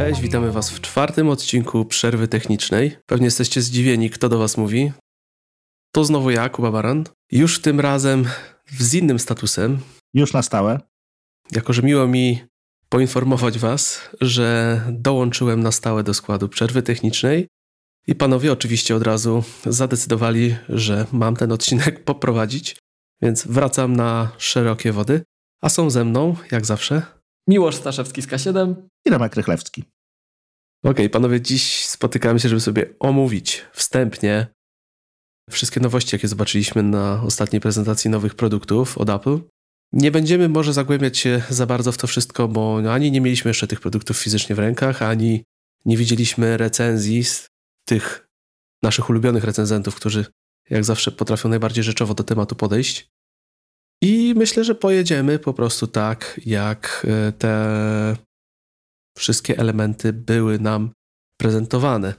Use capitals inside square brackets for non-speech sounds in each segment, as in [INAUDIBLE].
Cześć, witamy Was w czwartym odcinku Przerwy Technicznej. Pewnie jesteście zdziwieni, kto do Was mówi. To znowu ja, Kuba Baran. Już tym razem z innym statusem. Już na stałe. Jako, że miło mi poinformować Was, że dołączyłem na stałe do składu Przerwy Technicznej i panowie oczywiście od razu zadecydowali, że mam ten odcinek poprowadzić, więc wracam na szerokie wody. A są ze mną, jak zawsze, Miłosz Staszewski z K7 i Remek Rychlewski. Okej, okay, panowie, dziś spotykamy się, żeby sobie omówić wstępnie wszystkie nowości, jakie zobaczyliśmy na ostatniej prezentacji nowych produktów od Apple. Nie będziemy może zagłębiać się za bardzo w to wszystko, bo ani nie mieliśmy jeszcze tych produktów fizycznie w rękach, ani nie widzieliśmy recenzji z tych naszych ulubionych recenzentów, którzy jak zawsze potrafią najbardziej rzeczowo do tematu podejść. I myślę, że pojedziemy po prostu tak, jak e, te wszystkie elementy były nam prezentowane.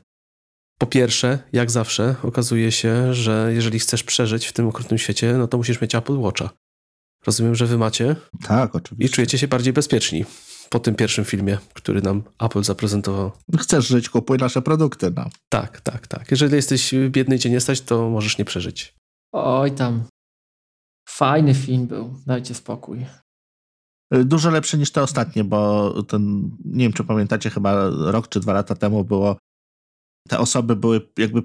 Po pierwsze, jak zawsze, okazuje się, że jeżeli chcesz przeżyć w tym okrutnym świecie, no to musisz mieć Apple Watcha. Rozumiem, że wy macie. Tak, oczywiście. I czujecie się bardziej bezpieczni po tym pierwszym filmie, który nam Apple zaprezentował. Chcesz żyć, kupuj nasze produkty. No. Tak, tak, tak. Jeżeli jesteś biedny i cię nie stać, to możesz nie przeżyć. Oj tam. Fajny film był, dajcie spokój. Dużo lepszy niż te ostatnie, bo ten, nie wiem czy pamiętacie, chyba rok czy dwa lata temu było te osoby były jakby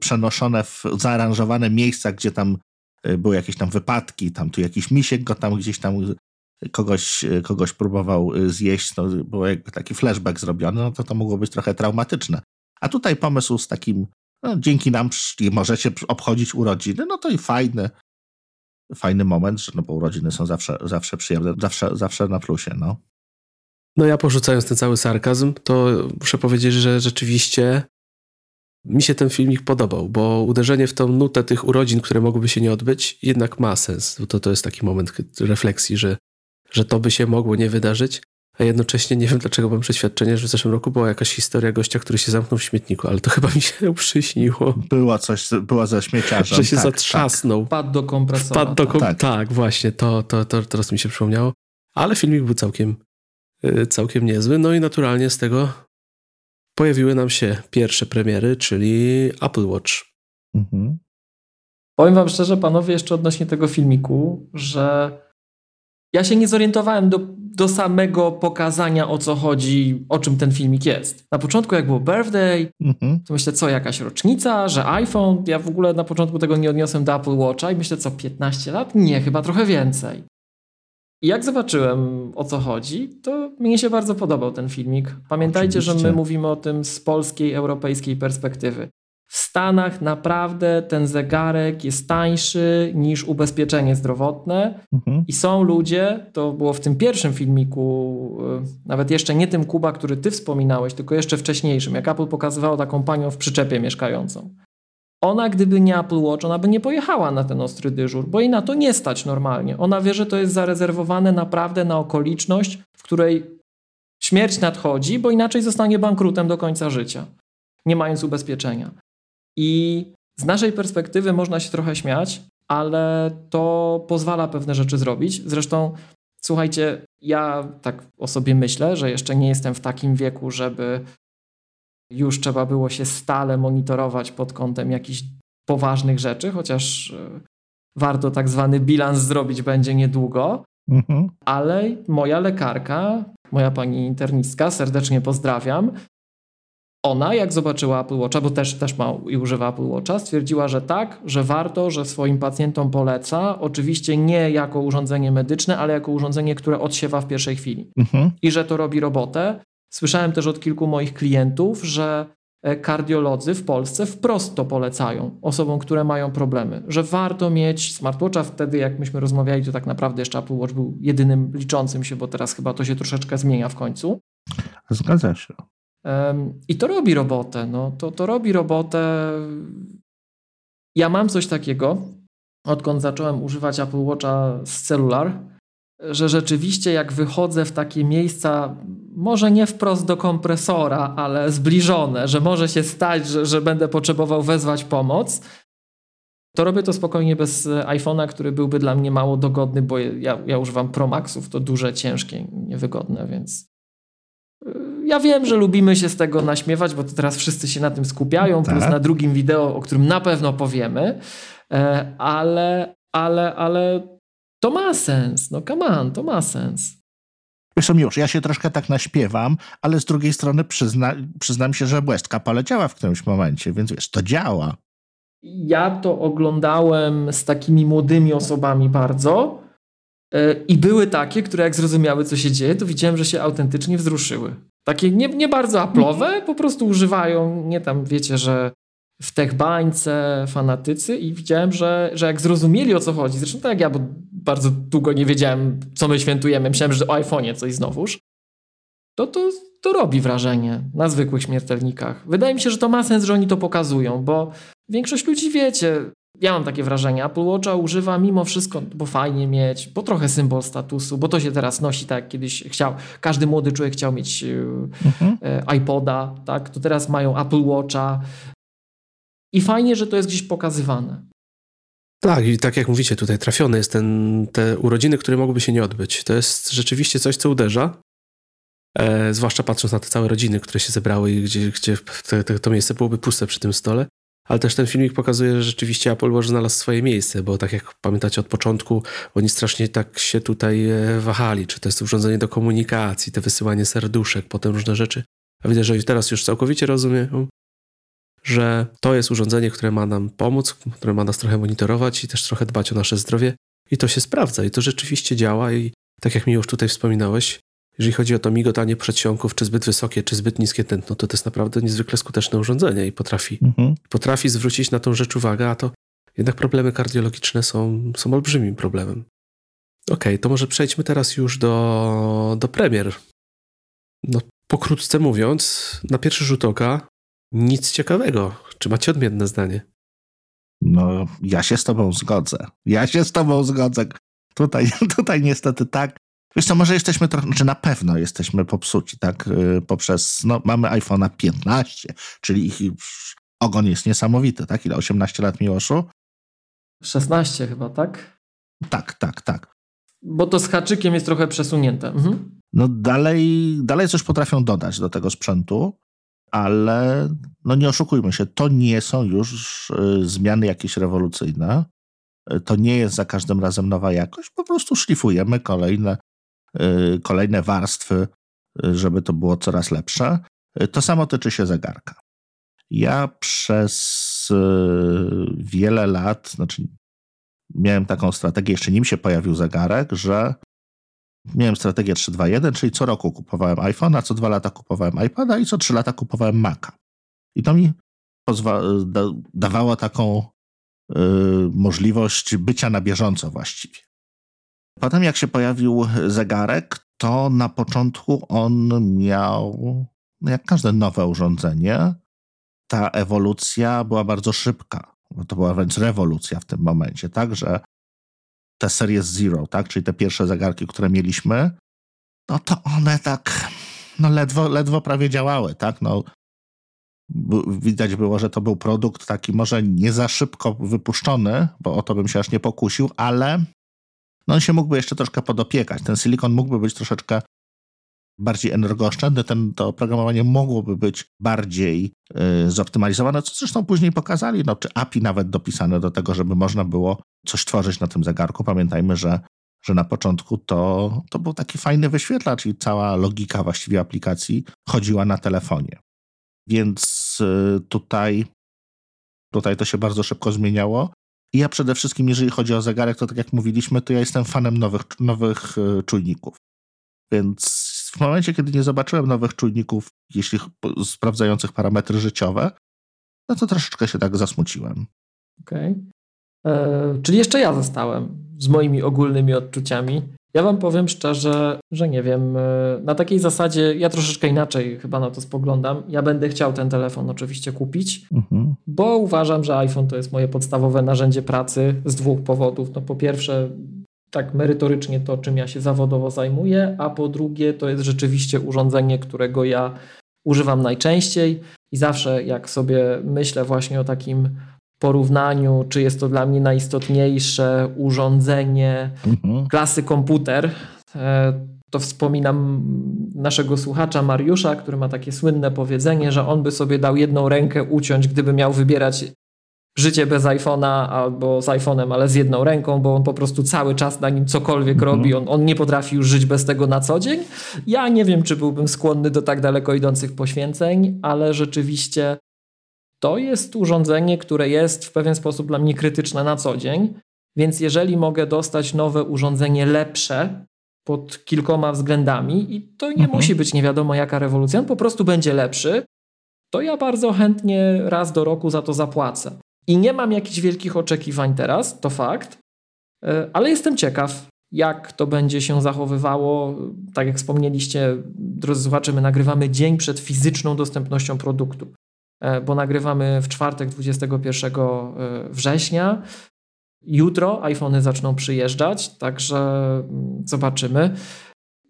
przenoszone w zaaranżowane miejsca, gdzie tam y, były jakieś tam wypadki, tam tu jakiś misiek go tam gdzieś tam kogoś, kogoś próbował y, zjeść, no, było jakby taki flashback zrobiony, no to to mogło być trochę traumatyczne. A tutaj pomysł z takim, no, dzięki nam możecie obchodzić urodziny, no to i fajne, fajny moment, no bo urodziny są zawsze, zawsze przyjemne, zawsze, zawsze na plusie, no. No ja porzucając ten cały sarkazm, to muszę powiedzieć, że rzeczywiście mi się ten filmik podobał, bo uderzenie w tą nutę tych urodzin, które mogłyby się nie odbyć, jednak ma sens. To, to jest taki moment refleksji, że, że to by się mogło nie wydarzyć, a jednocześnie nie wiem, dlaczego mam przeświadczenie, że w zeszłym roku była jakaś historia gościa, który się zamknął w śmietniku, ale to chyba mi się [LAUGHS] przyśniło. Była coś, była ze śmieciarzem. Że się tak, zatrzasnął. Tak. Wpadł do kompresora. Wpadł do kom tak. tak, właśnie, to, to, to teraz mi się przypomniało. Ale filmik był całkiem, y, całkiem niezły. No i naturalnie z tego pojawiły nam się pierwsze premiery, czyli Apple Watch. Mhm. Powiem wam szczerze, panowie, jeszcze odnośnie tego filmiku, że ja się nie zorientowałem do, do samego pokazania o co chodzi, o czym ten filmik jest. Na początku jak było birthday, mhm. to myślę, co jakaś rocznica, że iPhone, ja w ogóle na początku tego nie odniosłem do Apple Watcha i myślę, co 15 lat? Nie, chyba trochę więcej. I jak zobaczyłem o co chodzi, to mnie się bardzo podobał ten filmik. Pamiętajcie, Oczywiście. że my mówimy o tym z polskiej, europejskiej perspektywy. W Stanach naprawdę ten zegarek jest tańszy niż ubezpieczenie zdrowotne mhm. i są ludzie, to było w tym pierwszym filmiku, y, nawet jeszcze nie tym Kuba, który ty wspominałeś, tylko jeszcze wcześniejszym, jak Apple pokazywało taką panią w przyczepie mieszkającą. Ona, gdyby nie Apple Watch, ona by nie pojechała na ten ostry dyżur, bo jej na to nie stać normalnie. Ona wie, że to jest zarezerwowane naprawdę na okoliczność, w której śmierć nadchodzi, bo inaczej zostanie bankrutem do końca życia, nie mając ubezpieczenia. I z naszej perspektywy można się trochę śmiać, ale to pozwala pewne rzeczy zrobić. Zresztą, słuchajcie, ja tak o sobie myślę, że jeszcze nie jestem w takim wieku, żeby już trzeba było się stale monitorować pod kątem jakichś poważnych rzeczy, chociaż e, warto tak zwany bilans zrobić będzie niedługo. Mhm. Ale moja lekarka, moja pani internistka, serdecznie pozdrawiam, ona, jak zobaczyła Apple Watcha, bo też, też ma i używa Apple Watcha, stwierdziła, że tak, że warto, że swoim pacjentom poleca. Oczywiście nie jako urządzenie medyczne, ale jako urządzenie, które odsiewa w pierwszej chwili. Mhm. I że to robi robotę. Słyszałem też od kilku moich klientów, że e, kardiolodzy w Polsce wprost to polecają osobom, które mają problemy, że warto mieć smartwatcha. Wtedy, jak myśmy rozmawiali, to tak naprawdę jeszcze Apple Watch był jedynym liczącym się, bo teraz chyba to się troszeczkę zmienia w końcu. Zgadza się. I to robi robotę. No, to, to robi robotę. Ja mam coś takiego, odkąd zacząłem używać Apple Watcha z celular, że rzeczywiście jak wychodzę w takie miejsca, może nie wprost do kompresora, ale zbliżone, że może się stać, że, że będę potrzebował wezwać pomoc, to robię to spokojnie bez iPhone'a, który byłby dla mnie mało dogodny, bo ja, ja używam Pro Maxów, to duże, ciężkie, niewygodne, więc ja wiem, że lubimy się z tego naśmiewać, bo to teraz wszyscy się na tym skupiają, Tak. plus na drugim wideo, o którym na pewno powiemy, e, ale, ale, ale to ma sens. No come on, to ma sens. Wiesz co, już, ja się troszkę tak naśpiewam, ale z drugiej strony przyzna, przyznam się, że błędka poleciała w którymś momencie, więc wiesz, to działa. Ja to oglądałem z takimi młodymi osobami bardzo e, i były takie, które jak zrozumiały, co się dzieje, to widziałem, że się autentycznie wzruszyły. Takie nie, nie bardzo aplowe, po prostu używają, nie tam wiecie, że w tech bańce fanatycy i widziałem, że, że jak zrozumieli o co chodzi, zresztą tak jak ja, bo bardzo długo nie wiedziałem, co my świętujemy, myślałem, że o iPhone'ie coś znowuż, to, to to robi wrażenie na zwykłych śmiertelnikach. Wydaje mi się, że to ma sens, że oni to pokazują, bo większość ludzi wiecie, ja mam takie wrażenie, Apple Watcha używa mimo wszystko, bo fajnie mieć, bo trochę symbol statusu, bo to się teraz nosi tak jak kiedyś chciał, każdy młody człowiek chciał mieć Mhm. e, iPoda, tak, to teraz mają Apple Watcha i fajnie, że to jest gdzieś pokazywane. Tak, i tak jak mówicie, tutaj trafione jest ten, te urodziny, które mogłyby się nie odbyć. To jest rzeczywiście coś, co uderza. E, zwłaszcza patrząc na te całe rodziny, które się zebrały i gdzie, gdzie te, te, to miejsce byłoby puste przy tym stole. Ale też ten filmik pokazuje, że rzeczywiście Apple Watch znalazł swoje miejsce, bo tak jak pamiętacie od początku, oni strasznie tak się tutaj e, wahali, czy to jest urządzenie do komunikacji, te wysyłanie serduszek, potem różne rzeczy. A widzę, że teraz już całkowicie rozumiem, że to jest urządzenie, które ma nam pomóc, które ma nas trochę monitorować i też trochę dbać o nasze zdrowie. I to się sprawdza i to rzeczywiście działa. I tak jak mi już tutaj wspominałeś, jeżeli chodzi o to migotanie przedsionków, czy zbyt wysokie, czy zbyt niskie tętno, to to jest naprawdę niezwykle skuteczne urządzenie i potrafi, Mhm. potrafi zwrócić na tą rzecz uwagę, a to jednak problemy kardiologiczne są, są olbrzymim problemem. Okej, to może przejdźmy teraz już do, do premier. No, pokrótce mówiąc, na pierwszy rzut oka nic ciekawego. Czy macie odmienne zdanie? No, ja się z tobą zgodzę. Ja się z tobą zgodzę. Tutaj, [LAUGHS] tutaj niestety tak. Wiesz co, może jesteśmy trochę, czy na pewno jesteśmy popsuci, tak? Yy, Poprzez, no, mamy iPhone'a 15, czyli ich ogon jest niesamowity, tak? Ile? 18 lat Miłoszu? 16 chyba, tak? Tak, tak, tak. Bo to z haczykiem jest trochę przesunięte. Mhm. No dalej, dalej coś potrafią dodać do tego sprzętu, ale no nie oszukujmy się, to nie są już y, zmiany jakieś rewolucyjne. Y, To nie jest za każdym razem nowa jakość, po prostu szlifujemy kolejne, y, kolejne warstwy, y, żeby to było coraz lepsze. Y, To samo tyczy się zegarka. Ja przez y, wiele lat, znaczy miałem taką strategię, jeszcze nim się pojawił zegarek, że miałem strategię 3-2-1, czyli co roku kupowałem iPhone'a, co dwa lata kupowałem iPada i co trzy lata kupowałem Maca. I to mi pozwa- da, dawało taką y, możliwość bycia na bieżąco właściwie. Potem jak się pojawił zegarek, to na początku on miał, no jak każde nowe urządzenie, ta ewolucja była bardzo szybka, bo to była wręcz rewolucja w tym momencie, tak, że te serie Zero, tak, czyli te pierwsze zegarki, które mieliśmy, no to one tak, no ledwo, ledwo prawie działały, tak, no. Widać było, że to był produkt taki może nie za szybko wypuszczony, bo o to bym się aż nie pokusił, ale no on się mógłby jeszcze troszkę podopiekać. Ten silikon mógłby być troszeczkę bardziej energooszczędny, ten, to oprogramowanie mogłoby być bardziej y, zoptymalizowane, co zresztą później pokazali, no, czy API nawet dopisane do tego, żeby można było coś tworzyć na tym zegarku. Pamiętajmy, że, że na początku to, to był taki fajny wyświetlacz i cała logika właściwie aplikacji chodziła na telefonie. Więc y, tutaj, tutaj to się bardzo szybko zmieniało. I ja przede wszystkim, jeżeli chodzi o zegarek, to tak jak mówiliśmy, to ja jestem fanem nowych, nowych y, czujników. Więc w momencie, kiedy nie zobaczyłem nowych czujników, jeśli ch- sprawdzających parametry życiowe, no to troszeczkę się tak zasmuciłem. Okej. E, Czyli jeszcze ja zostałem z moimi ogólnymi odczuciami. Ja wam powiem szczerze, że nie wiem, e, na takiej zasadzie ja troszeczkę inaczej chyba na to spoglądam. Ja będę chciał ten telefon oczywiście kupić, Mhm. bo uważam, że iPhone to jest moje podstawowe narzędzie pracy z dwóch powodów. No po pierwsze, tak merytorycznie to, czym ja się zawodowo zajmuję, a po drugie, to jest rzeczywiście urządzenie, którego ja używam najczęściej i zawsze jak sobie myślę właśnie o takim porównaniu, czy jest to dla mnie najistotniejsze urządzenie Mhm. klasy komputer, e, to wspominam naszego słuchacza Mariusza, który ma takie słynne powiedzenie, że on by sobie dał jedną rękę uciąć, gdyby miał wybierać życie bez iPhone'a albo z iPhone'em, ale z jedną ręką, bo on po prostu cały czas na nim cokolwiek mhm. robi. On, on nie potrafi już żyć bez tego na co dzień. Ja nie wiem, czy byłbym skłonny do tak daleko idących poświęceń, ale rzeczywiście to jest urządzenie, które jest w pewien sposób dla mnie krytyczne na co dzień. Więc jeżeli mogę dostać nowe urządzenie lepsze pod kilkoma względami, i to nie mhm. musi być nie wiadomo jaka rewolucja, on po prostu będzie lepszy, to ja bardzo chętnie raz do roku za to zapłacę. I nie mam jakichś wielkich oczekiwań teraz, to fakt, e, ale jestem ciekaw, jak to będzie się zachowywało. Tak jak wspomnieliście, drodzy słuchacze, my nagrywamy dzień przed fizyczną dostępnością produktu, bo nagrywamy w czwartek 21 e, września. Jutro iPhony zaczną przyjeżdżać, także mm, zobaczymy.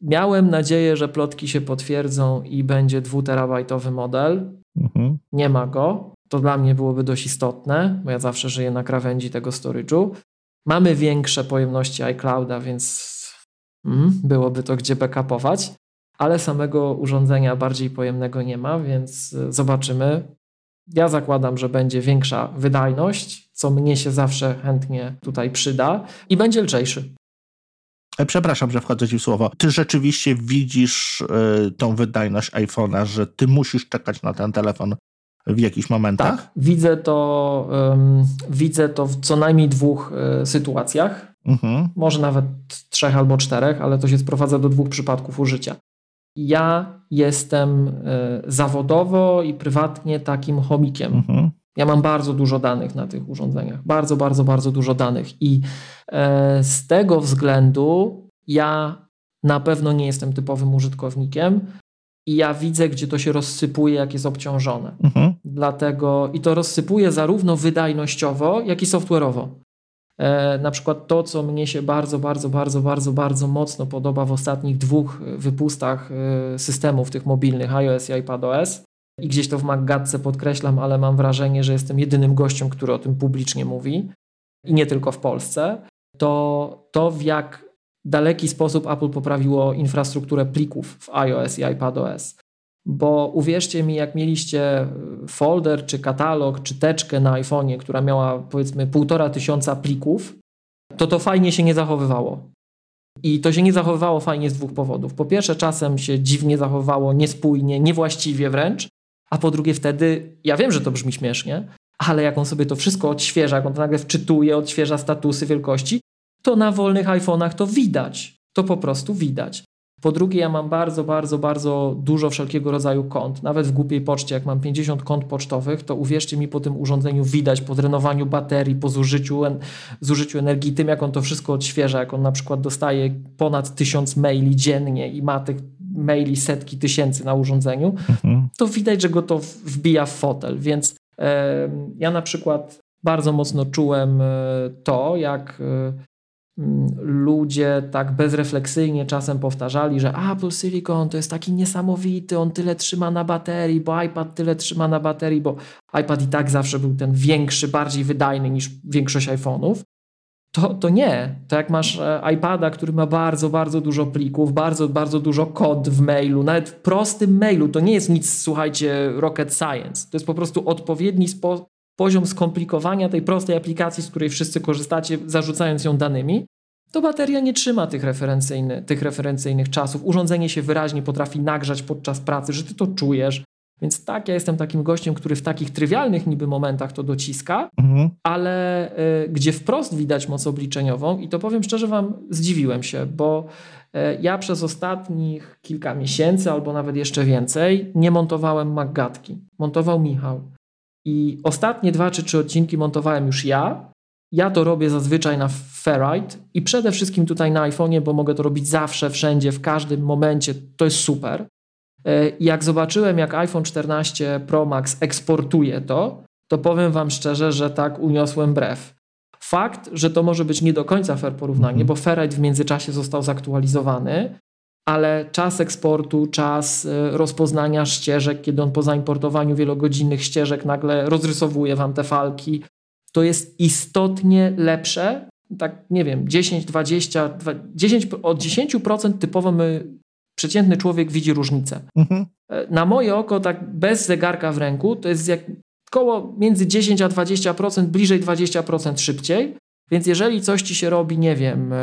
Miałem nadzieję, że plotki się potwierdzą i będzie dwuterabajtowy model. Mhm. Nie ma go. To dla mnie byłoby dość istotne, bo ja zawsze żyję na krawędzi tego storage'u. Mamy większe pojemności iClouda, więc mm, byłoby to gdzie backupować, ale samego urządzenia bardziej pojemnego nie ma, więc y, zobaczymy. Ja zakładam, że będzie większa wydajność, co mnie się zawsze chętnie tutaj przyda i będzie lżejszy. E, przepraszam, że wchodzę ci w słowo. Ty rzeczywiście widzisz y, tą wydajność iPhone'a, że ty musisz czekać na ten telefon w jakichś momentach? Tak, widzę to, um, widzę to w co najmniej dwóch y, sytuacjach. Mhm. Może nawet trzech albo czterech, ale to się sprowadza do dwóch przypadków użycia. Ja jestem y, zawodowo i prywatnie takim chomikiem. Mhm. Ja mam bardzo dużo danych na tych urządzeniach. Bardzo, bardzo, bardzo dużo danych. I e, z tego względu ja na pewno nie jestem typowym użytkownikiem i ja widzę, gdzie to się rozsypuje, jak jest obciążone. Mhm. Dlatego i to rozsypuje zarówno wydajnościowo, jak i software'owo. E, na przykład to, co mnie się bardzo, bardzo, bardzo, bardzo, bardzo mocno podoba w ostatnich dwóch wypustach e, systemów tych mobilnych iOS i iPadOS, i gdzieś to w Maggatce podkreślam, ale mam wrażenie, że jestem jedynym gościem, który o tym publicznie mówi. I nie tylko w Polsce, to to w jak daleki sposób Apple poprawiło infrastrukturę plików w iOS i iPadOS. Bo uwierzcie mi, jak mieliście folder, czy katalog, czy teczkę na iPhone'ie, która miała powiedzmy półtora tysiąca plików, to to fajnie się nie zachowywało. I to się nie zachowywało fajnie z dwóch powodów. Po pierwsze, czasem się dziwnie zachowywało, niespójnie, niewłaściwie wręcz, a po drugie wtedy, ja wiem, że to brzmi śmiesznie, ale jak on sobie to wszystko odświeża, jak on to nagle wczytuje, odświeża statusy wielkości, to na wolnych iPhone'ach to widać. To po prostu widać. Po drugie, ja mam bardzo, bardzo, bardzo dużo wszelkiego rodzaju kont. Nawet w głupiej poczcie, jak mam 50 kont pocztowych, to uwierzcie mi, po tym urządzeniu widać, po drenowaniu baterii, po zużyciu, zużyciu energii, tym jak on to wszystko odświeża, jak on na przykład dostaje ponad tysiąc maili dziennie i ma tych maili setki tysięcy na urządzeniu, mhm. to widać, że go to wbija w fotel. Więc e, ja na przykład bardzo mocno czułem e, to, jak e, ludzie tak bezrefleksyjnie czasem powtarzali, że Apple Silicon to jest taki niesamowity, on tyle trzyma na baterii, bo iPad tyle trzyma na baterii, bo iPad i tak zawsze był ten większy, bardziej wydajny niż większość iPhone'ów. To, to nie. To jak masz e, iPada, który ma bardzo, bardzo dużo plików, bardzo, bardzo dużo kod w mailu, nawet w prostym mailu, to nie jest nic, słuchajcie, rocket science. To jest po prostu odpowiedni spo, poziom skomplikowania tej prostej aplikacji, z której wszyscy korzystacie, zarzucając ją danymi, to bateria nie trzyma tych, referencyjny, tych referencyjnych czasów. Urządzenie się wyraźnie potrafi nagrzać podczas pracy, że ty to czujesz. Więc tak, ja jestem takim gościem, który w takich trywialnych niby momentach to dociska, mhm. ale y, gdzie wprost widać moc obliczeniową i to powiem szczerze wam, zdziwiłem się, bo y, ja przez ostatnich kilka miesięcy albo nawet jeszcze więcej nie montowałem Maggatki. Montował Michał. I ostatnie dwa czy trzy odcinki montowałem już ja. Ja to robię zazwyczaj na Ferrite i przede wszystkim tutaj na iPhone'ie, bo mogę to robić zawsze, wszędzie, w każdym momencie. To jest super. E, jak zobaczyłem, jak iPhone 14 Pro Max eksportuje to, to powiem Wam szczerze, że tak uniosłem brew. Fakt, że to może być nie do końca fair porównanie, mhm. bo Ferrite w międzyczasie został zaktualizowany, ale czas eksportu, czas e, rozpoznania ścieżek, kiedy on po zaimportowaniu wielogodzinnych ścieżek nagle rozrysowuje Wam te falki, to jest istotnie lepsze. Tak, nie wiem, 10, 20, 10, od 10% typowo my przeciętny człowiek widzi różnicę. Mhm. E, Na moje oko, tak bez zegarka w ręku, to jest jak koło między 10 a 20%, bliżej 20% szybciej. Więc jeżeli coś ci się robi, nie wiem,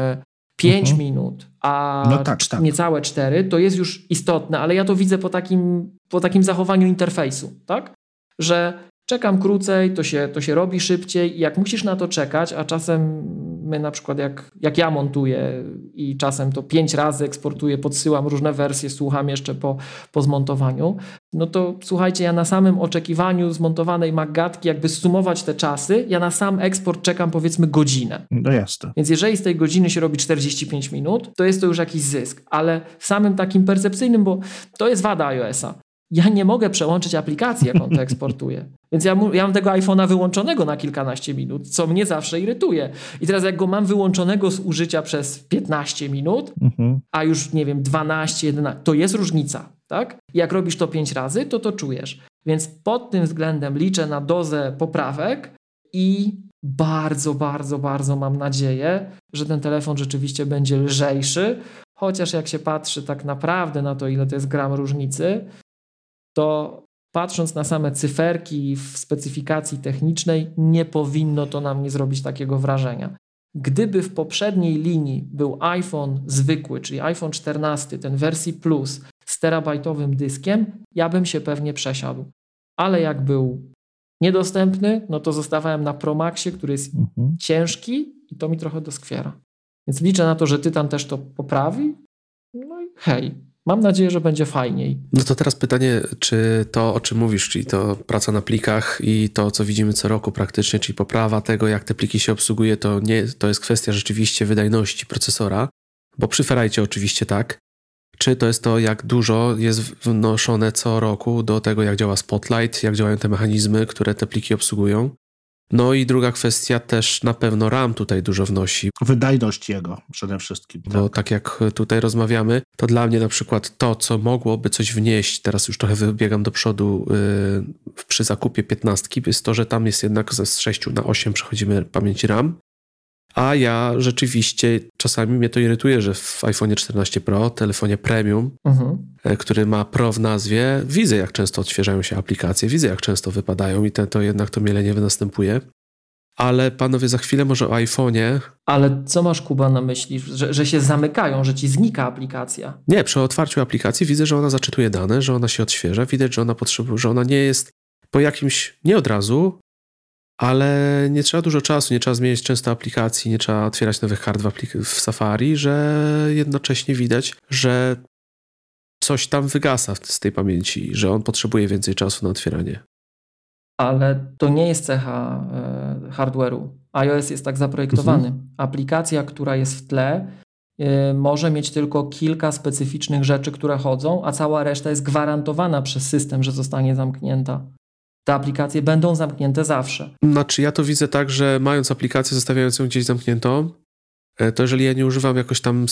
5 Mhm. minut, a No tak, tak. niecałe 4, to jest już istotne, ale ja to widzę po takim, po takim zachowaniu interfejsu, tak? Że czekam krócej, to się, to się robi szybciej i jak musisz na to czekać, a czasem my na przykład jak, jak ja montuję i czasem to pięć razy eksportuję, podsyłam różne wersje, słucham jeszcze po, po zmontowaniu, no to słuchajcie, ja na samym oczekiwaniu zmontowanej magatki, jakby sumować te czasy, ja na sam eksport czekam powiedzmy godzinę. No jasne. Więc jeżeli z tej godziny się robi 45 minut, to jest to już jakiś zysk, ale w samym takim percepcyjnym, bo to jest wada iOS-a. Ja nie mogę przełączyć aplikacji, jak on to eksportuje. Więc ja, ja mam tego iPhone'a wyłączonego na kilkanaście minut, co mnie zawsze irytuje. I teraz jak go mam wyłączonego z użycia przez 15 minut, Mhm. a już nie wiem, 12, 11, to jest różnica, tak? Jak robisz to 5 razy, to to czujesz. Więc pod tym względem liczę na dozę poprawek i bardzo, bardzo, bardzo mam nadzieję, że ten telefon rzeczywiście będzie lżejszy, chociaż jak się patrzy tak naprawdę na to, ile to jest gram różnicy, to patrząc na same cyferki w specyfikacji technicznej, nie powinno to na mnie zrobić takiego wrażenia. Gdyby w poprzedniej linii był iPhone zwykły, czyli iPhone 14, ten wersji Plus z terabajtowym dyskiem, ja bym się pewnie przesiadł. Ale jak był niedostępny, no to zostawałem na Pro Maxie, który jest Mhm. ciężki i to mi trochę doskwiera. Więc liczę na to, że Tytan też to poprawi. No i hej, mam nadzieję, że będzie fajniej. No to teraz pytanie, czy to, o czym mówisz, czyli to praca na plikach i to, co widzimy co roku praktycznie, czyli poprawa tego, jak te pliki się obsługuje, to nie, to jest kwestia rzeczywiście wydajności procesora, bo przy oczywiście tak. Czy to jest to, jak dużo jest wnoszone co roku do tego, jak działa Spotlight, jak działają te mechanizmy, które te pliki obsługują. No i druga kwestia też na pewno RAM tutaj dużo wnosi, Wydajność jego przede wszystkim. bo tak jak tutaj rozmawiamy, to dla mnie na przykład to, co mogłoby coś wnieść, teraz już trochę wybiegam do przodu yy, przy zakupie 15, jest to, że tam jest jednak ze z 6 na 8 przechodzimy pamięci RAM. A ja rzeczywiście czasami mnie to irytuje, że w iPhone 14 Pro, telefonie premium, Mhm. e, który ma Pro w nazwie, widzę jak często odświeżają się aplikacje, widzę jak często wypadają i ten, to jednak to mielenie następuje. Ale panowie, za chwilę może o iPhone'ie Ale co masz, Kuba, na myśli? Że, że się zamykają, że ci znika aplikacja? Nie, przy otwarciu aplikacji widzę, że ona zaczytuje dane, że ona się odświeża, widać, że ona potrzebuje, że ona nie jest po jakimś, nie od razu, ale nie trzeba dużo czasu, nie trzeba zmieniać często aplikacji, nie trzeba otwierać nowych kart w, w Safari, że jednocześnie widać, że coś tam wygasa z tej pamięci, że on potrzebuje więcej czasu na otwieranie. Ale to nie jest cecha e, hardware'u. iOS jest tak zaprojektowany. Aplikacja, która jest w tle, e, może mieć tylko kilka specyficznych rzeczy, które chodzą, a cała reszta jest gwarantowana przez system, że zostanie zamknięta. Te aplikacje będą zamknięte zawsze. Znaczy ja to widzę tak, że mając aplikację, zostawiając ją gdzieś zamkniętą, e, to jeżeli ja nie używam jakoś tam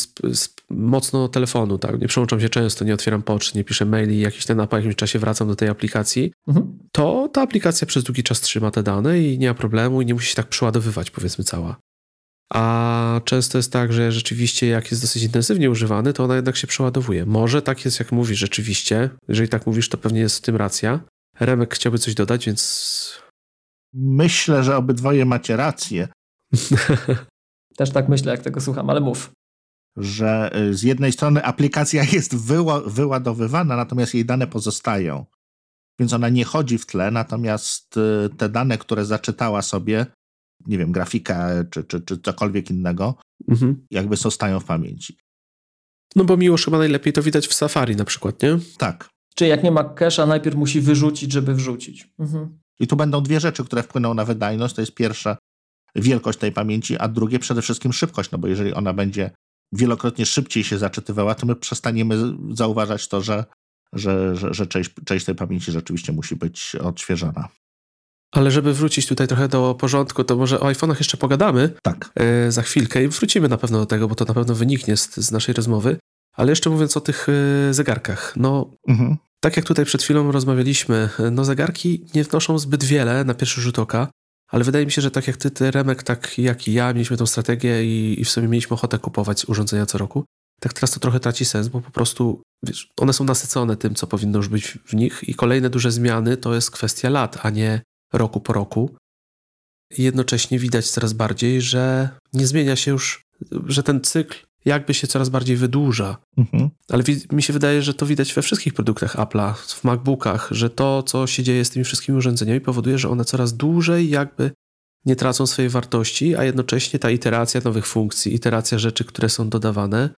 mocno telefonu, tak, nie przełączam się często, nie otwieram poczty, nie piszę maili, jakiś ten, a po jakimś czasie wracam do tej aplikacji, Mhm. to ta aplikacja przez długi czas trzyma te dane i nie ma problemu i nie musi się tak przeładowywać, powiedzmy, cała. A często jest tak, że rzeczywiście jak jest dosyć intensywnie używany, to ona jednak się przeładowuje. Może tak jest, jak mówisz, rzeczywiście. Jeżeli tak mówisz, to pewnie jest w tym racja. Remek chciałby coś dodać, więc Myślę, że obydwoje macie rację, [LAUGHS] Też tak myślę, jak tego słucham, ale mów. że y, z jednej strony aplikacja [LAUGHS] jest wyła- wyładowywana, natomiast jej dane pozostają. Więc ona nie chodzi w tle, natomiast y, te dane, które zaczytała sobie, nie wiem, grafika czy, czy, czy cokolwiek innego, Mhm. jakby zostają w pamięci. No bo miłość chyba najlepiej to widać w Safari na przykład, nie? Tak. Czyli jak nie ma cache'a, najpierw musi wyrzucić, żeby wrzucić. Mhm. I tu będą dwie rzeczy, które wpłyną na wydajność. To jest pierwsze wielkość tej pamięci, a drugie przede wszystkim szybkość, no bo jeżeli ona będzie wielokrotnie szybciej się zaczytywała, to my przestaniemy zauważać to, że, że, że, że część, część tej pamięci rzeczywiście musi być odświeżona. Ale żeby wrócić tutaj trochę do porządku, to może o iPhone'ach jeszcze pogadamy Tak. e, za chwilkę i wrócimy na pewno do tego, bo to na pewno wyniknie z, z naszej rozmowy. Ale jeszcze mówiąc o tych e, zegarkach, no Mhm. tak jak tutaj przed chwilą rozmawialiśmy, e, no zegarki nie wnoszą zbyt wiele na pierwszy rzut oka, ale wydaje mi się, że tak jak ty, ty Remek, tak jak i ja mieliśmy tą strategię i, i w sumie mieliśmy ochotę kupować urządzenia co roku. tak teraz to trochę traci sens, bo po prostu wiesz, one są nasycone tym, co powinno już być w nich i kolejne duże zmiany to jest kwestia lat, a nie roku po roku. I jednocześnie widać coraz bardziej, że nie zmienia się już, że ten cykl jakby się coraz bardziej wydłuża. Mhm. Ale mi się wydaje, że to widać we wszystkich produktach Apple'a, w MacBookach, że to, co się dzieje z tymi wszystkimi urządzeniami, powoduje, że one coraz dłużej jakby nie tracą swojej wartości, a jednocześnie ta iteracja nowych funkcji, iteracja rzeczy, które są dodawane,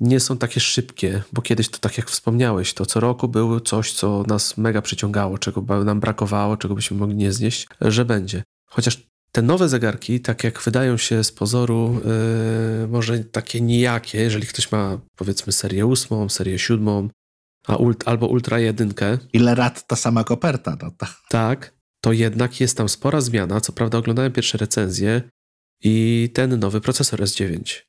nie są takie szybkie, bo kiedyś to tak jak wspomniałeś, to co roku było coś, co nas mega przyciągało, czego nam brakowało, czego byśmy mogli nie znieść, że będzie. Chociaż te nowe zegarki, tak jak wydają się z pozoru, yy, może takie nijakie, jeżeli ktoś ma powiedzmy serię ósmą, serię siódmą, a ult, albo ultra jedynkę. Ile lat ta sama koperta? No to... Tak, to jednak jest tam spora zmiana. Co prawda oglądałem pierwsze recenzje i ten nowy procesor S9.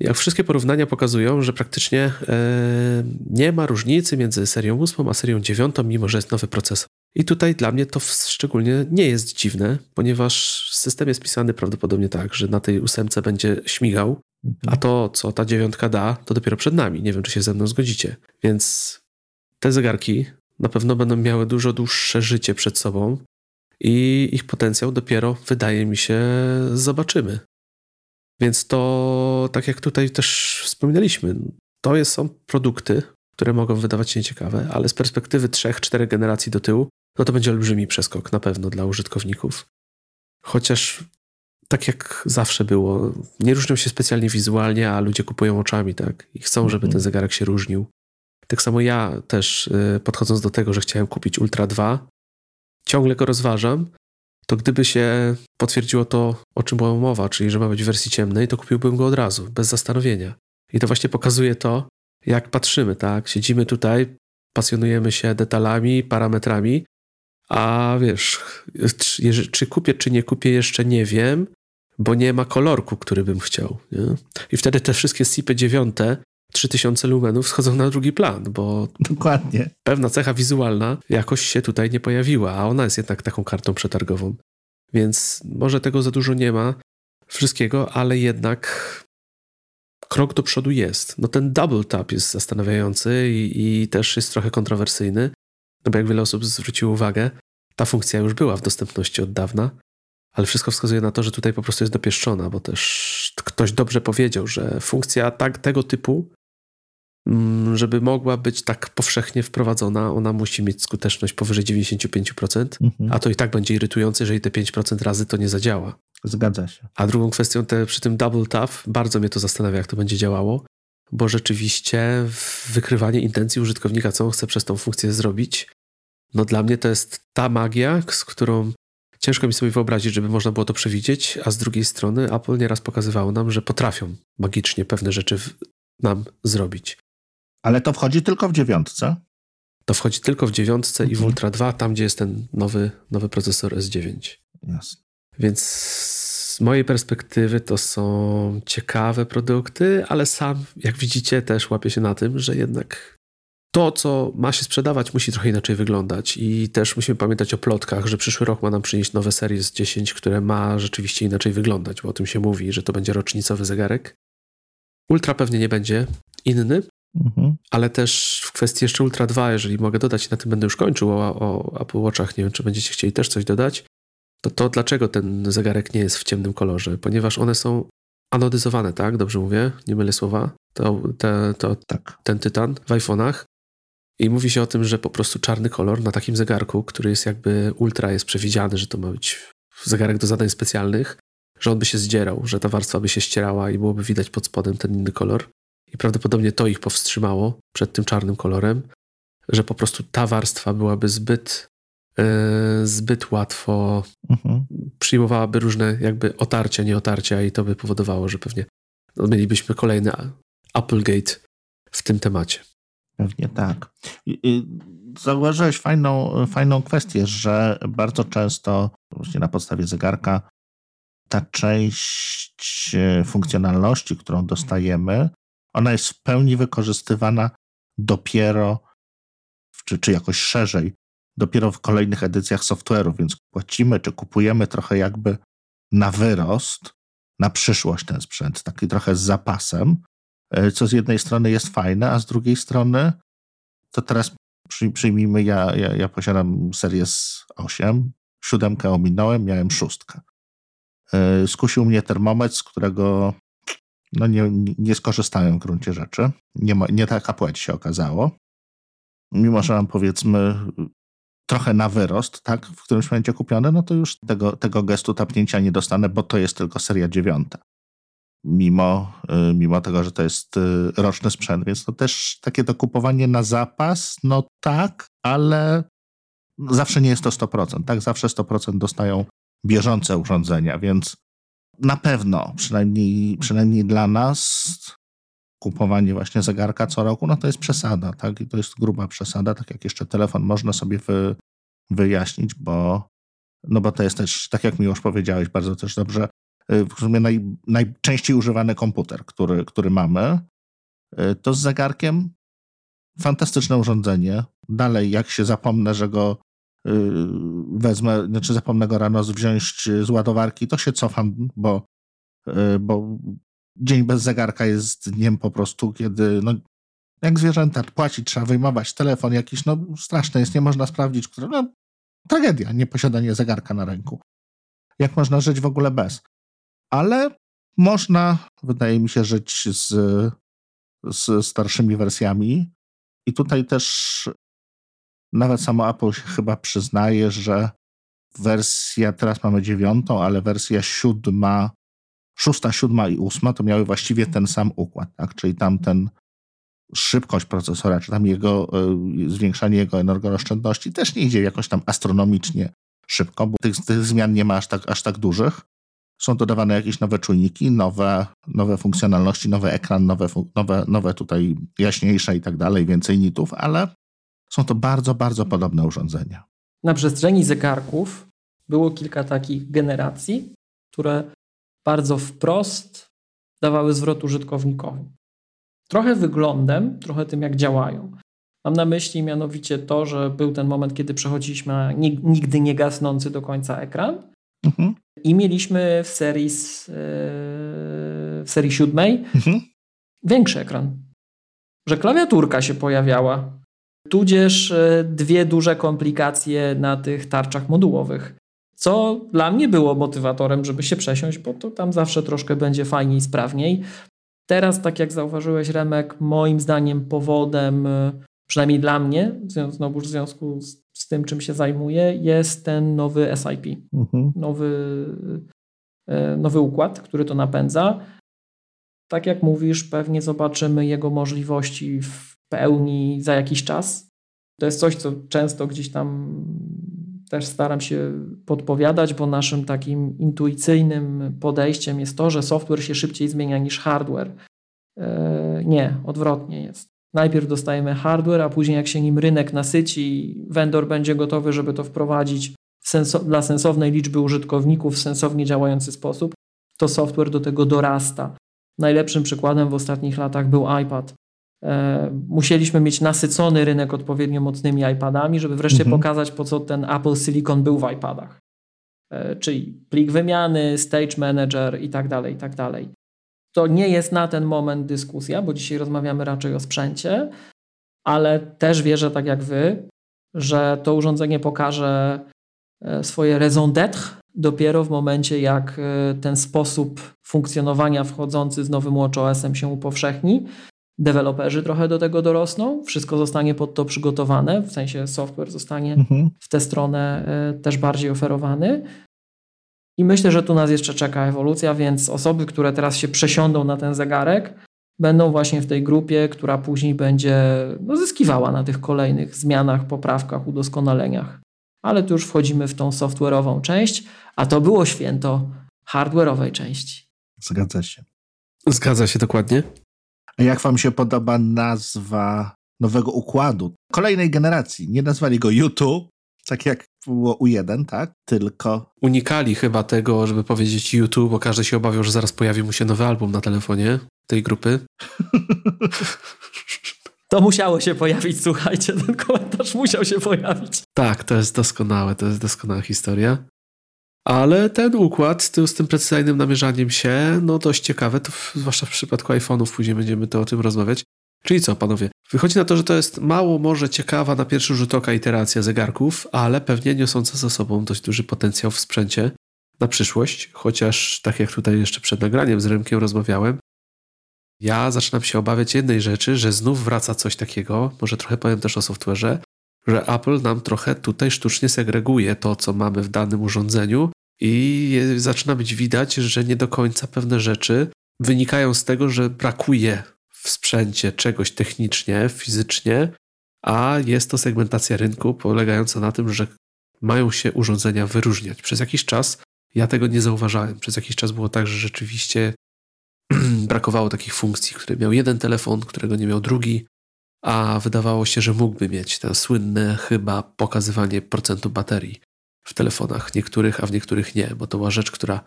Jak wszystkie porównania pokazują, że praktycznie e, nie ma różnicy między serią 8 a serią 9, mimo że jest nowy procesor. I tutaj dla mnie to szczególnie nie jest dziwne, ponieważ system jest pisany prawdopodobnie tak, że na tej ósemce będzie śmigał, a to, co ta dziewiątka da, to dopiero przed nami. Nie wiem, czy się ze mną zgodzicie. Więc te zegarki na pewno będą miały dużo dłuższe życie przed sobą i ich potencjał dopiero, wydaje mi się, zobaczymy. Więc to, tak jak tutaj też wspominaliśmy, to jest, są produkty, które mogą wydawać się nieciekawe, ale z perspektywy 3-4 generacji do tyłu, no to będzie olbrzymi przeskok na pewno dla użytkowników. Chociaż tak jak zawsze było, nie różnią się specjalnie wizualnie, a ludzie kupują oczami, tak? I chcą, żeby ten mhm. zegarek się różnił. Tak samo ja też y, podchodząc do tego, że chciałem kupić Ultra 2, ciągle go rozważam, to gdyby się potwierdziło to, o czym była mowa, czyli że ma być w wersji ciemnej, to kupiłbym go od razu, bez zastanowienia. I to właśnie pokazuje to, jak patrzymy, tak? Siedzimy tutaj, pasjonujemy się detalami, parametrami, a wiesz, czy, czy kupię, czy nie kupię, jeszcze nie wiem, bo nie ma kolorku, który bym chciał. Nie? I wtedy te wszystkie SIPy 9 3000 lumenów schodzą na drugi plan, bo Dokładnie. pewna cecha wizualna jakoś się tutaj nie pojawiła, a ona jest jednak taką kartą przetargową. Więc może tego za dużo nie ma wszystkiego, ale jednak krok do przodu jest. No ten double tap jest zastanawiający i, i też jest trochę kontrowersyjny, no bo jak wiele osób zwróciło uwagę, ta funkcja już była w dostępności od dawna, ale wszystko wskazuje na to, że tutaj po prostu jest dopieszczona, bo też ktoś dobrze powiedział, że funkcja tak, tego typu Mm, żeby mogła być tak powszechnie wprowadzona, ona musi mieć skuteczność powyżej 95%, mhm. a to i tak będzie irytujące, jeżeli te 5% razy to nie zadziała. Zgadza się. A drugą kwestią te, przy tym double tap, bardzo mnie to zastanawia, jak to będzie działało, bo rzeczywiście wykrywanie intencji użytkownika, co on chce przez tą funkcję zrobić, no dla mnie to jest ta magia, z którą ciężko mi sobie wyobrazić, żeby można było to przewidzieć, a z drugiej strony Apple nieraz pokazywało nam, że potrafią magicznie pewne rzeczy nam zrobić. Ale to wchodzi tylko w dziewiątce? To wchodzi tylko w dziewiątce mhm. i w mhm. Ultra 2, tam gdzie jest ten nowy, nowy procesor S9. Jasne. Więc z mojej perspektywy to są ciekawe produkty, ale sam, jak widzicie, też łapię się na tym, że jednak to, co ma się sprzedawać, musi trochę inaczej wyglądać. I też musimy pamiętać o plotkach, że przyszły rok ma nam przynieść nowe serie z 10, które ma rzeczywiście inaczej wyglądać, bo o tym się mówi, że to będzie rocznicowy zegarek. Ultra pewnie nie będzie inny, Mhm. Ale też w kwestii jeszcze Ultra 2, jeżeli mogę dodać, na tym będę już kończył o, o Apple Watchach, nie wiem, czy będziecie chcieli też coś dodać, to to dlaczego ten zegarek nie jest w ciemnym kolorze? Ponieważ one są anodyzowane, tak? Dobrze mówię? Nie mylę słowa? To, te, to tak. ten tytan w iPhone'ach. I mówi się o tym, że po prostu czarny kolor na takim zegarku, który jest jakby ultra, jest przewidziany, że to ma być zegarek do zadań specjalnych, że on by się zdzierał, że ta warstwa by się ścierała i byłoby widać pod spodem ten inny kolor. I prawdopodobnie to ich powstrzymało przed tym czarnym kolorem, że po prostu ta warstwa byłaby zbyt, yy, zbyt łatwo, mhm. przyjmowałaby różne jakby otarcia, nieotarcia i to by powodowało, że pewnie mielibyśmy kolejny Applegate w tym temacie. Pewnie tak. Zauważyłeś fajną, fajną kwestię, że bardzo często właśnie na podstawie zegarka ta część e, funkcjonalności, którą dostajemy, ona jest w pełni wykorzystywana dopiero, czy, czy jakoś szerzej, dopiero w kolejnych edycjach software'u, więc płacimy czy kupujemy trochę jakby na wyrost, na przyszłość ten sprzęt, taki trochę z zapasem, co z jednej strony jest fajne, a z drugiej strony to teraz przy, przyjmijmy, ja, ja, ja posiadam Series 8, siódemkę ominąłem, miałem szóstkę. Skusił mnie termometr, z którego no nie, nie skorzystałem w gruncie rzeczy. Nie, ma, nie taka płeć się okazało. Mimo, że mam powiedzmy trochę na wyrost, tak, w którymś momencie kupione, no to już tego, tego gestu tapnięcia nie dostanę, bo to jest tylko seria dziewiąta. Mimo, y, mimo tego, że to jest y, roczny sprzęt, więc to też takie dokupowanie na zapas, no tak, ale zawsze nie jest to 100%, tak? Zawsze 100% dostają bieżące urządzenia, więc na pewno, przynajmniej, przynajmniej dla nas, kupowanie właśnie zegarka co roku, no to jest przesada, tak? I to jest gruba przesada, tak jak jeszcze telefon można sobie wy, wyjaśnić, bo, no bo to jest też, tak jak mi już powiedziałeś bardzo też dobrze, w sumie naj, najczęściej używany komputer, który, który mamy, y, to z zegarkiem fantastyczne urządzenie. Dalej, jak się zapomnę, że go y, wezmę, znaczy zapomnę go rano wziąć z ładowarki, to się cofam, bo, bo dzień bez zegarka jest dniem po prostu, kiedy no, jak zwierzęta płacić, trzeba wyjmować telefon jakiś, no straszne jest, nie można sprawdzić, które, no tragedia, nieposiadanie zegarka na ręku. Jak można żyć w ogóle bez? Ale można, wydaje mi się, żyć z, z starszymi wersjami i tutaj też nawet samo Apple się chyba przyznaje, że wersja, teraz mamy dziewiątą, ale wersja siódma szósta, siódma i ósma to miały właściwie ten sam układ, tak? czyli tam ten szybkość procesora, czy tam jego y, zwiększanie jego energooszczędności też nie idzie jakoś tam astronomicznie szybko, bo tych, tych zmian nie ma aż tak, aż tak dużych. Są dodawane jakieś nowe czujniki, nowe, nowe funkcjonalności, nowy ekran, nowe, nowe, nowe tutaj jaśniejsze i tak dalej, więcej nitów, ale są to bardzo, bardzo podobne urządzenia. Na przestrzeni zegarków było kilka takich generacji, które bardzo wprost dawały zwrot użytkownikowi. Trochę wyglądem, trochę tym, jak działają. Mam na myśli mianowicie to, że był ten moment, kiedy przechodziliśmy na nigdy nie gasnący do końca ekran mhm. i mieliśmy w serii, yy, w serii siódmej mhm. większy ekran. Że klawiaturka się pojawiała, tudzież yy, dwie duże komplikacje na tych tarczach modułowych co dla mnie było motywatorem, żeby się przesiąść, bo to tam zawsze troszkę będzie fajniej, sprawniej. Teraz, tak jak zauważyłeś, Remek, moim zdaniem powodem, e, przynajmniej dla mnie, znowu w związku z, z tym, czym się zajmuję, jest ten nowy SIP, mhm. nowy, e, nowy układ, który to napędza. Tak jak mówisz, pewnie zobaczymy jego możliwości w pełni za jakiś czas. To jest coś, co często gdzieś tam też staram się podpowiadać, bo naszym takim intuicyjnym podejściem jest to, że software się szybciej zmienia niż hardware. E, nie, odwrotnie jest. Najpierw dostajemy hardware, a później jak się nim rynek nasyci, vendor będzie gotowy, żeby to wprowadzić senso dla sensownej liczby użytkowników w sensownie działający sposób, to software do tego dorasta. Najlepszym przykładem w ostatnich latach był iPad. E, musieliśmy mieć nasycony rynek odpowiednio mocnymi iPadami, żeby wreszcie mhm. pokazać, po co ten Apple Silicon był w iPadach. E, czyli plik wymiany, stage manager i tak dalej, i tak dalej. To nie jest na ten moment dyskusja, bo dzisiaj rozmawiamy raczej o sprzęcie, ale też wierzę, tak jak wy, że to urządzenie pokaże e, swoje raison d'être dopiero w momencie, jak ten sposób funkcjonowania wchodzący z nowym WatchOS-em się upowszechni deweloperzy trochę do tego dorosną, wszystko zostanie pod to przygotowane, w sensie software zostanie mhm. w tę stronę e, też bardziej oferowany. I myślę, że tu nas jeszcze czeka ewolucja, więc osoby, które teraz się przesiądą na ten zegarek, będą właśnie w tej grupie, która później będzie no, zyskiwała na tych kolejnych zmianach, poprawkach, udoskonaleniach. Ale tu już wchodzimy w tą software'ową część, a to było święto hardware'owej części. Zgadza się. Zgadza się dokładnie. Jak wam się podoba nazwa nowego układu? Kolejnej generacji. Nie nazwali go YouTube, tak jak było U1, tak? Tylko... Unikali chyba tego, żeby powiedzieć YouTube, bo każdy się obawiał, że zaraz pojawi mu się nowy album na telefonie tej grupy. [LAUGHS] To musiało się pojawić, słuchajcie, ten komentarz musiał się pojawić. Tak, to jest doskonałe, to jest doskonała historia. Ale ten układ z tym, z tym precyzyjnym namierzaniem się, no dość ciekawe, to w, zwłaszcza w przypadku iPhone'ów, później będziemy to o tym rozmawiać. Czyli co, panowie? Wychodzi na to, że to jest mało może ciekawa na pierwszy rzut oka iteracja zegarków, ale pewnie niosąca za sobą dość duży potencjał w sprzęcie na przyszłość, chociaż tak jak tutaj jeszcze przed nagraniem z Rymkiem rozmawiałem, ja zaczynam się obawiać jednej rzeczy, że znów wraca coś takiego, może trochę powiem też o software'ze, że Apple nam trochę tutaj sztucznie segreguje to, co mamy w danym urządzeniu i zaczyna być widać, że nie do końca pewne rzeczy wynikają z tego, że brakuje w sprzęcie czegoś technicznie, fizycznie, a jest to segmentacja rynku polegająca na tym, że mają się urządzenia wyróżniać. Przez jakiś czas ja tego nie zauważałem. Przez jakiś czas było tak, że rzeczywiście [CLEARS THROAT] brakowało takich funkcji, które miał jeden telefon, którego nie miał drugi, a wydawało się, że mógłby mieć ten słynne chyba pokazywanie procentu baterii w telefonach niektórych, a w niektórych nie, bo to była rzecz, która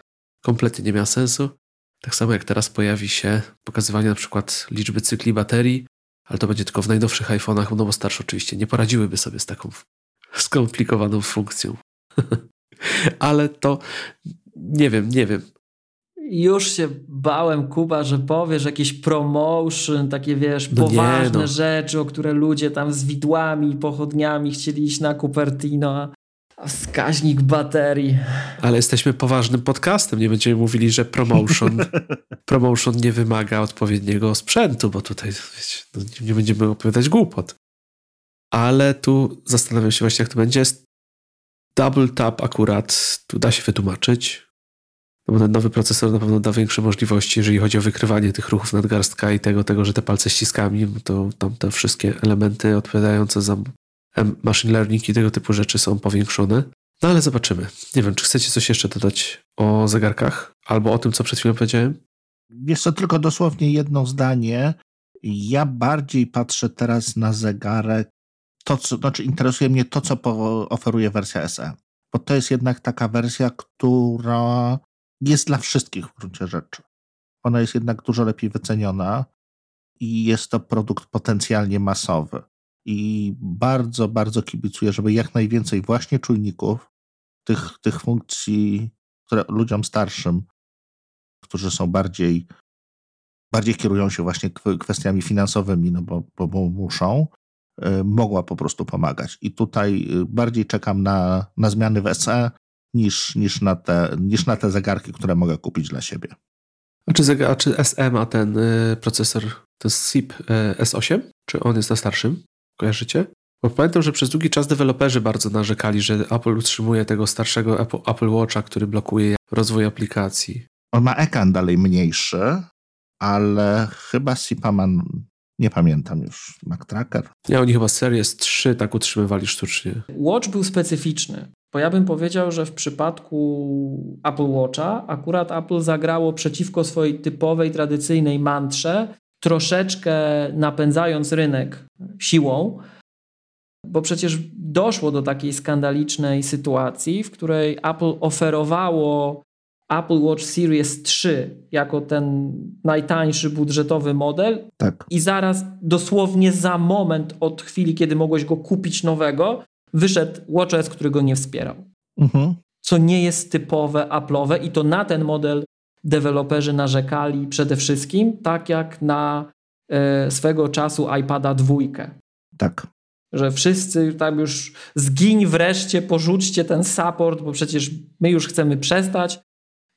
kompletnie nie miała sensu. Tak samo jak teraz pojawi się pokazywanie na przykład liczby cykli baterii, ale to będzie tylko w najnowszych iPhone'ach, no bo starsze oczywiście nie poradziłyby sobie z taką skomplikowaną funkcją. [LAUGHS] ale to nie wiem, nie wiem. Już się bałem, Kuba, że powiesz jakieś promotion, takie wiesz, no poważne no. rzeczy, o które ludzie tam z widłami i pochodniami chcieli iść na Cupertino, a wskaźnik baterii. Ale jesteśmy poważnym podcastem, nie będziemy mówili, że promotion, [LAUGHS] promotion nie wymaga odpowiedniego sprzętu, bo tutaj wiecie, no, nie będziemy opowiadać głupot. Ale tu zastanawiam się właśnie, jak to będzie. Double tap akurat tu da się wytłumaczyć. No bo ten nowy procesor na pewno da większe możliwości, jeżeli chodzi o wykrywanie tych ruchów nadgarstka i tego, tego że te palce ściskami, to tam te wszystkie elementy odpowiadające za machine learning i tego typu rzeczy są powiększone. No ale zobaczymy. Nie wiem, czy chcecie coś jeszcze dodać o zegarkach albo o tym, co przed chwilą powiedziałem? Wiesz co, tylko dosłownie jedno zdanie. Ja bardziej patrzę teraz na zegarek, to co, znaczy interesuje mnie to, co oferuje wersja SE. Bo to jest jednak taka wersja, która jest dla wszystkich w gruncie rzeczy. Ona jest jednak dużo lepiej wyceniona i jest to produkt potencjalnie masowy. I bardzo, bardzo kibicuję, żeby jak najwięcej właśnie czujników, tych, tych funkcji, które ludziom starszym, którzy są bardziej, bardziej kierują się właśnie kwestiami finansowymi, no bo, bo, bo muszą, y, mogła po prostu pomagać. I tutaj y, bardziej czekam na, na zmiany w SE, niż, niż, na te, niż na te zegarki, które mogę kupić dla siebie. A czy, a czy SM ma ten y, procesor, ten SIP y, S8? Czy on jest na starszym? Kojarzycie? Bo pamiętam, że przez długi czas deweloperzy bardzo narzekali, że Apple utrzymuje tego starszego Apple, Apple Watcha, który blokuje rozwój aplikacji. On ma ekran dalej mniejszy, ale chyba SIPa ma, nie pamiętam już, Mac Tracker. Nie, oni chyba Series 3 tak utrzymywali sztucznie. Watch był specyficzny. Bo ja bym powiedział, że w przypadku Apple Watcha akurat Apple zagrało przeciwko swojej typowej, tradycyjnej mantrze, troszeczkę napędzając rynek siłą, bo przecież doszło do takiej skandalicznej sytuacji, w której Apple oferowało Apple Watch Series 3 jako ten najtańszy budżetowy model tak. i zaraz dosłownie za moment od chwili, kiedy mogłeś go kupić nowego, wyszedł WatchOS, który go nie wspierał. Mhm. Co nie jest typowe Apple'owe i to na ten model deweloperzy narzekali przede wszystkim, tak jak na e, swego czasu iPada dwójkę. Tak. Że wszyscy tam już zgiń wreszcie, porzućcie ten support, bo przecież my już chcemy przestać,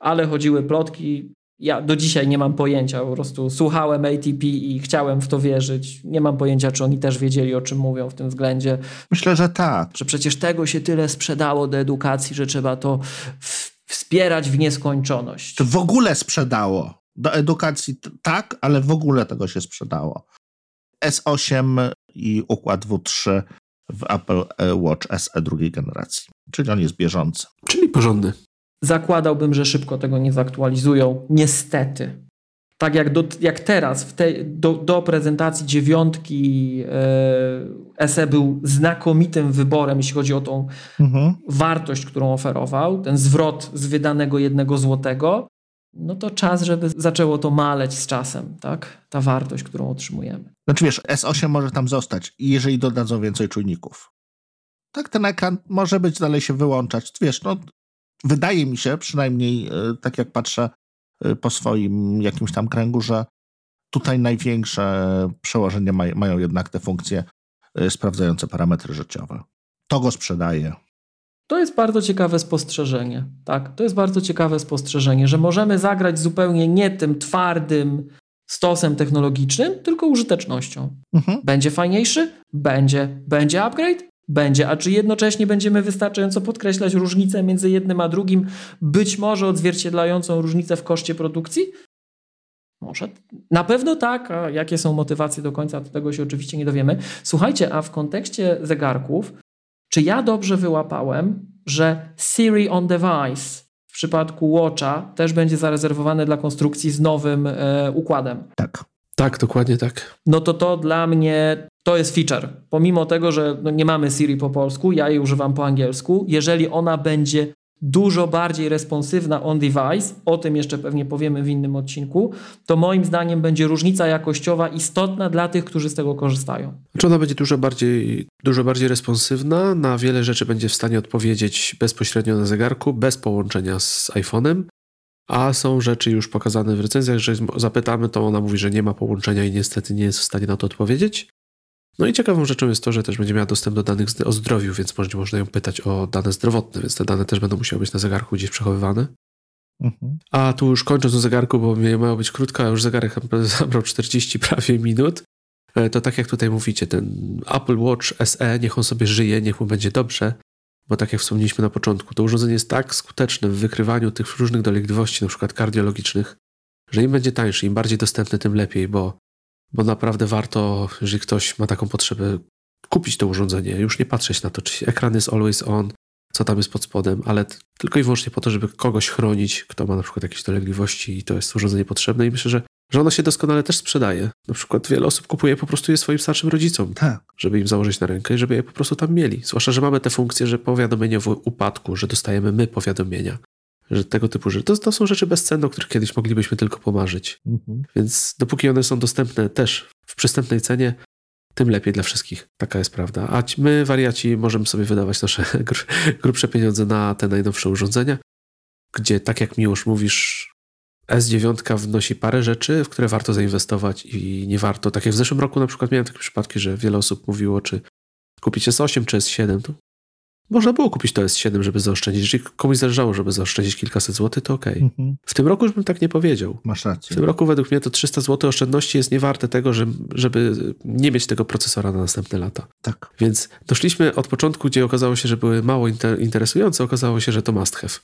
ale chodziły plotki, ja do dzisiaj nie mam pojęcia, po prostu słuchałem ATP i chciałem w to wierzyć. Nie mam pojęcia, czy oni też wiedzieli, o czym mówią w tym względzie. Myślę, że tak. Że przecież tego się tyle sprzedało do edukacji, że trzeba to wspierać w nieskończoność. To w ogóle sprzedało. Do edukacji tak, ale w ogóle tego się sprzedało. S8 i układ W3 w Apple Watch SE drugiej generacji. Czyli on jest bieżący. Czyli porządny. Zakładałbym, że szybko tego nie zaktualizują. Niestety. Tak jak, do, jak teraz, te, do, do, prezentacji dziewiątki e, SE był znakomitym wyborem, jeśli chodzi o tą mhm. wartość, którą oferował, ten zwrot z wydanego jednego złotego, no to czas, żeby zaczęło to maleć z czasem, tak? Ta wartość, którą otrzymujemy. Znaczy wiesz, S8 może tam zostać, jeżeli dodadzą więcej czujników. Tak, ten ekran może być dalej się wyłączać. Wiesz, no wydaje mi się, przynajmniej e, tak jak patrzę po swoim jakimś tam kręgu, że tutaj największe przełożenie mają jednak te funkcje e, sprawdzające parametry życiowe. To go sprzedaje. To jest bardzo ciekawe spostrzeżenie. Tak, to jest bardzo ciekawe spostrzeżenie, że możemy zagrać zupełnie nie tym twardym stosem technologicznym, tylko użytecznością. Mhm. Będzie fajniejszy? Będzie. Będzie upgrade? Będzie. A czy jednocześnie będziemy wystarczająco podkreślać różnicę między jednym a drugim, być może odzwierciedlającą różnicę w koszcie produkcji? Może. Na pewno tak, a jakie są motywacje do końca, do tego się oczywiście nie dowiemy. Słuchajcie, a w kontekście zegarków, czy ja dobrze wyłapałem, że Siri on device w przypadku Watcha też będzie zarezerwowane dla konstrukcji z nowym e, układem? Tak. Tak, dokładnie tak. No to to dla mnie to jest feature. Pomimo tego, że no nie mamy Siri po polsku, ja jej używam po angielsku, jeżeli ona będzie dużo bardziej responsywna on device, o tym jeszcze pewnie powiemy w innym odcinku, to moim zdaniem będzie różnica jakościowa istotna dla tych, którzy z tego korzystają. Czy ona będzie dużo bardziej, dużo bardziej responsywna, na wiele rzeczy będzie w stanie odpowiedzieć bezpośrednio na zegarku, bez połączenia z iPhone'em, a są rzeczy już pokazane w recenzjach, że zapytamy, to ona mówi, że nie ma połączenia i niestety nie jest w stanie na to odpowiedzieć. No i ciekawą rzeczą jest to, że też będzie miała dostęp do danych o zdrowiu, więc będzie można ją pytać o dane zdrowotne, więc te dane też będą musiały być na zegarku gdzieś przechowywane. Mhm. A tu już kończąc o zegarku, bo miała być krótka, a już zegarek [LAUGHS] zabrał 40 prawie minut. E, to tak jak tutaj mówicie, ten Apple Watch SE, niech on sobie żyje, niech mu będzie dobrze, bo tak jak wspomnieliśmy na początku, to urządzenie jest tak skuteczne w wykrywaniu tych różnych dolegliwości, na przykład kardiologicznych, że im będzie tańszy, im bardziej dostępny, tym lepiej, bo bo naprawdę warto, jeżeli ktoś ma taką potrzebę, kupić to urządzenie, już nie patrzeć na to, czy ekran jest always on, co tam jest pod spodem, ale tylko i wyłącznie po to, żeby kogoś chronić, kto ma na przykład jakieś dolegliwości i to jest urządzenie potrzebne i myślę, że, że ono się doskonale też sprzedaje. Na przykład wiele osób kupuje po prostu je swoim starszym rodzicom, tak. żeby im założyć na rękę i żeby je po prostu tam mieli. Zwłaszcza, że mamy te funkcje, że powiadomienie w upadku, że dostajemy my powiadomienia że tego typu rzeczy. To, to są rzeczy bezcenne, o których kiedyś moglibyśmy tylko pomarzyć. Mhm. Więc dopóki one są dostępne też w przystępnej cenie, tym lepiej dla wszystkich. Taka jest prawda. A my, wariaci, możemy sobie wydawać nasze [LAUGHS] grubsze pieniądze na te najnowsze urządzenia, gdzie, tak jak Miłosz mówisz, S9 wnosi parę rzeczy, w które warto zainwestować i nie warto. Tak jak w zeszłym roku na przykład miałem takie przypadki, że wiele osób mówiło, czy kupić S8 czy S7. To można było kupić to S7, żeby zaoszczędzić. Jeżeli komuś zależało, żeby zaoszczędzić kilkaset złotych, to okej. Okay. Mhm. W tym roku już bym tak nie powiedział. Masz rację. W tym roku według mnie to 300 zł oszczędności jest niewarte tego, żeby nie mieć tego procesora na następne lata. Tak. Więc doszliśmy od początku, gdzie okazało się, że były mało inter interesujące, okazało się, że to must have.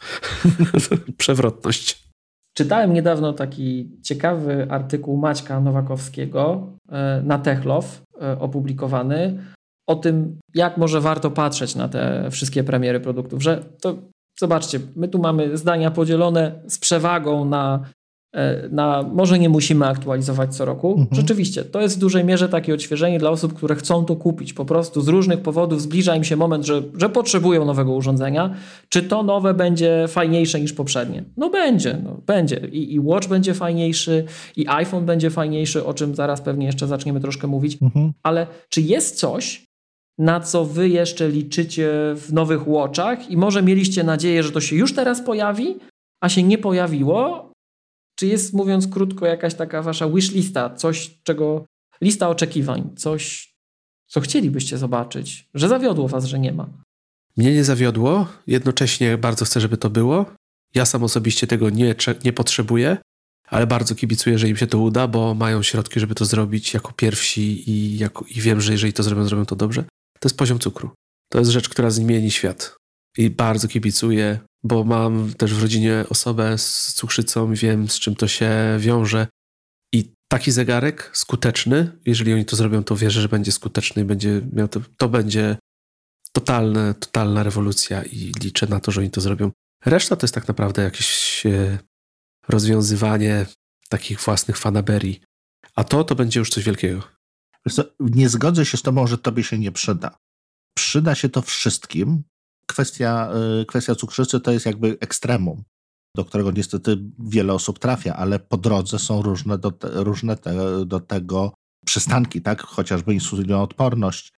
[LAUGHS] Przewrotność. Czytałem niedawno taki ciekawy artykuł Maćka Nowakowskiego e, na Techlow e, opublikowany o tym, jak może warto patrzeć na te wszystkie premiery produktów, że to zobaczcie, my tu mamy zdania podzielone z przewagą na, e, na może nie musimy aktualizować co roku. Mhm. Rzeczywiście, to jest w dużej mierze takie odświeżenie dla osób, które chcą to kupić. Po prostu z różnych powodów zbliża im się moment, że, że potrzebują nowego urządzenia. Czy to nowe będzie fajniejsze niż poprzednie? No będzie, no, będzie. I, I Watch będzie fajniejszy, i iPhone będzie fajniejszy, o czym zaraz pewnie jeszcze zaczniemy troszkę mówić. Mhm. Ale czy jest coś, na co wy jeszcze liczycie w nowych Watchach i może mieliście nadzieję, że to się już teraz pojawi, a się nie pojawiło? Czy jest, mówiąc krótko, jakaś taka wasza wishlista, coś, czego, lista oczekiwań, coś, co chcielibyście zobaczyć, że zawiodło was, że nie ma? Mnie nie zawiodło, jednocześnie bardzo chcę, żeby to było. Ja sam osobiście tego nie, nie potrzebuję, ale bardzo kibicuję, że im się to uda, bo mają środki, żeby to zrobić jako pierwsi i, jako, i wiem, że jeżeli to zrobią, zrobią to dobrze to jest poziom cukru. To jest rzecz, która zmieni świat. I bardzo kibicuję, bo mam też w rodzinie osobę z cukrzycą wiem, z czym to się wiąże. I taki zegarek skuteczny, jeżeli oni to zrobią, to wierzę, że będzie skuteczny i będzie miał to, to będzie totalne, totalna rewolucja i liczę na to, że oni to zrobią. Reszta to jest tak naprawdę jakieś e, rozwiązywanie takich własnych fanaberii. A to, to będzie już coś wielkiego nie zgodzę się z tobą, że tobie się nie przyda. Przyda się to wszystkim. Kwestia, y, kwestia cukrzycy to jest jakby ekstremum, do którego niestety wiele osób trafia, ale po drodze są różne do, te, różne te, do tego przystanki, tak? chociażby insulinoodporność.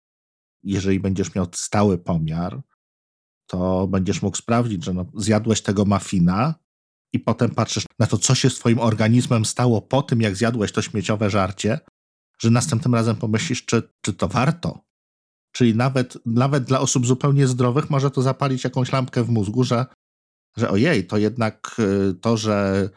Jeżeli będziesz miał stały pomiar, to będziesz mógł sprawdzić, że no, zjadłeś tego mafina i potem patrzysz na to, co się z twoim organizmem stało po tym, jak zjadłeś to śmieciowe żarcie, że następnym razem pomyślisz, czy, czy to warto. Czyli nawet, nawet dla osób zupełnie zdrowych może to zapalić jakąś lampkę w mózgu, że, że ojej, to jednak y, to, że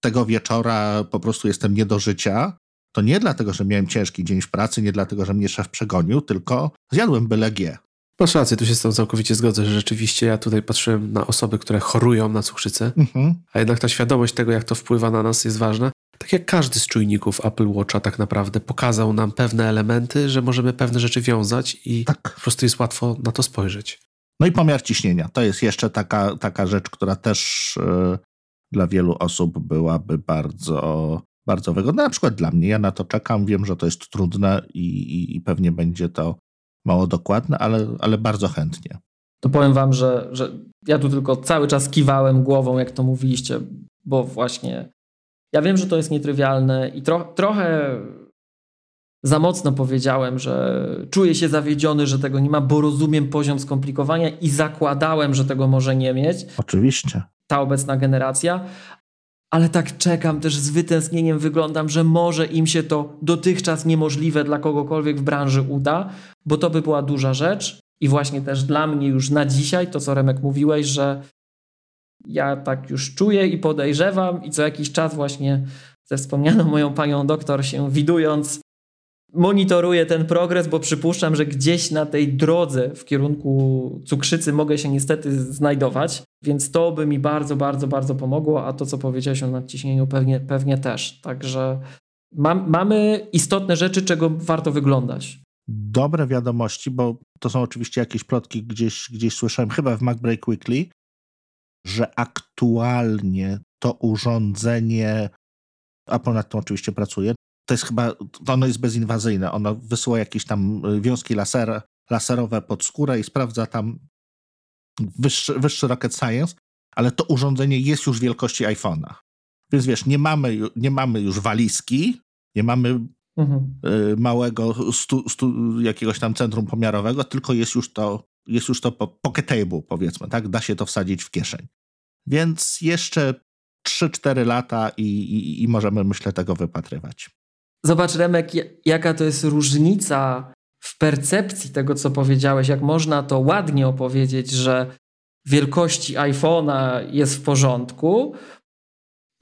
tego wieczora po prostu jestem nie do życia, to nie dlatego, że miałem ciężki dzień w pracy, nie dlatego, że mnie szef przegonił, tylko zjadłem byle G. Masz rację, tu się z tą całkowicie zgodzę, że rzeczywiście ja tutaj patrzyłem na osoby, które chorują na cukrzycę, Mhm. a jednak ta świadomość tego, jak to wpływa na nas jest ważna. Tak jak każdy z czujników Apple Watcha tak naprawdę pokazał nam pewne elementy, że możemy pewne rzeczy wiązać i Tak. po prostu jest łatwo na to spojrzeć. No i pomiar ciśnienia. To jest jeszcze taka, taka rzecz, która też y, dla wielu osób byłaby bardzo, bardzo wygodna. Na przykład dla mnie. Ja na to czekam. Wiem, że to jest trudne i, i, i pewnie będzie to mało dokładne, ale, ale bardzo chętnie. To powiem wam, że, że ja tu tylko cały czas kiwałem głową, jak to mówiliście, bo właśnie ja wiem, że to jest nietrywialne i tro, trochę za mocno powiedziałem, że czuję się zawiedziony, że tego nie ma, bo rozumiem poziom skomplikowania i zakładałem, że tego może nie mieć. Oczywiście. ta obecna generacja, ale tak czekam też z wytęsknieniem, wyglądam, że może im się to dotychczas niemożliwe dla kogokolwiek w branży uda, bo to by była duża rzecz. I właśnie też dla mnie już na dzisiaj, to co Remek mówiłeś, że ja tak już czuję i podejrzewam i co jakiś czas właśnie ze wspomnianą moją panią doktor się widując monitoruję ten progres, bo przypuszczam, że gdzieś na tej drodze w kierunku cukrzycy mogę się niestety znajdować, więc to by mi bardzo, bardzo, bardzo pomogło, a to, co powiedziałeś o nadciśnieniu, pewnie, pewnie też. Także mam, mamy istotne rzeczy, czego warto wyglądać. Dobre wiadomości, bo to są oczywiście jakieś plotki, gdzieś, gdzieś słyszałem, chyba w MacBreak Weekly, że aktualnie to urządzenie, Apple nad tym oczywiście pracuje, to jest chyba, to ono jest bezinwazyjne. Ono wysyła jakieś tam y, wiązki laser, laserowe pod skórę i sprawdza tam wyższy, wyższy rocket science, ale to urządzenie jest już wielkości iPhone'a. Więc wiesz, nie mamy, nie mamy już walizki, nie mamy Mhm. y, małego stu, stu, jakiegoś tam centrum pomiarowego, tylko jest już to, jest już to po- pocket table, powiedzmy, tak? Da się to wsadzić w kieszeń. Więc jeszcze 3-4 lata i, i, i możemy, myślę, tego wypatrywać. Zobacz, Remek, ja- jaka to jest różnica w percepcji tego, co powiedziałeś. Jak można to ładnie opowiedzieć, że wielkości iPhone'a jest w porządku,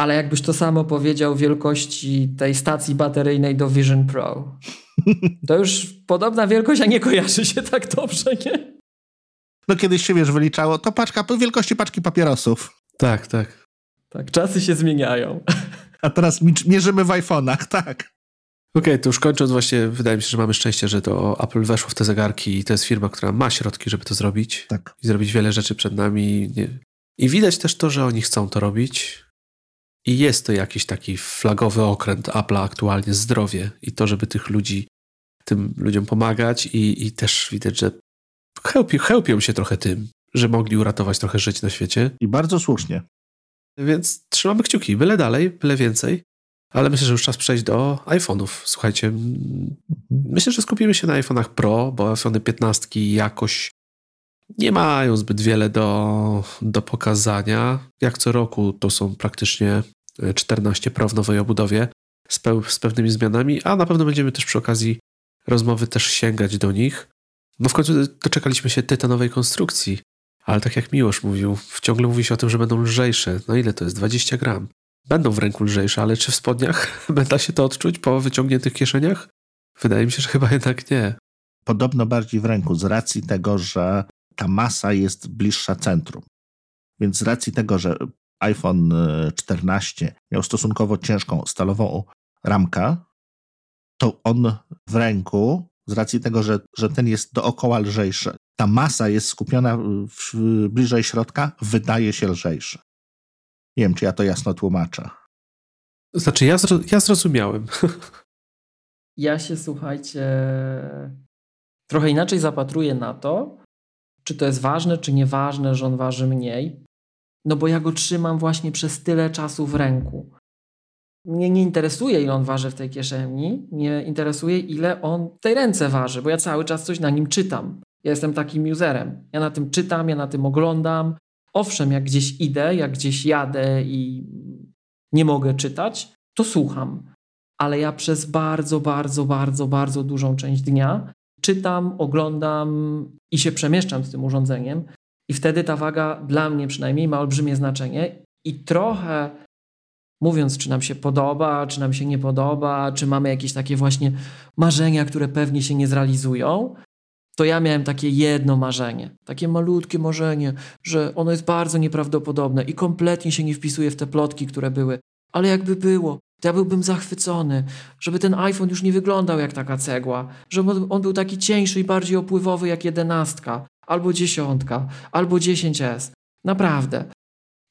ale jakbyś to samo powiedział wielkości tej stacji bateryjnej do Vision Pro. To już podobna wielkość, a nie kojarzy się tak dobrze, nie? No kiedyś się, wiesz, wyliczało, to paczka po wielkości paczki papierosów. Tak, tak. Tak, czasy się zmieniają. A teraz mi- mierzymy w iPhone'ach, [LAUGHS] tak. Okej, to już kończąc właśnie, wydaje mi się, że mamy szczęście, że to Apple weszło w te zegarki i to jest firma, która ma środki, żeby to zrobić Tak. i zrobić wiele rzeczy przed nami. I widać też to, że oni chcą to robić. I jest to jakiś taki flagowy okręt Apple'a aktualnie, zdrowie i to, żeby tych ludzi, tym ludziom pomagać i, i też widać, że chełpią, chełpią się trochę tym, że mogli uratować trochę żyć na świecie. I bardzo słusznie. Więc trzymamy kciuki, byle dalej, byle więcej. Ale myślę, że już czas przejść do iPhone'ów. Słuchajcie, mm, myślę, że skupimy się na iPhone'ach Pro, bo iPhone 15 jakoś nie mają zbyt wiele do, do pokazania. Jak co roku to są praktycznie 14 Pro w nowej obudowie z, peł, z pewnymi zmianami, a na pewno będziemy też przy okazji rozmowy też sięgać do nich. No w końcu doczekaliśmy się tytanowej konstrukcji, ale tak jak Miłosz mówił, ciągle mówi się o tym, że będą lżejsze. No ile to jest? 20 gram. Będą w ręku lżejsze, ale czy w spodniach [LAUGHS] da się to odczuć po wyciągniętych kieszeniach? Wydaje mi się, że chyba jednak nie. Podobno bardziej w ręku, z racji tego, że ta masa jest bliższa centrum. Więc z racji tego, że iPhone y, 14 miał stosunkowo ciężką stalową ramkę, to on w ręku, z racji tego, że, że ten jest dookoła lżejszy, ta masa jest skupiona w, w, bliżej środka, wydaje się lżejszy. Nie wiem, czy ja to jasno tłumaczę. Znaczy, ja, zro, ja zrozumiałem. [LAUGHS] Ja się, słuchajcie, trochę inaczej zapatruję na to, czy to jest ważne, czy nieważne, że on waży mniej. No bo ja go trzymam właśnie przez tyle czasu w ręku. Mnie nie interesuje, ile on waży w tej kieszeni, mnie interesuje, ile on w tej ręce waży, bo ja cały czas coś na nim czytam. Ja jestem takim userem. Ja na tym czytam, ja na tym oglądam. Owszem, jak gdzieś idę, jak gdzieś jadę i nie mogę czytać, to słucham. Ale ja przez bardzo, bardzo, bardzo, bardzo dużą część dnia czytam, oglądam i się przemieszczam z tym urządzeniem. I wtedy ta waga dla mnie przynajmniej ma olbrzymie znaczenie. I trochę mówiąc, czy nam się podoba, czy nam się nie podoba, czy mamy jakieś takie właśnie marzenia, które pewnie się nie zrealizują, to ja miałem takie jedno marzenie, takie malutkie marzenie, że ono jest bardzo nieprawdopodobne i kompletnie się nie wpisuje w te plotki, które były. Ale jakby było, to ja byłbym zachwycony, żeby ten iPhone już nie wyglądał jak taka cegła, żeby on był taki cieńszy i bardziej opływowy jak jedenastka, albo dziesiątka, albo 10S. Naprawdę.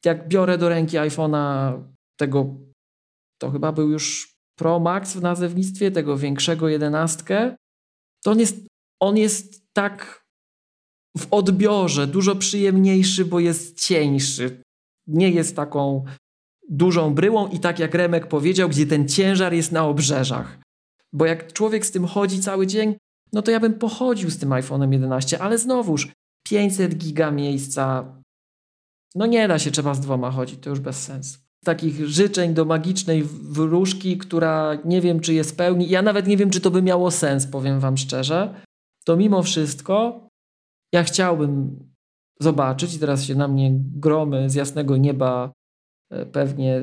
Jak biorę do ręki iPhone'a tego, to chyba był już Pro Max w nazewnictwie, tego większego jedenastkę, to on jest, on jest tak w odbiorze dużo przyjemniejszy, bo jest cieńszy. Nie jest taką dużą bryłą i tak jak Remek powiedział, gdzie ten ciężar jest na obrzeżach. Bo jak człowiek z tym chodzi cały dzień, no to ja bym pochodził z tym iPhone'em 11, ale znowuż 500 giga miejsca, no nie da się, trzeba z dwoma chodzić, to już bez sensu takich życzeń do magicznej wróżki, która nie wiem, czy je spełni. Ja nawet nie wiem, czy to by miało sens, powiem Wam szczerze. To mimo wszystko ja chciałbym zobaczyć, i teraz się na mnie gromy z jasnego nieba e, pewnie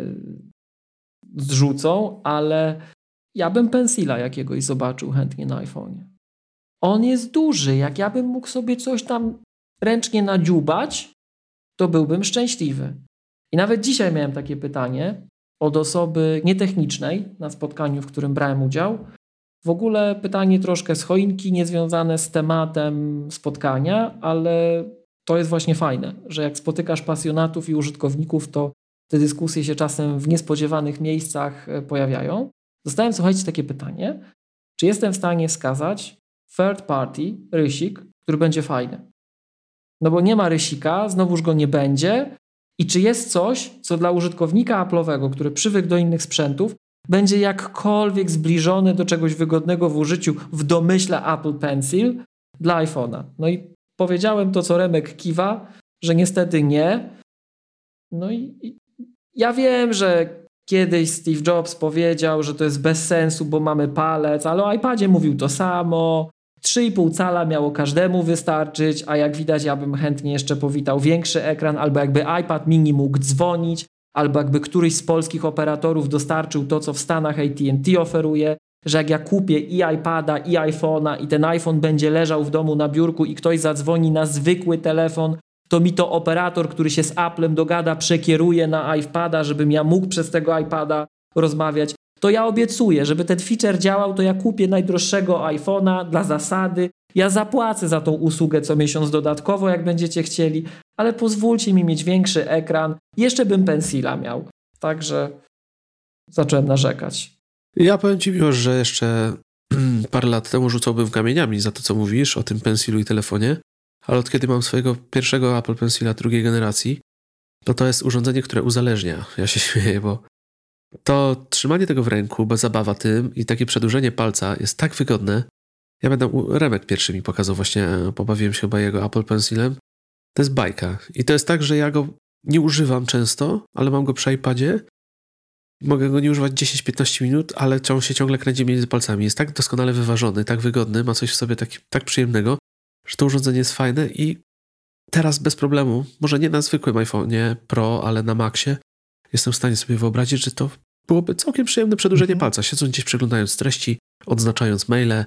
zrzucą, ale ja bym pensila jakiegoś zobaczył chętnie na iPhone'ie. On jest duży. Jak ja bym mógł sobie coś tam ręcznie nadziubać, to byłbym szczęśliwy. I nawet dzisiaj miałem takie pytanie od osoby nietechnicznej na spotkaniu, w którym brałem udział. W ogóle pytanie troszkę z choinki, niezwiązane z tematem spotkania, ale to jest właśnie fajne, że jak spotykasz pasjonatów i użytkowników, to te dyskusje się czasem w niespodziewanych miejscach e, pojawiają. Dostałem, słuchajcie, takie pytanie, czy jestem w stanie wskazać third party, rysik, który będzie fajny? No bo nie ma rysika, znowuż go nie będzie, i czy jest coś, co dla użytkownika Apple'owego, który przywykł do innych sprzętów, będzie jakkolwiek zbliżone do czegoś wygodnego w użyciu w domyśle Apple Pencil dla iPhone'a? No i powiedziałem to, co Remek kiwa, że niestety nie. No i, i ja wiem, że kiedyś Steve Jobs powiedział, że to jest bez sensu, bo mamy palec, ale o iPadzie mówił to samo. 3,5 cala miało każdemu wystarczyć, a jak widać, ja bym chętnie jeszcze powitał większy ekran, albo jakby iPad mini mógł dzwonić, albo jakby któryś z polskich operatorów dostarczył to, co w Stanach AT&T oferuje, że jak ja kupię i iPada, i iPhone'a i ten iPhone będzie leżał w domu na biurku i ktoś zadzwoni na zwykły telefon, to mi to operator, który się z Applem dogada, przekieruje na iPada, żebym ja mógł przez tego iPada rozmawiać to ja obiecuję, żeby ten feature działał, to ja kupię najdroższego iPhone'a dla zasady. Ja zapłacę za tą usługę co miesiąc dodatkowo, jak będziecie chcieli, ale pozwólcie mi mieć większy ekran. Jeszcze bym pensila miał. Także zacząłem narzekać. Ja powiem Ci miło, że jeszcze [CLEARS THROAT] parę lat temu rzucałbym kamieniami za to, co mówisz o tym pensilu i telefonie, ale od kiedy mam swojego pierwszego Apple Pencila drugiej generacji, to to jest urządzenie, które uzależnia. Ja się śmieję, bo to trzymanie tego w ręku, bez zabawa tym i takie przedłużenie palca jest tak wygodne. Ja będę, Remek pierwszy mi pokazał właśnie, e, pobawiłem się chyba jego Apple Pencilem. To jest bajka. I to jest tak, że ja go nie używam często, ale mam go przy iPadzie. Mogę go nie używać 10-15 minut, ale on się ciągle kręci między palcami. Jest tak doskonale wyważony, tak wygodny, ma coś w sobie taki, tak przyjemnego, że to urządzenie jest fajne i teraz bez problemu, może nie na zwykłym iPhone'ie Pro, ale na Maxie, jestem w stanie sobie wyobrazić, że to byłoby całkiem przyjemne przedłużenie mhm. palca. Siedząc gdzieś przeglądając treści, odznaczając maile,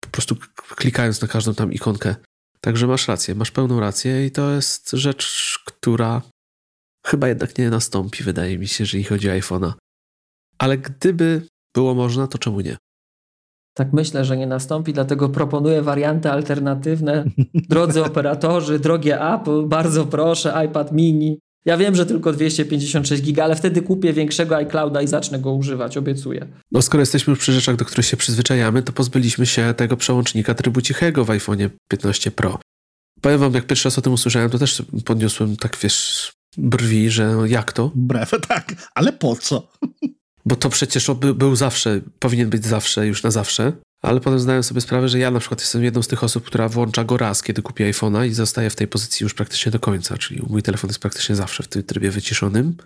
po prostu klikając na każdą tam ikonkę. Także masz rację, masz pełną rację i to jest rzecz, która chyba jednak nie nastąpi, wydaje mi się, jeżeli chodzi o iPhone'a. Ale gdyby było można, to czemu nie? Tak myślę, że nie nastąpi, dlatego proponuję warianty alternatywne. [LAUGHS] Drodzy operatorzy, drogie Apple, bardzo proszę, iPad mini, ja wiem, że tylko 256 giga, ale wtedy kupię większego iClouda i zacznę go używać, obiecuję. No skoro jesteśmy już przy rzeczach, do których się przyzwyczajamy, to pozbyliśmy się tego przełącznika trybu cichego w iPhone 15 Pro. Powiem wam, jak pierwszy raz o tym usłyszałem, to też podniosłem tak, wiesz, brwi, że jak to? Brewę, [LAUGHS] tak, ale po co? Bo to przecież by, był zawsze, powinien być zawsze, już na zawsze. Ale potem zdałem sobie sprawę, że ja na przykład jestem jedną z tych osób, która włącza go raz, kiedy kupi iPhone'a i zostaje w tej pozycji już praktycznie do końca, czyli mój telefon jest praktycznie zawsze w tym trybie wyciszonym.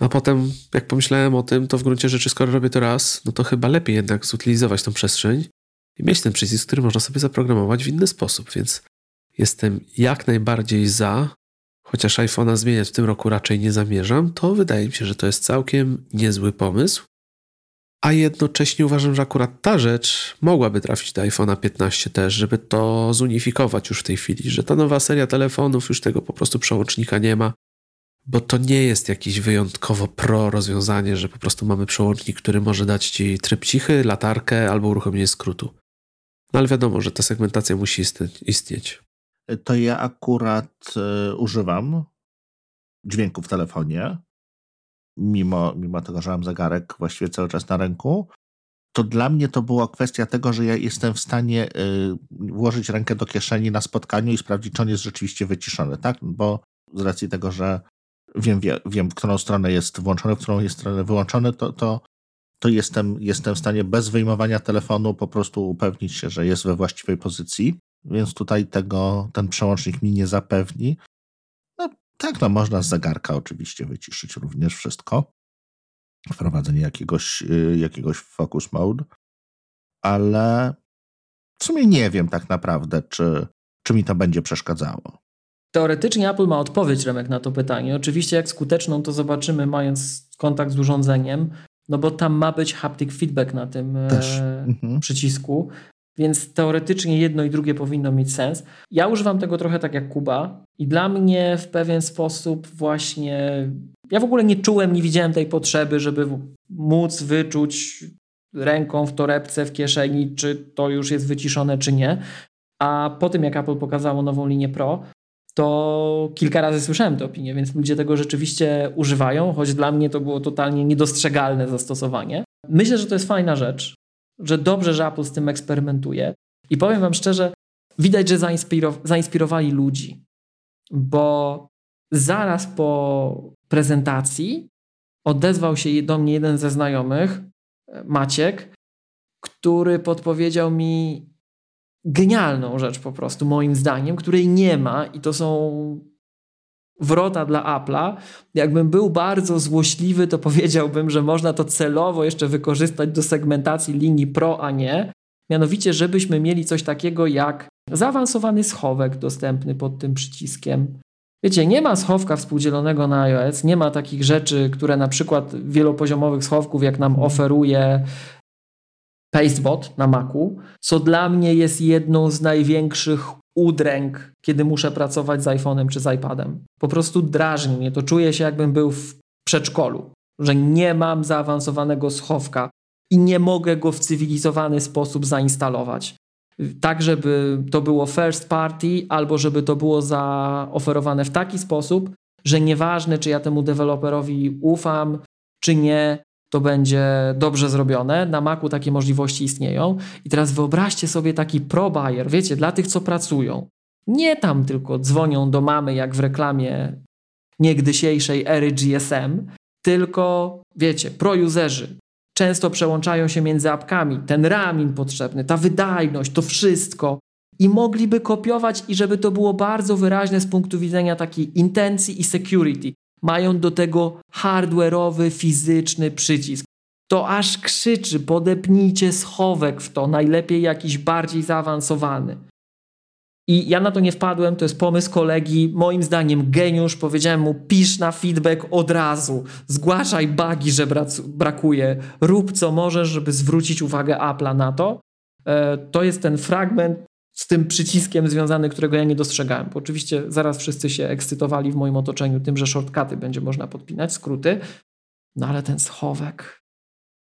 A potem, jak pomyślałem o tym, to w gruncie rzeczy, skoro robię to raz, no to chyba lepiej jednak zutylizować tą przestrzeń i mieć ten przycisk, który można sobie zaprogramować w inny sposób, więc jestem jak najbardziej za, chociaż iPhone'a zmieniać w tym roku raczej nie zamierzam, to wydaje mi się, że to jest całkiem niezły pomysł. A jednocześnie uważam, że akurat ta rzecz mogłaby trafić do iPhone'a 15 też, żeby to zunifikować już w tej chwili, że ta nowa seria telefonów już tego po prostu przełącznika nie ma, bo to nie jest jakieś wyjątkowo pro rozwiązanie, że po prostu mamy przełącznik, który może dać ci tryb cichy, latarkę albo uruchomienie skrótu. No ale wiadomo, że ta segmentacja musi istnieć. To ja akurat y, używam dźwięku w telefonie, mimo, mimo tego, że mam zegarek właściwie cały czas na ręku. To dla mnie to była kwestia tego, że ja jestem w stanie y, włożyć rękę do kieszeni na spotkaniu i sprawdzić, czy on jest rzeczywiście wyciszony, tak? Bo z racji tego, że wiem, wiem, wiem w którą stronę jest włączony, w którą jest stronę wyłączony, to, to, to jestem, jestem w stanie bez wyjmowania telefonu po prostu upewnić się, że jest we właściwej pozycji. Więc tutaj tego ten przełącznik mi nie zapewni. Tak, no można z zegarka oczywiście wyciszyć również wszystko. Wprowadzenie jakiegoś, y, jakiegoś focus mode, ale w sumie nie wiem tak naprawdę, czy, czy mi to będzie przeszkadzało. Teoretycznie Apple ma odpowiedź, Remek, na to pytanie. Oczywiście jak skuteczną to zobaczymy, mając kontakt z urządzeniem, no bo tam ma być haptic feedback na tym e, mhm. przycisku, więc teoretycznie jedno i drugie powinno mieć sens. Ja używam tego trochę tak jak Kuba i dla mnie w pewien sposób właśnie ja w ogóle nie czułem, nie widziałem tej potrzeby, żeby móc wyczuć ręką w torebce, w kieszeni, czy to już jest wyciszone, czy nie. A po tym, jak Apple pokazało nową linię Pro, to kilka razy słyszałem te opinie, więc ludzie tego rzeczywiście używają, choć dla mnie to było totalnie niedostrzegalne zastosowanie. Myślę, że to jest fajna rzecz, że dobrze, że Apple z tym eksperymentuje. I powiem Wam szczerze, widać, że zainspirowali ludzi, bo zaraz po prezentacji odezwał się do mnie jeden ze znajomych, Maciek, który podpowiedział mi genialną rzecz po prostu, moim zdaniem, której nie ma i to są wrota dla Apple'a. Jakbym był bardzo złośliwy, to powiedziałbym, że można to celowo jeszcze wykorzystać do segmentacji linii Pro, a nie. Mianowicie, żebyśmy mieli coś takiego jak zaawansowany schowek dostępny pod tym przyciskiem. Wiecie, nie ma schowka współdzielonego na iOS, nie ma takich rzeczy, które na przykład wielopoziomowych schowków, jak nam oferuje Pastebot na Macu, co dla mnie jest jedną z największych udręk, kiedy muszę pracować z iPhone'em czy z iPadem. Po prostu drażni mnie to. Czuję się, jakbym był w przedszkolu, że nie mam zaawansowanego schowka i nie mogę go w cywilizowany sposób zainstalować. Tak, żeby to było first party, albo żeby to było zaoferowane w taki sposób, że nieważne, czy ja temu deweloperowi ufam, czy nie, to będzie dobrze zrobione. Na Macu takie możliwości istnieją. I teraz wyobraźcie sobie taki pro buyer, wiecie, dla tych, co pracują. Nie tam tylko dzwonią do mamy, jak w reklamie niegdysiejszej ery GSM, tylko, wiecie, pro-userzy często przełączają się między apkami. Ten RAM potrzebny, ta wydajność, to wszystko. I mogliby kopiować, i żeby to było bardzo wyraźne z punktu widzenia takiej intencji i security mają do tego hardware'owy, fizyczny przycisk. To aż krzyczy, podepnijcie schowek w to, najlepiej jakiś bardziej zaawansowany. I ja na to nie wpadłem, to jest pomysł kolegi, moim zdaniem geniusz. Powiedziałem mu, pisz na feedback od razu, zgłaszaj bugi, że brakuje, rób co możesz, żeby zwrócić uwagę Apple'a na to. E, to jest ten fragment, z tym przyciskiem związany, którego ja nie dostrzegałem. Bo oczywiście zaraz wszyscy się ekscytowali w moim otoczeniu tym, że shortcuty będzie można podpinać, skróty, no ale ten schowek.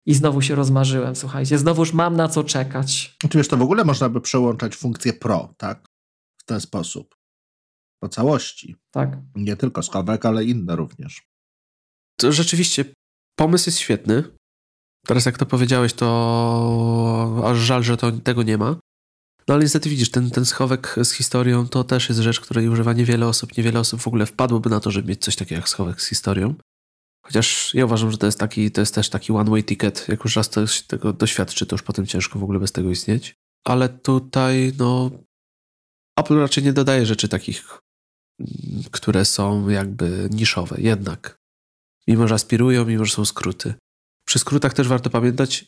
I znowu się rozmarzyłem, słuchajcie, znowuż mam na co czekać. Czy wiesz, to w ogóle można by przełączać funkcję Pro, tak? W ten sposób. Po całości. Tak. Nie tylko schowek, ale inne również. To rzeczywiście pomysł jest świetny. Teraz jak to powiedziałeś, to aż żal, że to, tego nie ma. No ale niestety widzisz, ten, ten schowek z historią to też jest rzecz, której używa niewiele osób. Niewiele osób w ogóle wpadłoby na to, żeby mieć coś takiego jak schowek z historią. Chociaż ja uważam, że to jest, taki, to jest też taki one-way ticket. Jak już raz ktoś tego doświadczy, to już potem ciężko w ogóle bez tego istnieć. Ale tutaj, no, Apple raczej nie dodaje rzeczy takich, mm, które są jakby niszowe. Jednak, mimo że aspirują, mimo że są skróty. Przy skrótach też warto pamiętać,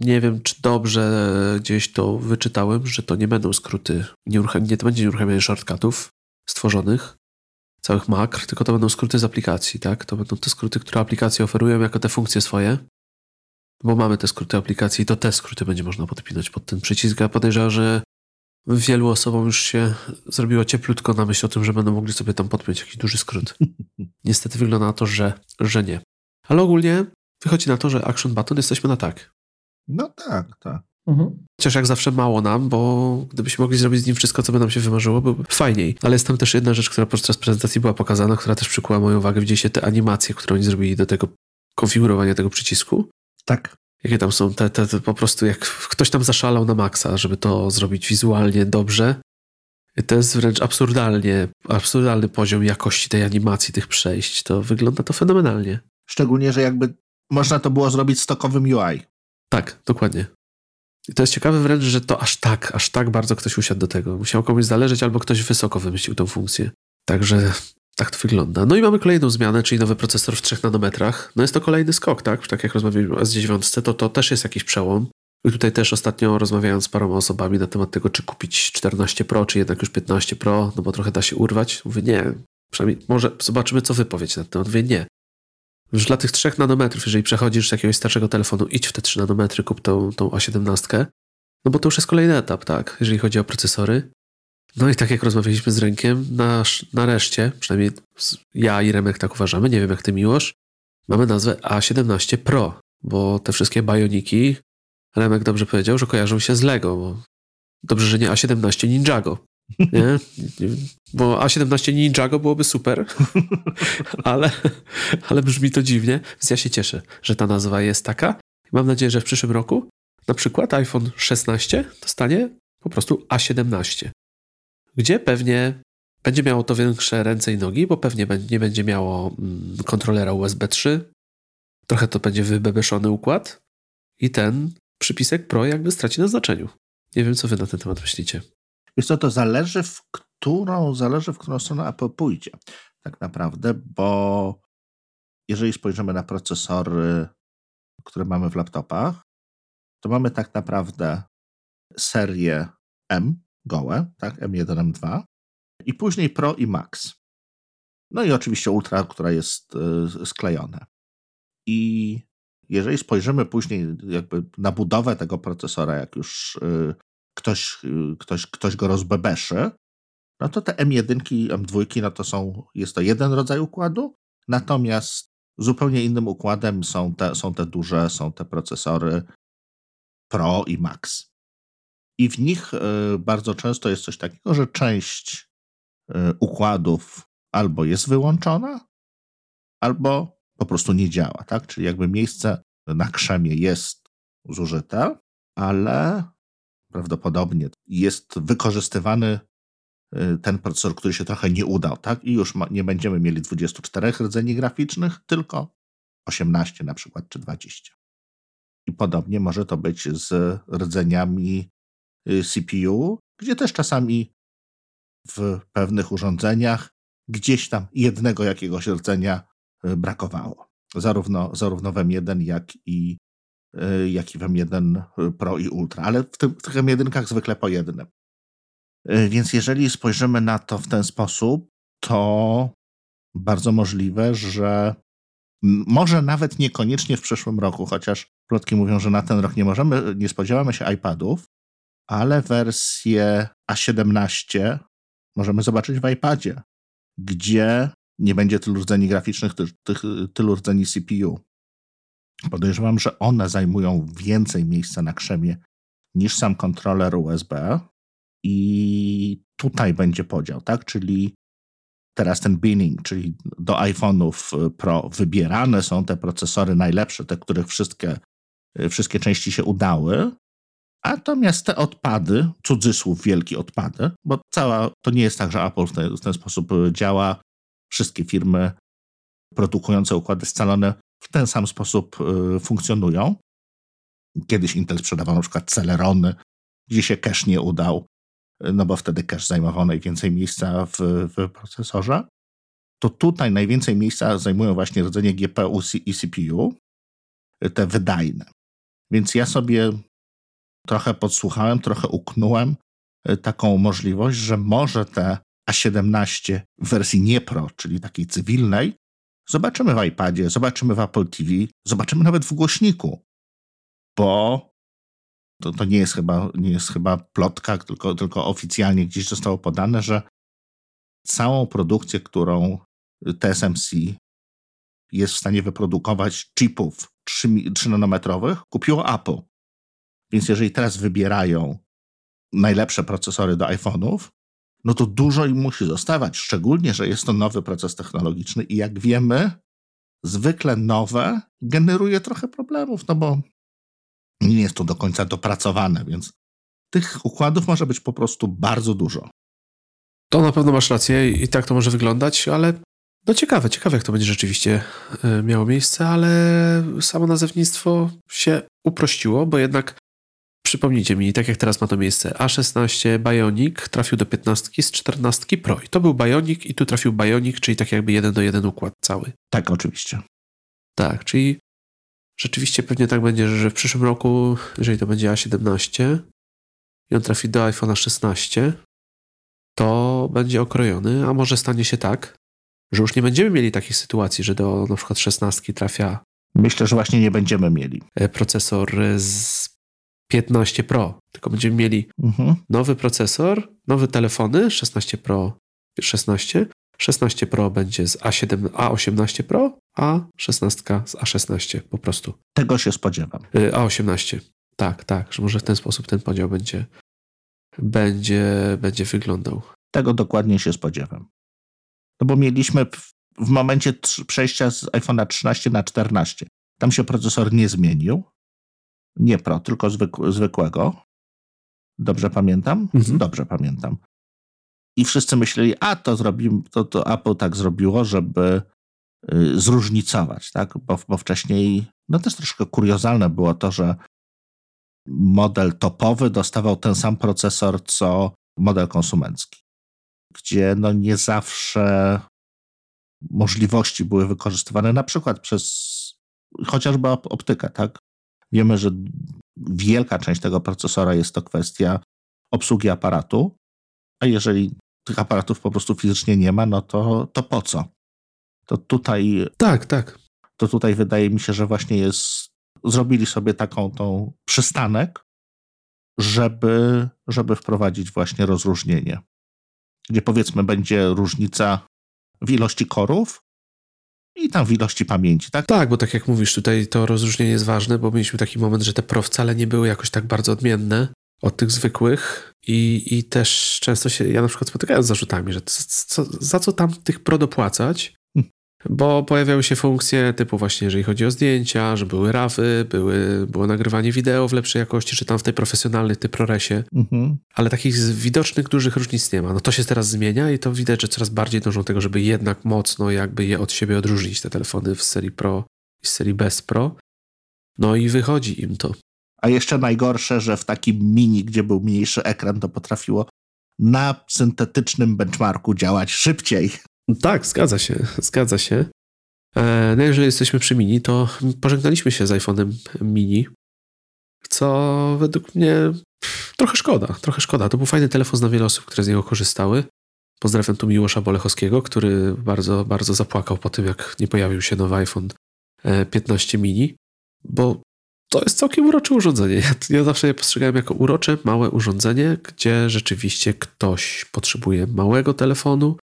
nie wiem, czy dobrze gdzieś to wyczytałem, że to nie będą skróty, nie, nie to będzie uruchamianie shortcutów stworzonych, całych makr, tylko to będą skróty z aplikacji, tak? To będą te skróty, które aplikacje oferują jako te funkcje swoje, bo mamy te skróty aplikacji i to te skróty będzie można podpinać pod ten przycisk. Ja podejrzewam, że wielu osobom już się zrobiło cieplutko na myśl o tym, że będą mogli sobie tam podpiąć jakiś duży skrót. [LAUGHS] Niestety wygląda na to, że, że nie. Ale ogólnie wychodzi na to, że Action Button jesteśmy na tak. No tak, tak. Mhm. Chociaż jak zawsze mało nam, bo gdybyśmy mogli zrobić z nim wszystko, co by nam się wymarzyło, byłby fajniej. Ale jest tam też jedna rzecz, która podczas prezentacji była pokazana, która też przykuła moją uwagę. Widzieliście te animacje, które oni zrobili do tego konfigurowania tego przycisku? Tak. Jakie tam są te, te, te po prostu jak ktoś tam zaszalał na maksa, żeby to zrobić wizualnie dobrze. I to jest wręcz absurdalnie, absurdalny poziom jakości tej animacji, tych przejść. To wygląda to fenomenalnie. Szczególnie, że jakby można to było zrobić stokowym UI. Tak, dokładnie. I to jest ciekawe wręcz, że to aż tak, aż tak bardzo ktoś usiadł do tego. Musiał komuś zależeć, albo ktoś wysoko wymyślił tą funkcję. Także tak to wygląda. No i mamy kolejną zmianę, czyli nowy procesor w 3 nanometrach. No jest to kolejny skok, tak? Tak jak rozmawialiśmy o S9, to to też jest jakiś przełom. I tutaj też ostatnio rozmawiając z paroma osobami na temat tego, czy kupić 14 Pro, czy jednak już 15 Pro, no bo trochę da się urwać. Mówię, nie. Przynajmniej może zobaczymy, co wy powiecie na ten temat. Mówię, nie. Już dla tych 3 nanometrów, jeżeli przechodzisz z jakiegoś starszego telefonu, idź w te 3 nanometry, kup tą, tą A17. No bo to już jest kolejny etap, tak? Jeżeli chodzi o procesory. No i tak jak rozmawialiśmy z Rękiem, nasz, nareszcie, przynajmniej ja i Remek tak uważamy, nie wiem jak ty Miłosz, mamy nazwę A17 Pro, bo te wszystkie Bioniki, Remek dobrze powiedział, że kojarzą się z Lego, bo dobrze, że nie A17 Ninjago. Nie? Bo A17 Ninjago byłoby super, [LAUGHS] ale, ale brzmi to dziwnie, więc ja się cieszę, że ta nazwa jest taka. Mam nadzieję, że w przyszłym roku na przykład iPhone 16 dostanie po prostu A17, gdzie pewnie będzie miało to większe ręce i nogi, bo pewnie nie będzie miało mm, kontrolera USB 3, trochę to będzie wybebeszony układ i ten przypisek Pro jakby straci na znaczeniu. Nie wiem, co wy na ten temat myślicie. Wiesz co, to zależy w którą, zależy w którą stronę Apple pójdzie tak naprawdę, bo jeżeli spojrzymy na procesory, które mamy w laptopach, to mamy tak naprawdę serię M, gołe, tak, M1, M2 i później Pro i Max. No i oczywiście Ultra, która jest y, sklejona. I jeżeli spojrzymy później jakby na budowę tego procesora, jak już y, ktoś, ktoś, ktoś go rozbebeszy, no to te M1 i M2 no to są, jest to jeden rodzaj układu, natomiast zupełnie innym układem są te, są te duże, są te procesory Pro i Max. I w nich y, bardzo często jest coś takiego, że część y, układów albo jest wyłączona, albo po prostu nie działa, tak? Czyli jakby miejsce na krzemie jest zużyte, ale prawdopodobnie jest wykorzystywany y, ten procesor, który się trochę nie udał, tak? I już nie będziemy mieli 24 rdzeni graficznych, tylko 18 na przykład, czy 20. I podobnie może to być z rdzeniami y, CPU, gdzie też czasami w pewnych urządzeniach gdzieś tam jednego jakiegoś rdzenia y, brakowało. Zarówno, zarówno w M1, jak i jak i w M1 Pro i Ultra, ale w, tym, w tych M1 zwykle po jednym. Y, więc jeżeli spojrzymy na to w ten sposób, to bardzo możliwe, że może nawet niekoniecznie w przyszłym roku, chociaż plotki mówią, że na ten rok nie możemy, nie spodziewamy się iPadów, ale wersję A17 możemy zobaczyć w iPadzie, gdzie nie będzie tylu rdzeni graficznych, ty, ty, tylu rdzeni CPU. Podejrzewam, że one zajmują więcej miejsca na krzemie niż sam kontroler USB. I tutaj będzie podział, tak? Czyli teraz ten binning, czyli do iPhone'ów y, Pro wybierane są te procesory najlepsze, te, których wszystkie, y, wszystkie części się udały. Natomiast te odpady, cudzysłów wielkie odpady, bo cała, to nie jest tak, że Apple w ten, w ten sposób działa. Wszystkie firmy produkujące układy scalone w ten sam sposób y, funkcjonują. Kiedyś Intel sprzedawał na przykład Celerony, gdzie się cache nie udał, no bo wtedy cache zajmował najwięcej miejsca w, w procesorze. To tutaj najwięcej miejsca zajmują właśnie rdzenie GPU i CPU, te wydajne. Więc ja sobie trochę podsłuchałem, trochę uknąłem y, taką możliwość, że może te A17 w wersji nie Pro, czyli takiej cywilnej, zobaczymy w iPadzie, zobaczymy w Apple TV, zobaczymy nawet w głośniku, bo to, to nie, jest chyba, nie jest chyba plotka, tylko, tylko oficjalnie gdzieś zostało podane, że całą produkcję, którą TSMC jest w stanie wyprodukować chipów 3, 3 nanometrowych, kupiło Apple. Więc jeżeli teraz wybierają najlepsze procesory do iPhone'ów, no to dużo im musi zostawać, szczególnie, że jest to nowy proces technologiczny i jak wiemy, zwykle nowe generuje trochę problemów, no bo nie jest to do końca dopracowane, więc tych układów może być po prostu bardzo dużo. To na pewno masz rację i tak to może wyglądać, ale no ciekawe, ciekawe jak to będzie rzeczywiście e, miało miejsce, ale samo nazewnictwo się uprościło, bo jednak przypomnijcie mi, tak jak teraz ma to miejsce, A16 Bionic trafił do 15 z 14 Pro i to był Bionic i tu trafił Bionic, czyli tak jakby jeden do jeden układ cały. Tak, oczywiście. Tak, czyli rzeczywiście pewnie tak będzie, że w przyszłym roku, jeżeli to będzie A17 i on trafi do iPhone'a 16, to będzie okrojony, a może stanie się tak, że już nie będziemy mieli takich sytuacji, że do na przykład 16 trafia Myślę, że właśnie nie będziemy mieli. e, procesor z 15 Pro, tylko będziemy mieli Mhm. nowy procesor, nowe telefony 16 Pro, 16, 16 Pro będzie z A7, A18 Pro, a 16 z A16 po prostu. Tego się spodziewam. Y, A18. Tak, tak, że może w ten sposób ten podział będzie, będzie, będzie wyglądał. Tego dokładnie się spodziewam. No bo mieliśmy w, w momencie przejścia z iPhone'a 13 na 14. Tam się procesor nie zmienił. Nie Pro, tylko zwykł- zwykłego. Dobrze pamiętam? Mhm. Dobrze pamiętam. I wszyscy myśleli, a to zrobimy, to, to Apple tak zrobiło, żeby y, zróżnicować, tak? Bo, bo wcześniej, no też troszkę kuriozalne było to, że model topowy dostawał ten sam procesor, co model konsumencki, gdzie no nie zawsze możliwości były wykorzystywane na przykład przez chociażby op- optykę, tak? Wiemy, że wielka część tego procesora jest to kwestia obsługi aparatu, a jeżeli tych aparatów po prostu fizycznie nie ma, no to, to po co? To tutaj, Tak, tak. to tutaj wydaje mi się, że właśnie jest, zrobili sobie taką tą przystanek, żeby, żeby wprowadzić właśnie rozróżnienie. Gdzie powiedzmy będzie różnica w ilości korów i tam w ilości pamięci, tak? Tak, bo tak jak mówisz, tutaj to rozróżnienie jest ważne, bo mieliśmy taki moment, że te Pro wcale nie były jakoś tak bardzo odmienne od tych zwykłych i, i też często się, ja na przykład spotykałem z zarzutami, że co, za co tam tych Pro dopłacać. Bo pojawiały się funkcje typu właśnie, jeżeli chodzi o zdjęcia, że były RAWy, były, było nagrywanie wideo w lepszej jakości, czy tam w tej profesjonalnej, tej ProResie, Mhm. ale takich widocznych, dużych różnic nie ma. No to się teraz zmienia i to widać, że coraz bardziej dążą do tego, żeby jednak mocno jakby je od siebie odróżnić, te telefony w serii Pro i z serii bez Pro. No i wychodzi im to. A jeszcze najgorsze, że w takim mini, gdzie był mniejszy ekran, to potrafiło na syntetycznym benchmarku działać szybciej. Tak, zgadza się, zgadza się. E, No jeżeli jesteśmy przy mini, to pożegnaliśmy się z iPhone'em mini, co według mnie trochę szkoda, trochę szkoda. To był fajny telefon, znam wiele osób, które z niego korzystały. Pozdrawiam tu Miłosza Bolechowskiego, który bardzo, bardzo zapłakał po tym, jak nie pojawił się nowy iPhone e, 15 mini, bo to jest całkiem urocze urządzenie. Ja, ja zawsze je postrzegałem jako urocze, małe urządzenie, gdzie rzeczywiście ktoś potrzebuje małego telefonu,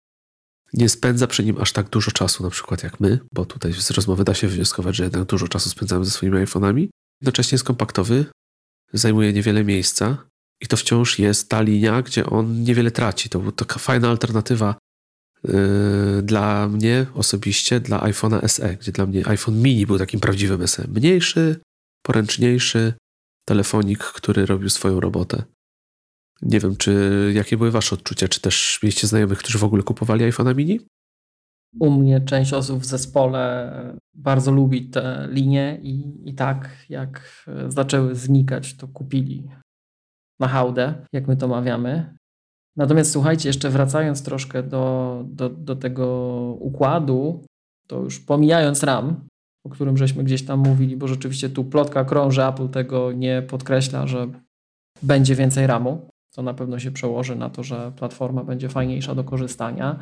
nie spędza przy nim aż tak dużo czasu, na przykład jak my, bo tutaj z rozmowy da się wywnioskować, że jednak dużo czasu spędzamy ze swoimi iPhone'ami. Jednocześnie jest kompaktowy, zajmuje niewiele miejsca i to wciąż jest ta linia, gdzie on niewiele traci. To była taka fajna alternatywa yy, dla mnie osobiście, dla iPhone'a SE, gdzie dla mnie iPhone mini był takim prawdziwym SE. Mniejszy, poręczniejszy telefonik, który robił swoją robotę. Nie wiem, czy jakie były wasze odczucia, czy też mieliście znajomych, którzy w ogóle kupowali iPhone'a mini? u mnie część osób w zespole bardzo lubi te linie i, i tak jak zaczęły znikać, to kupili na hałdę, jak my to mawiamy. Natomiast słuchajcie, jeszcze wracając troszkę do, do, do tego układu, to już pomijając RAM, o którym żeśmy gdzieś tam mówili, bo rzeczywiście tu plotka krąży, Apple tego nie podkreśla, że będzie więcej RAMu, co na pewno się przełoży na to, że platforma będzie fajniejsza do korzystania.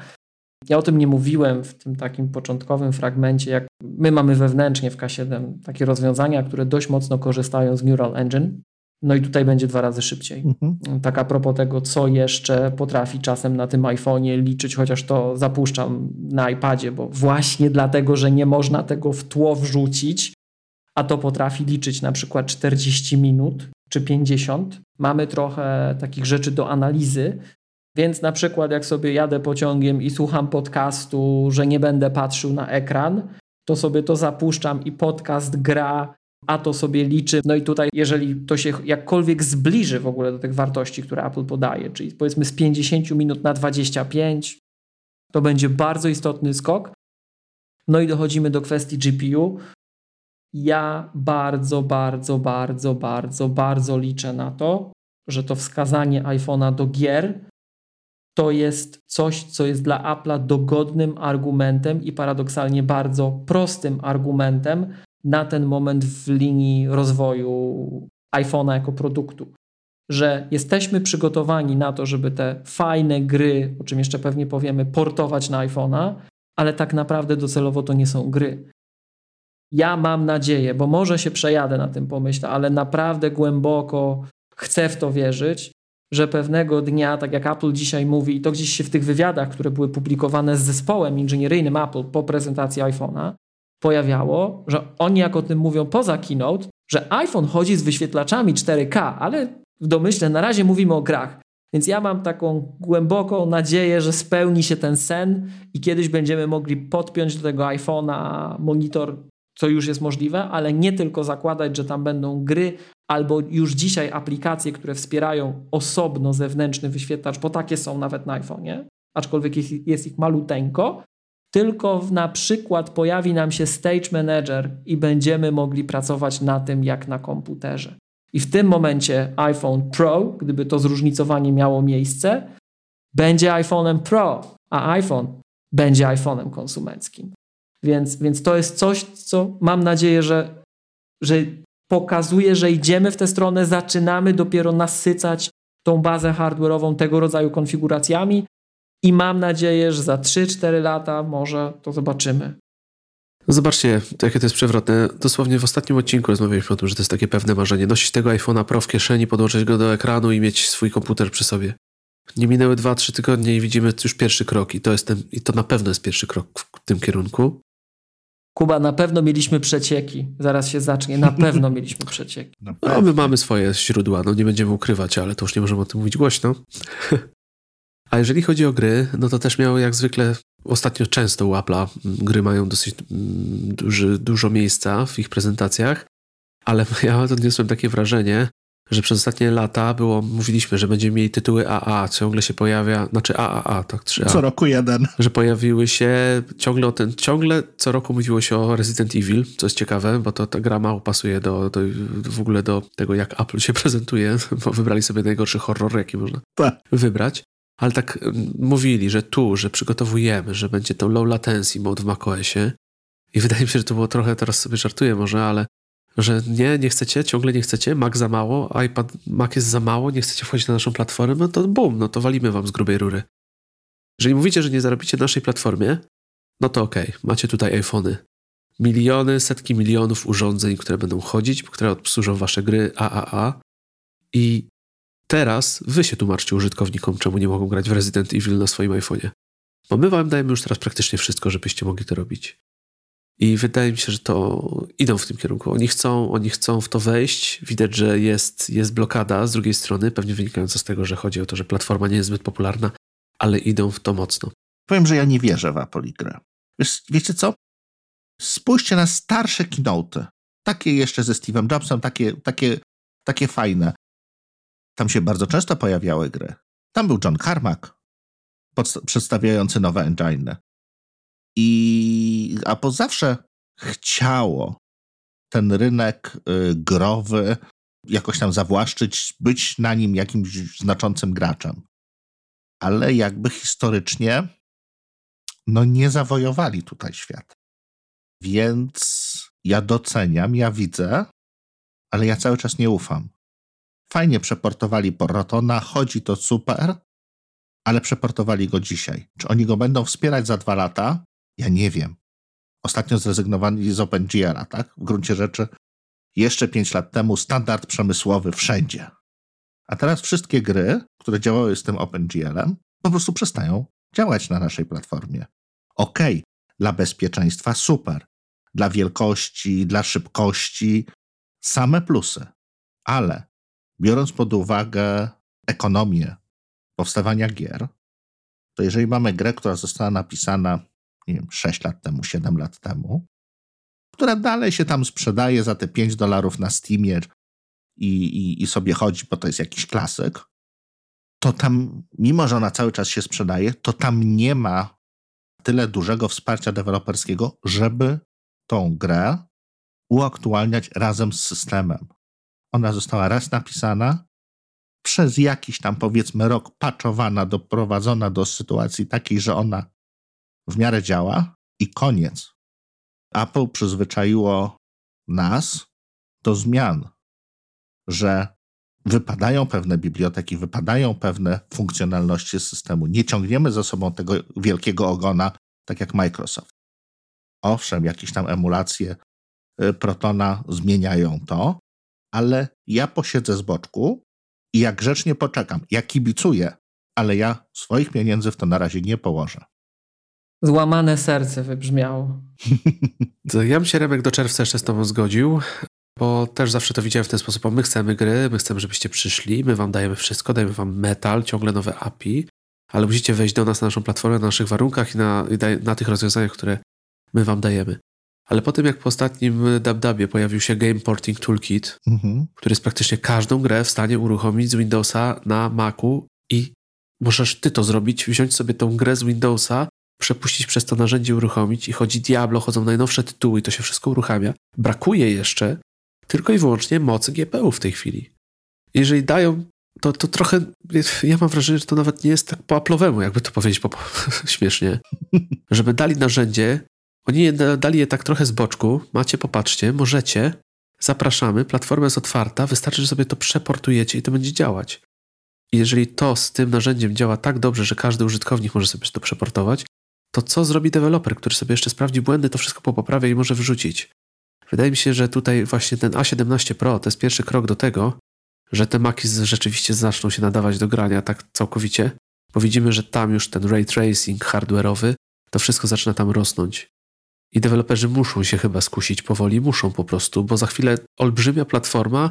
Ja o tym nie mówiłem w tym takim początkowym fragmencie, jak my mamy wewnętrznie w K7 takie rozwiązania, które dość mocno korzystają z Neural Engine. No i tutaj będzie dwa razy szybciej. Mhm. Tak a propos tego, co jeszcze potrafi czasem na tym iPhone'ie liczyć, chociaż to zapuszczam na iPadzie, bo właśnie dlatego, że nie można tego w tło wrzucić, a to potrafi liczyć na przykład 40 minut czy 50. Mamy trochę takich rzeczy do analizy, więc na przykład jak sobie jadę pociągiem i słucham podcastu, że nie będę patrzył na ekran, to sobie to zapuszczam i podcast gra, a to sobie liczy. No i tutaj, jeżeli to się jakkolwiek zbliży w ogóle do tych wartości, które Apple podaje, czyli powiedzmy z 50 minut na 25, to będzie bardzo istotny skok. No i dochodzimy do kwestii GPU. Ja bardzo, bardzo, bardzo, bardzo, bardzo liczę na to, że to wskazanie iPhone'a do gier to jest coś, co jest dla Apple'a dogodnym argumentem i paradoksalnie bardzo prostym argumentem na ten moment w linii rozwoju iPhone'a jako produktu. Że jesteśmy przygotowani na to, żeby te fajne gry, o czym jeszcze pewnie powiemy, portować na iPhone'a, ale tak naprawdę docelowo to nie są gry. Ja mam nadzieję, bo może się przejadę na tym pomyśle, ale naprawdę głęboko chcę w to wierzyć, że pewnego dnia, tak jak Apple dzisiaj mówi, i to gdzieś się w tych wywiadach, które były publikowane z zespołem inżynieryjnym Apple po prezentacji iPhone'a, pojawiało, że oni jak o tym mówią poza keynote, że iPhone chodzi z wyświetlaczami 4K, ale w domyśle na razie mówimy o grach. Więc ja mam taką głęboką nadzieję, że spełni się ten sen i kiedyś będziemy mogli podpiąć do tego iPhone'a monitor, co już jest możliwe, ale nie tylko zakładać, że tam będą gry, albo już dzisiaj aplikacje, które wspierają osobno zewnętrzny wyświetlacz, bo takie są nawet na iPhone'ie, aczkolwiek jest ich maluteńko, tylko na przykład pojawi nam się Stage Manager i będziemy mogli pracować na tym jak na komputerze. I w tym momencie iPhone Pro, gdyby to zróżnicowanie miało miejsce, będzie iPhone'em Pro, a iPhone będzie iPhone'em konsumenckim. Więc, więc to jest coś, co mam nadzieję, że, że pokazuje, że idziemy w tę stronę, zaczynamy dopiero nasycać tą bazę hardware'ową tego rodzaju konfiguracjami i mam nadzieję, że za 3-4 lata może to zobaczymy. Zobaczcie, jakie to jest przewrotne. Dosłownie w ostatnim odcinku rozmawialiśmy o tym, że to jest takie pewne marzenie. Nosić tego iPhone'a Pro w kieszeni, podłączyć go do ekranu i mieć swój komputer przy sobie. Nie minęły 2-3 tygodnie i widzimy już pierwszy krok i to, jest ten, i to na pewno jest pierwszy krok w tym kierunku. Kuba, na pewno mieliśmy przecieki. Zaraz się zacznie. Na pewno mieliśmy przecieki. No, my mamy swoje źródła, no nie będziemy ukrywać, ale to już nie możemy o tym mówić głośno. [LAUGHS] A jeżeli chodzi o gry, no to też miało jak zwykle ostatnio często u Apple'a gry mają dosyć duży, dużo miejsca w ich prezentacjach, ale [LAUGHS] ja odniosłem takie wrażenie, że przez ostatnie lata było, mówiliśmy, że będziemy mieli tytuły AA, ciągle się pojawia, znaczy AAA, tak, 3A. Co roku jeden. Że pojawiły się, ciągle, ten, ciągle co roku mówiło się o Resident Evil, co jest ciekawe, bo to ta gra mało pasuje do, do, w ogóle do tego, jak Apple się [LAUGHS] prezentuje, bo wybrali sobie najgorszy horror, jaki można tak. wybrać. Ale tak mówili, że tu, że przygotowujemy, że będzie to low latency mode w macOSie. I wydaje mi się, że to było trochę, teraz sobie żartuję może, ale że nie, nie chcecie, ciągle nie chcecie, Mac za mało, iPad, Mac jest za mało, nie chcecie wchodzić na naszą platformę, no to bum, no to walimy wam z grubej rury. Jeżeli mówicie, że nie zarobicie na naszej platformie, no to okej, okay, macie tutaj iPhony. Miliony, setki milionów urządzeń, które będą chodzić, które obsłużą wasze gry AAA i teraz wy się tłumaczcie użytkownikom, czemu nie mogą grać w Resident Evil na swoim iPhone'ie. Bo my wam dajemy już teraz praktycznie wszystko, żebyście mogli to robić. I wydaje mi się, że to idą w tym kierunku. Oni chcą, oni chcą w to wejść. Widać, że jest, jest blokada z drugiej strony, pewnie wynikająca z tego, że chodzi o to, że platforma nie jest zbyt popularna, ale idą w to mocno. Powiem, że ja nie wierzę w Apple. Wiesz, wiecie co? Spójrzcie na starsze keynote. Takie jeszcze ze Steve'em Jobsem, takie, takie, takie fajne. Tam się bardzo często pojawiały gry. Tam był John Carmack, przedstawiający nowe engine. I Apple zawsze chciało ten rynek y, growy jakoś tam zawłaszczyć, być na nim jakimś znaczącym graczem. Ale jakby historycznie no nie zawojowali tutaj świat. Więc ja doceniam, ja widzę, ale ja cały czas nie ufam. Fajnie przeportowali Porotona, chodzi to super, ale przeportowali go dzisiaj. Czy oni go będą wspierać za dwa lata? Ja nie wiem. Ostatnio zrezygnowali z OpenGL, tak? W gruncie rzeczy jeszcze pięć lat temu standard przemysłowy wszędzie. A teraz wszystkie gry, które działały z tym OpenGL-em, po prostu przestają działać na naszej platformie. Okej, okay, dla bezpieczeństwa super, dla wielkości, dla szybkości, same plusy, ale biorąc pod uwagę ekonomię powstawania gier, to jeżeli mamy grę, która została napisana, nie wiem, 6 lat temu, 7 lat temu, która dalej się tam sprzedaje za te 5 dolarów na Steamie i, i, i sobie chodzi, bo to jest jakiś klasyk, to tam, mimo że ona cały czas się sprzedaje, to tam nie ma tyle dużego wsparcia deweloperskiego, żeby tą grę uaktualniać razem z systemem. Ona została raz napisana, przez jakiś tam powiedzmy rok patchowana, doprowadzona do sytuacji takiej, że ona w miarę działa i koniec. Apple przyzwyczaiło nas do zmian, że wypadają pewne biblioteki, wypadają pewne funkcjonalności systemu. Nie ciągniemy za sobą tego wielkiego ogona, tak jak Microsoft. Owszem, jakieś tam emulacje y, Protona zmieniają to, ale ja posiedzę z boczku i jak grzecznie poczekam. Ja kibicuję, ale ja swoich pieniędzy w to na razie nie położę. Złamane serce wybrzmiało. [LAUGHS] ja bym się Remek do czerwca jeszcze z tobą zgodził, bo też zawsze to widziałem w ten sposób. My chcemy gry, my chcemy, żebyście przyszli, my wam dajemy wszystko, dajemy wam metal, ciągle nowe API, ale musicie wejść do nas na naszą platformę, na naszych warunkach i na, i na tych rozwiązaniach, które my wam dajemy. Ale po tym, jak po ostatnim DubDubie pojawił się Game Porting Toolkit, mhm. który jest praktycznie każdą grę w stanie uruchomić z Windowsa na Macu i możesz ty to zrobić, wziąć sobie tą grę z Windowsa, przepuścić przez to narzędzie, uruchomić i chodzi Diablo, chodzą najnowsze tytuły i to się wszystko uruchamia. Brakuje jeszcze tylko i wyłącznie mocy GPU w tej chwili. Jeżeli dają, to, to trochę, ja mam wrażenie, że to nawet nie jest tak po Apple'owemu, jakby to powiedzieć po, [LAUGHS] śmiesznie, żeby dali narzędzie, oni je dali je tak trochę z boczku, macie, popatrzcie, możecie, zapraszamy, platforma jest otwarta, wystarczy, że sobie to przeportujecie i to będzie działać. I jeżeli to z tym narzędziem działa tak dobrze, że każdy użytkownik może sobie to przeportować, to co zrobi deweloper, który sobie jeszcze sprawdzi błędy, to wszystko poprawia i może wyrzucić. Wydaje mi się, że tutaj właśnie ten A17 Pro to jest pierwszy krok do tego, że te maki rzeczywiście zaczną się nadawać do grania tak całkowicie, bo widzimy, że tam już ten ray tracing hardware'owy, to wszystko zaczyna tam rosnąć. I deweloperzy muszą się chyba skusić powoli, muszą po prostu, bo za chwilę olbrzymia platforma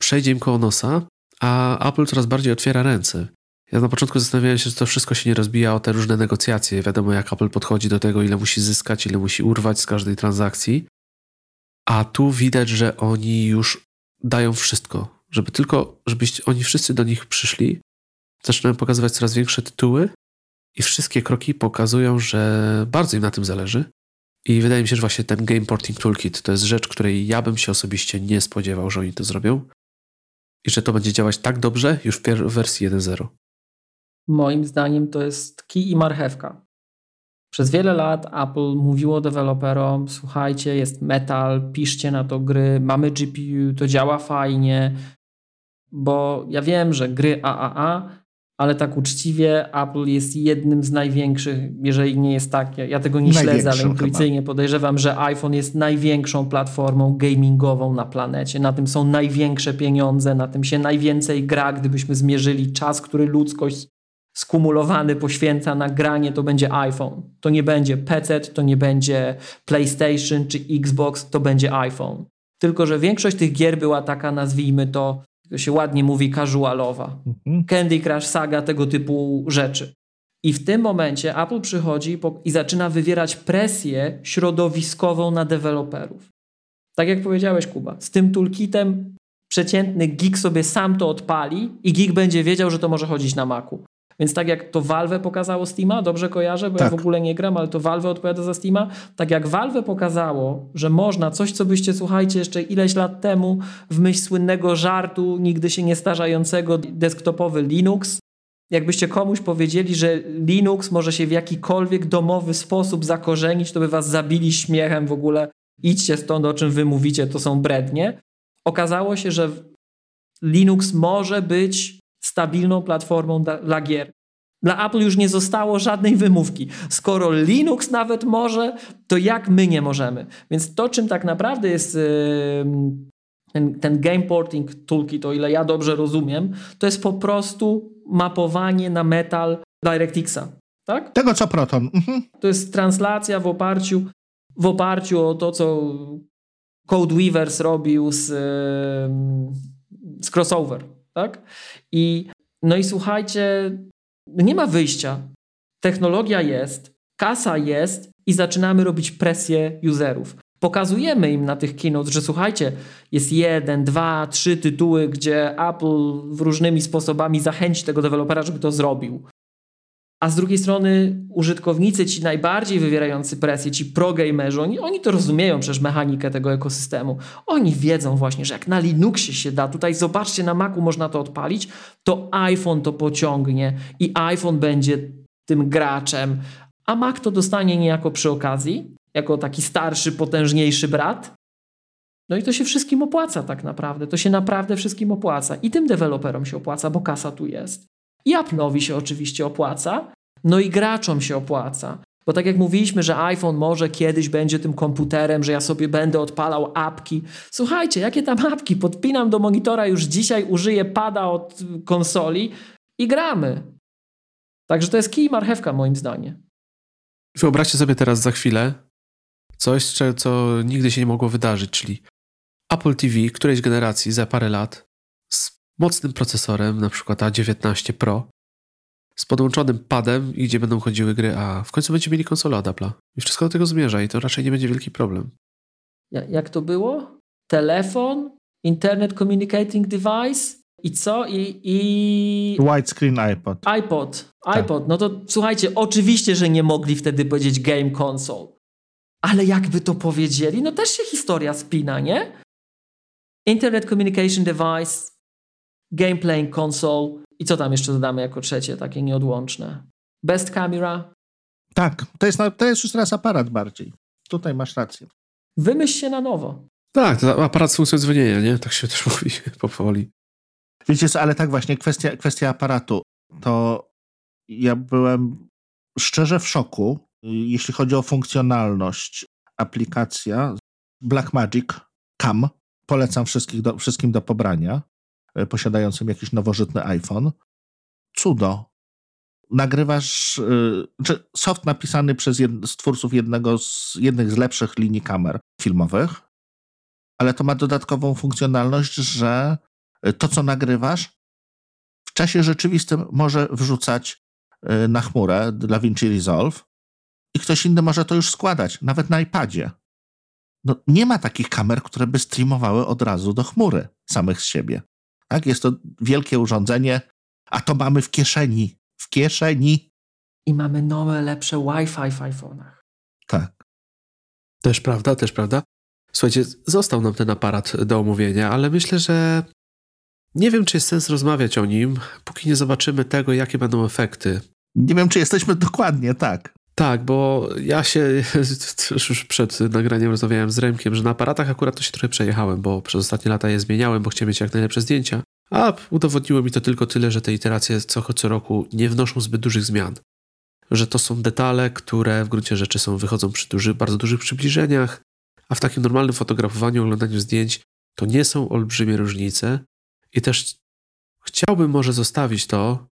przejdzie im koło nosa, a Apple coraz bardziej otwiera ręce. Ja na początku zastanawiałem się, że to wszystko się nie rozbija o te różne negocjacje. Wiadomo, jak Apple podchodzi do tego, ile musi zyskać, ile musi urwać z każdej transakcji. A tu widać, że oni już dają wszystko, żeby tylko, żebyście oni wszyscy do nich przyszli, zaczynają pokazywać coraz większe tytuły i wszystkie kroki pokazują, że bardzo im na tym zależy. I wydaje mi się, że właśnie ten Game Porting Toolkit to jest rzecz, której ja bym się osobiście nie spodziewał, że oni to zrobią i że to będzie działać tak dobrze już w wersji 1.0. Moim zdaniem to jest kij i marchewka. Przez wiele lat Apple mówiło deweloperom: słuchajcie, jest metal, piszcie na to gry, mamy GPU, to działa fajnie. Bo ja wiem, że gry AAA, ale tak uczciwie, Apple jest jednym z największych, jeżeli nie jest tak, ja, tego nie śledzę, ale intuicyjnie chyba. podejrzewam, że iPhone jest największą platformą gamingową na planecie. Na tym są największe pieniądze, na tym się najwięcej gra, gdybyśmy zmierzyli czas, który ludzkość skumulowany poświęca na granie, to będzie iPhone. To nie będzie PC, to nie będzie PlayStation czy Xbox, to będzie iPhone. Tylko, że większość tych gier była taka, nazwijmy to, to się ładnie mówi, casualowa. Mhm. Candy Crush, Saga, tego typu rzeczy. I w tym momencie Apple przychodzi i zaczyna wywierać presję środowiskową na deweloperów. Tak jak powiedziałeś, Kuba, z tym toolkitem przeciętny geek sobie sam to odpali i geek będzie wiedział, że to może chodzić na Macu. Więc tak jak to Valve pokazało Steama, dobrze kojarzę, bo tak. ja w ogóle nie gram, ale to Valve odpowiada za Steama. Tak jak Valve pokazało, że można coś, co byście, słuchajcie, jeszcze ileś lat temu w myśl słynnego żartu, nigdy się nie starzejącego, desktopowy Linux, jakbyście komuś powiedzieli, że Linux może się w jakikolwiek domowy sposób zakorzenić, to by was zabili śmiechem w ogóle. Idźcie stąd, o czym wy mówicie, to są brednie. Okazało się, że Linux może być stabilną platformą dla gier. Dla Apple już nie zostało żadnej wymówki. Skoro Linux nawet może, to jak my nie możemy? Więc to, czym tak naprawdę jest ten, ten game porting toolkit, o ile ja dobrze rozumiem, to jest po prostu mapowanie na metal DirectXa. Tak? Tego co Proton. Mhm. To jest translacja w oparciu, w oparciu o to, co Codeweavers robił z, z crossover. Tak? I, no i słuchajcie, nie ma wyjścia. Technologia jest, kasa jest i zaczynamy robić presję userów. Pokazujemy im na tych keynotes, że słuchajcie, jest jeden, dwa, trzy tytuły, gdzie Apple różnymi sposobami zachęci tego dewelopera, żeby to zrobił. A z drugiej strony użytkownicy, ci najbardziej wywierający presję, ci pro-gamerzy, oni, oni to rozumieją przecież mechanikę tego ekosystemu. Oni wiedzą właśnie, że jak na Linuxie się da, tutaj zobaczcie, na Macu można to odpalić, to iPhone to pociągnie i iPhone będzie tym graczem, a Mac to dostanie niejako przy okazji, jako taki starszy, potężniejszy brat. No i to się wszystkim opłaca tak naprawdę. To się naprawdę wszystkim opłaca. I tym deweloperom się opłaca, bo kasa tu jest. I Apple'owi się oczywiście opłaca, no i graczom się opłaca. Bo tak jak mówiliśmy, że iPhone może kiedyś będzie tym komputerem, że ja sobie będę odpalał apki. Słuchajcie, jakie tam apki? Podpinam do monitora już dzisiaj, użyję pada od konsoli i gramy. Także to jest kij marchewka moim zdaniem. Wyobraźcie sobie teraz za chwilę coś, co nigdy się nie mogło wydarzyć, czyli Apple TV którejś generacji za parę lat mocnym procesorem, na przykład A19 Pro, z podłączonym padem i gdzie będą chodziły gry, a w końcu będziemy mieli konsolę od Apple'a. I wszystko do tego zmierza i to raczej nie będzie wielki problem. Jak to było? Telefon, Internet Communicating Device i co? I, i... Widescreen iPod. iPod. Tak. iPod. No to słuchajcie, oczywiście, że nie mogli wtedy powiedzieć game console. Ale jakby to powiedzieli, no też się historia spina, nie? Internet Communication Device, Game Playing Console i co tam jeszcze dodamy jako trzecie, takie nieodłączne? Best Camera. Tak, to jest, to jest już teraz aparat bardziej. Tutaj masz rację. Wymyśl się na nowo. Tak, to aparat funkcją dzwonienia, nie? Tak się też [LAUGHS] mówi powoli. Wiecie co, ale tak właśnie, kwestia, kwestia aparatu. To ja byłem szczerze w szoku, jeśli chodzi o funkcjonalność. Aplikacja Blackmagic Cam. Polecam wszystkich do, wszystkim do pobrania, posiadającym jakiś nowożytny iPhone. Cudo. Nagrywasz, czy soft napisany przez jed, twórców jednego z, jednych z lepszych linii kamer filmowych, ale to ma dodatkową funkcjonalność, że to, co nagrywasz, w czasie rzeczywistym może wrzucać na chmurę dla Vinci Resolve i ktoś inny może to już składać, nawet na iPadzie. No, nie ma takich kamer, które by streamowały od razu do chmury samych z siebie. Tak? Jest to wielkie urządzenie, a to mamy w kieszeni. W kieszeni. I mamy nowe, lepsze Wi-Fi w iPhone'ach. Tak. Też prawda, też prawda. Słuchajcie, został nam ten aparat do omówienia, ale myślę, że nie wiem, czy jest sens rozmawiać o nim, póki nie zobaczymy tego, jakie będą efekty. Nie wiem, czy jesteśmy dokładnie tak. Tak, bo ja się [LAUGHS] już przed nagraniem rozmawiałem z Remkiem, że na aparatach akurat to się trochę przejechałem, bo przez ostatnie lata je zmieniałem, bo chciałem mieć jak najlepsze zdjęcia. A udowodniło mi to tylko tyle, że te iteracje co, co roku nie wnoszą zbyt dużych zmian. Że to są detale, które w gruncie rzeczy są, wychodzą przy duży, bardzo dużych przybliżeniach, a w takim normalnym fotografowaniu, oglądaniu zdjęć to nie są olbrzymie różnice. I też chciałbym może zostawić to,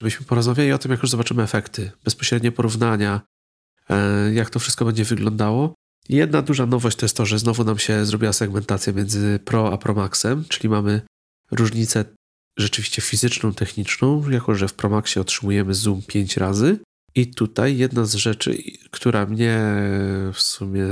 żebyśmy porozmawiali o tym, jak już zobaczymy efekty, bezpośrednie porównania, jak to wszystko będzie wyglądało. Jedna duża nowość to jest to, że znowu nam się zrobiła segmentacja między Pro a Pro Maxem, czyli mamy różnicę rzeczywiście fizyczną, techniczną, jako że w Pro Maxie otrzymujemy zoom 5 razy. I tutaj jedna z rzeczy, która mnie w sumie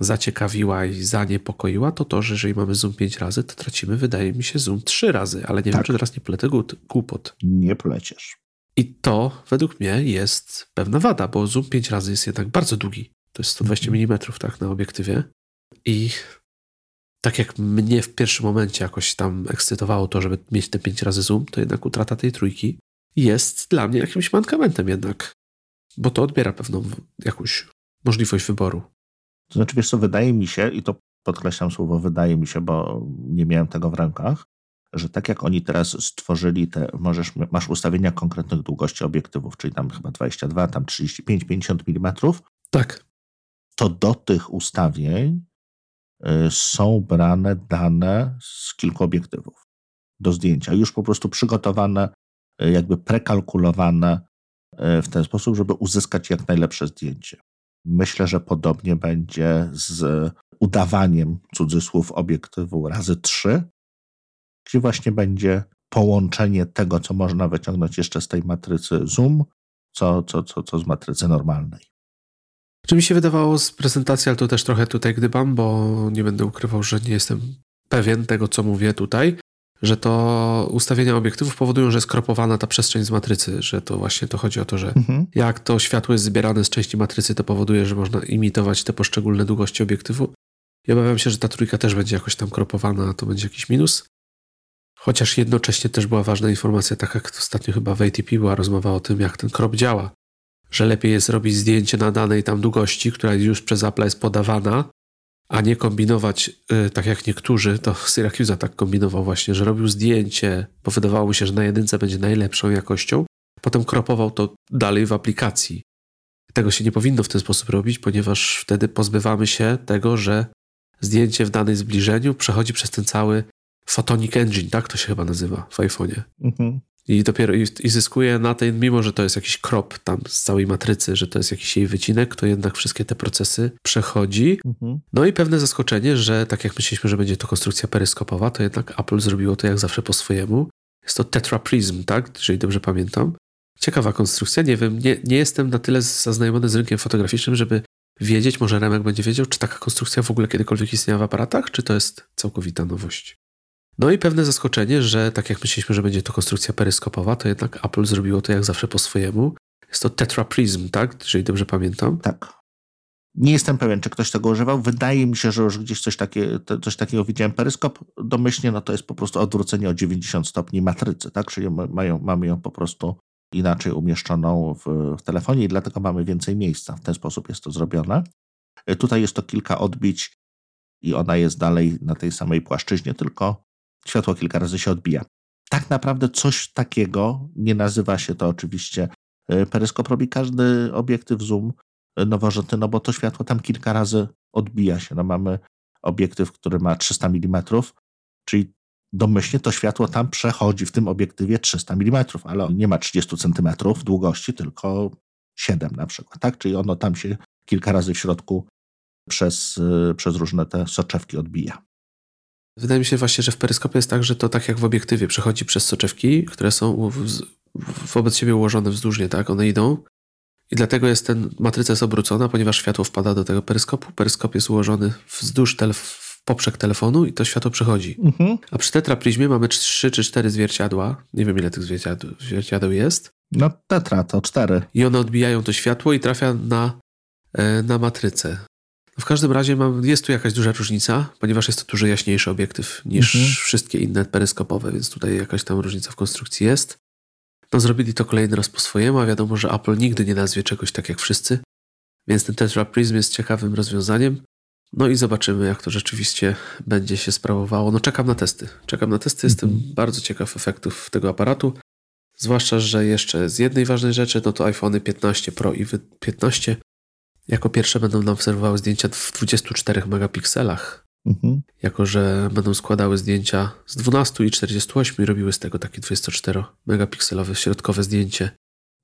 zaciekawiła i zaniepokoiła, to to, że jeżeli mamy zoom 5 razy, to tracimy, wydaje mi się, zoom 3 razy, ale nie tak. wiem, czy teraz nie polecę głupot. Nie polecisz. I to według mnie jest pewna wada, bo zoom 5 razy jest jednak bardzo długi. To jest 120 mm, tak, na obiektywie. I tak jak mnie w pierwszym momencie jakoś tam ekscytowało to, żeby mieć te 5 razy zoom, to jednak utrata tej trójki jest dla mnie jakimś mankamentem jednak, bo to odbiera pewną jakąś możliwość wyboru. To znaczy, wiesz co, wydaje mi się, i to podkreślam słowo wydaje mi się, bo nie miałem tego w rękach, że tak jak oni teraz stworzyli te, możesz, masz ustawienia konkretnych długości obiektywów, czyli tam chyba 22, tam 35, 50 mm. Tak. To do tych ustawień y, są brane dane z kilku obiektywów do zdjęcia, już po prostu przygotowane, y, jakby prekalkulowane y, w ten sposób, żeby uzyskać jak najlepsze zdjęcie. Myślę, że podobnie będzie z udawaniem cudzysłów obiektywu razy 3, gdzie właśnie będzie połączenie tego, co można wyciągnąć jeszcze z tej matrycy zoom, co, co, co, co z matrycy normalnej. Czy mi się wydawało z prezentacji, ale to też trochę tutaj gdybam, bo nie będę ukrywał, że nie jestem pewien tego, co mówię tutaj, że to ustawienia obiektywów powodują, że jest kropowana ta przestrzeń z matrycy, że to właśnie to chodzi o to, że mhm. jak to światło jest zbierane z części matrycy, to powoduje, że można imitować te poszczególne długości obiektywu. I obawiam się, że ta trójka też będzie jakoś tam kropowana, a to będzie jakiś minus. Chociaż jednocześnie też była ważna informacja, tak jak ostatnio chyba w ATP była rozmowa o tym, jak ten krop działa. Że lepiej jest robić zdjęcie na danej tam długości, która już przez Apple jest podawana, a nie kombinować yy, tak jak niektórzy, to [LAUGHS] Syracuse tak kombinował właśnie, że robił zdjęcie, bo wydawało mu się, że na jedynce będzie najlepszą jakością, potem kropował to dalej w aplikacji. Tego się nie powinno w ten sposób robić, ponieważ wtedy pozbywamy się tego, że zdjęcie w danej zbliżeniu przechodzi przez ten cały Photonic Engine, tak to się chyba nazywa w iPhone'ie. Mhm. I dopiero i, i zyskuje na tej, mimo że to jest jakiś krop tam z całej matrycy, że to jest jakiś jej wycinek, to jednak wszystkie te procesy przechodzi. Mhm. No i pewne zaskoczenie, że tak jak myśleliśmy, że będzie to konstrukcja peryskopowa, to jednak Apple zrobiło to jak zawsze po swojemu. Jest to Tetra Prism, tak? Jeżeli dobrze pamiętam. Ciekawa konstrukcja, nie wiem, nie, nie jestem na tyle zaznajomiony z rynkiem fotograficznym, żeby wiedzieć, może Remek będzie wiedział, czy taka konstrukcja w ogóle kiedykolwiek istniała w aparatach, czy to jest całkowita nowość. No i pewne zaskoczenie, że tak jak myśleliśmy, że będzie to konstrukcja peryskopowa, to jednak Apple zrobiło to jak zawsze po swojemu. Jest to Tetra Prism, tak? Jeżeli dobrze pamiętam. Tak. Nie jestem pewien, czy ktoś tego używał. Wydaje mi się, że już gdzieś coś, takie, coś takiego widziałem. Peryskop domyślnie no to jest po prostu odwrócenie o 90 stopni matrycy, tak? Czyli mają, mamy ją po prostu inaczej umieszczoną w, w telefonie i dlatego mamy więcej miejsca. W ten sposób jest to zrobione. Tutaj jest to kilka odbić i ona jest dalej na tej samej płaszczyźnie, tylko światło kilka razy się odbija. Tak naprawdę coś takiego, nie nazywa się to oczywiście e, peryskop, robi każdy obiektyw zoom e, nowożytny, no bo to światło tam kilka razy odbija się. No mamy obiektyw, który ma 300 mm, czyli domyślnie to światło tam przechodzi w tym obiektywie 300 mm, ale on nie ma 30 cm długości, tylko 7 na przykład, tak? Czyli ono tam się kilka razy w środku przez, e, przez różne te soczewki odbija. Wydaje mi się właśnie, że w peryskopie jest tak, że to tak jak w obiektywie przechodzi przez soczewki, które są wobec siebie ułożone wzdłużnie, tak? One idą i dlatego jest ten matryca jest obrócona, ponieważ światło wpada do tego peryskopu. Peryskop jest ułożony wzdłuż w poprzek telefonu i to światło przechodzi. Mhm. A przy tetraprizmie mamy trzy czy cztery zwierciadła. Nie wiem, ile tych zwierciadeł, zwierciadeł jest. No tetra to cztery. I one odbijają to światło i trafia na, e, na matrycę. W każdym razie mam, jest tu jakaś duża różnica, ponieważ jest to dużo jaśniejszy obiektyw niż mhm. wszystkie inne peryskopowe, więc tutaj jakaś tam różnica w konstrukcji jest. No zrobili to kolejny raz po swojemu, a wiadomo, że Apple nigdy nie nazwie czegoś tak jak wszyscy, więc ten Tetra Prism jest ciekawym rozwiązaniem. No i zobaczymy, jak to rzeczywiście będzie się sprawowało. No czekam na testy. Czekam na testy, jestem mhm. bardzo ciekaw efektów tego aparatu. Zwłaszcza, że jeszcze z jednej ważnej rzeczy, no to iPhone 15 Pro i 15 jako pierwsze będą nam obserwowały zdjęcia w 24 megapikselach. Mhm. Jako, że będą składały zdjęcia z 12 i 48 i robiły z tego takie 24 megapikselowe środkowe zdjęcie.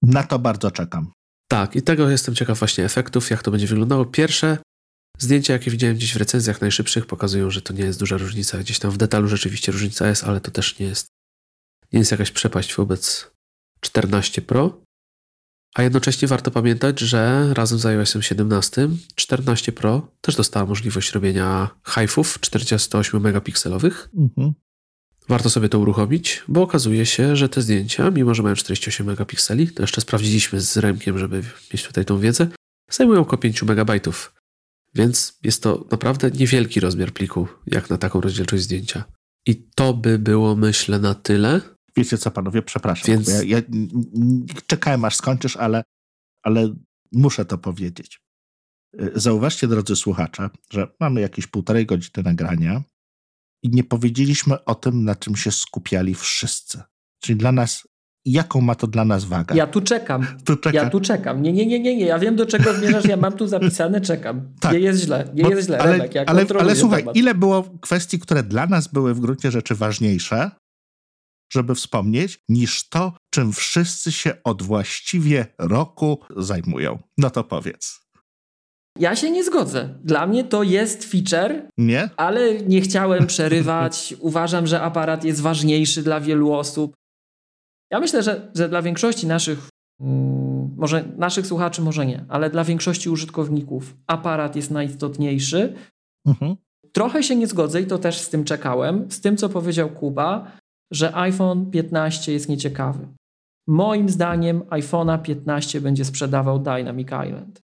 Na to bardzo czekam. Tak, i tego jestem ciekaw właśnie efektów, jak to będzie wyglądało. Pierwsze zdjęcia, jakie widziałem gdzieś w recenzjach najszybszych, pokazują, że to nie jest duża różnica. Gdzieś tam w detalu rzeczywiście różnica jest, ale to też nie jest, nie jest jakaś przepaść wobec 14 Pro. A jednocześnie warto pamiętać, że razem z iOS 17 14 Pro też dostała możliwość robienia hive'ów 48 megapikselowych. Mhm. Warto sobie to uruchomić, bo okazuje się, że te zdjęcia, mimo że mają 48 megapikseli, to jeszcze sprawdziliśmy z Remkiem, żeby mieć tutaj tą wiedzę, zajmują około 5 megabajtów. Więc jest to naprawdę niewielki rozmiar pliku, jak na taką rozdzielczość zdjęcia. I to by było, myślę, na tyle. Wiecie co, panowie, przepraszam. Więc- Ja, ja czekałem, aż skończysz, ale, ale muszę to powiedzieć. Y, Zauważcie, drodzy słuchacze, że mamy jakieś półtorej godziny nagrania i nie powiedzieliśmy o tym, na czym się skupiali wszyscy. Czyli dla nas, jaką ma to dla nas wagę. Ja tu czekam. tu czeka, Ja tu czekam. Nie, nie, nie, nie, nie. Ja wiem, do czego zmierzasz. Ja mam tu zapisane, czekam. [LAUGHS] Tak. Nie jest źle. Nie bo- jest źle. ale, Remek, ja ale, ale słuchaj, temat. ile było kwestii, które dla nas były w gruncie rzeczy ważniejsze, żeby wspomnieć, niż to, czym wszyscy się od właściwie roku zajmują. No to powiedz. Ja się nie zgodzę. Dla mnie to jest feature, Nie? ale nie chciałem przerywać. [LAUGHS] Uważam, że aparat jest ważniejszy dla wielu osób. Ja myślę, że, że dla większości naszych, mm, może naszych słuchaczy może nie, ale dla większości użytkowników aparat jest najistotniejszy. Mhm. Trochę się nie zgodzę i to też z tym czekałem, z tym co powiedział Kuba, że iPhone 15 jest nieciekawy. Moim zdaniem iPhone'a 15 będzie sprzedawał Dynamic Island.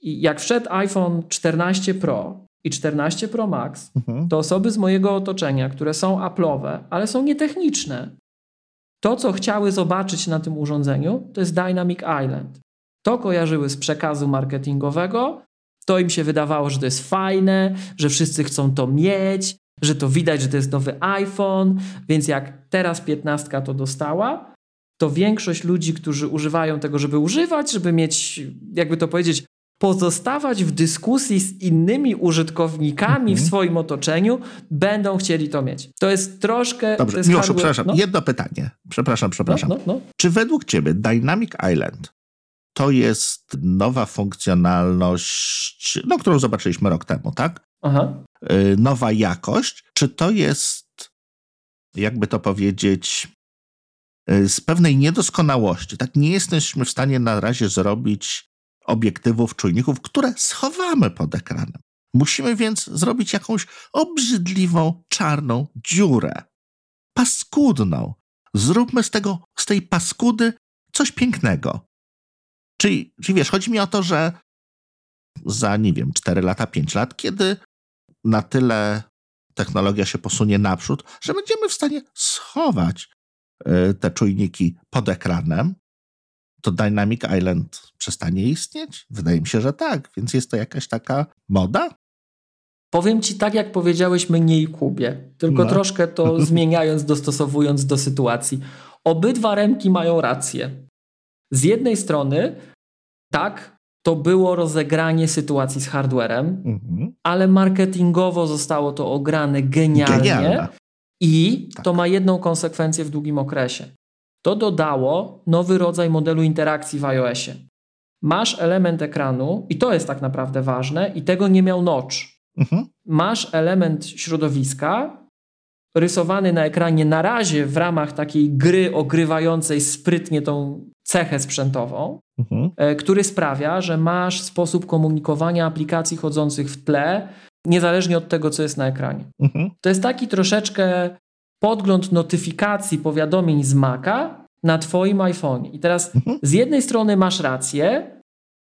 I jak wszedł iPhone 14 Pro i 14 Pro Max, Mhm. to osoby z mojego otoczenia, które są Apple'owe, ale są nietechniczne, to co chciały zobaczyć na tym urządzeniu, to jest Dynamic Island. To kojarzyły z przekazu marketingowego, to im się wydawało, że to jest fajne, że wszyscy chcą to mieć, że to widać, że to jest nowy iPhone, więc jak teraz 15 to dostała, to większość ludzi, którzy używają tego, żeby używać, żeby mieć, jakby to powiedzieć, pozostawać w dyskusji z innymi użytkownikami Mhm. w swoim otoczeniu, będą chcieli to mieć. To jest troszkę. Dobrze, jest Miłoszu, przepraszam. No, Jedno pytanie. Przepraszam, przepraszam. no, no, no. Czy według ciebie Dynamic Island to jest nowa funkcjonalność, no, którą zobaczyliśmy rok temu, tak? Aha. Y, Nowa jakość? Czy to jest, jakby to powiedzieć, y, z pewnej niedoskonałości? Tak, nie jesteśmy w stanie na razie zrobić obiektywów, czujników, które schowamy pod ekranem. Musimy więc zrobić jakąś obrzydliwą, czarną dziurę. Paskudną. Zróbmy z tego, z tej paskudy coś pięknego. Czyli, czyli wiesz, chodzi mi o to, że za, nie wiem, 4 lata, 5 lat, kiedy na tyle technologia się posunie naprzód, że będziemy w stanie schować y, te czujniki pod ekranem, to Dynamic Island przestanie istnieć? Wydaje mi się, że tak, więc jest to jakaś taka moda? Powiem ci tak, jak powiedziałeś mnie i Kubie, tylko No. troszkę to [LAUGHS] zmieniając, dostosowując do sytuacji. Obydwa Remki mają rację. Z jednej strony, tak, to było rozegranie sytuacji z hardwarem, Mhm. ale marketingowo zostało to ograne genialnie Genialne. i Tak. to ma jedną konsekwencję w długim okresie. To dodało nowy rodzaj modelu interakcji w iOSie. Masz element ekranu i to jest tak naprawdę ważne i tego nie miał Notch. Mhm. Masz element środowiska rysowany na ekranie na razie w ramach takiej gry ogrywającej sprytnie tą cechę sprzętową, Mhm. e, który sprawia, że masz sposób komunikowania aplikacji chodzących w tle, niezależnie od tego, co jest na ekranie. Mhm. To jest taki troszeczkę podgląd notyfikacji, powiadomień z Maca na Twoim iPhone. I teraz Mhm. z jednej strony masz rację,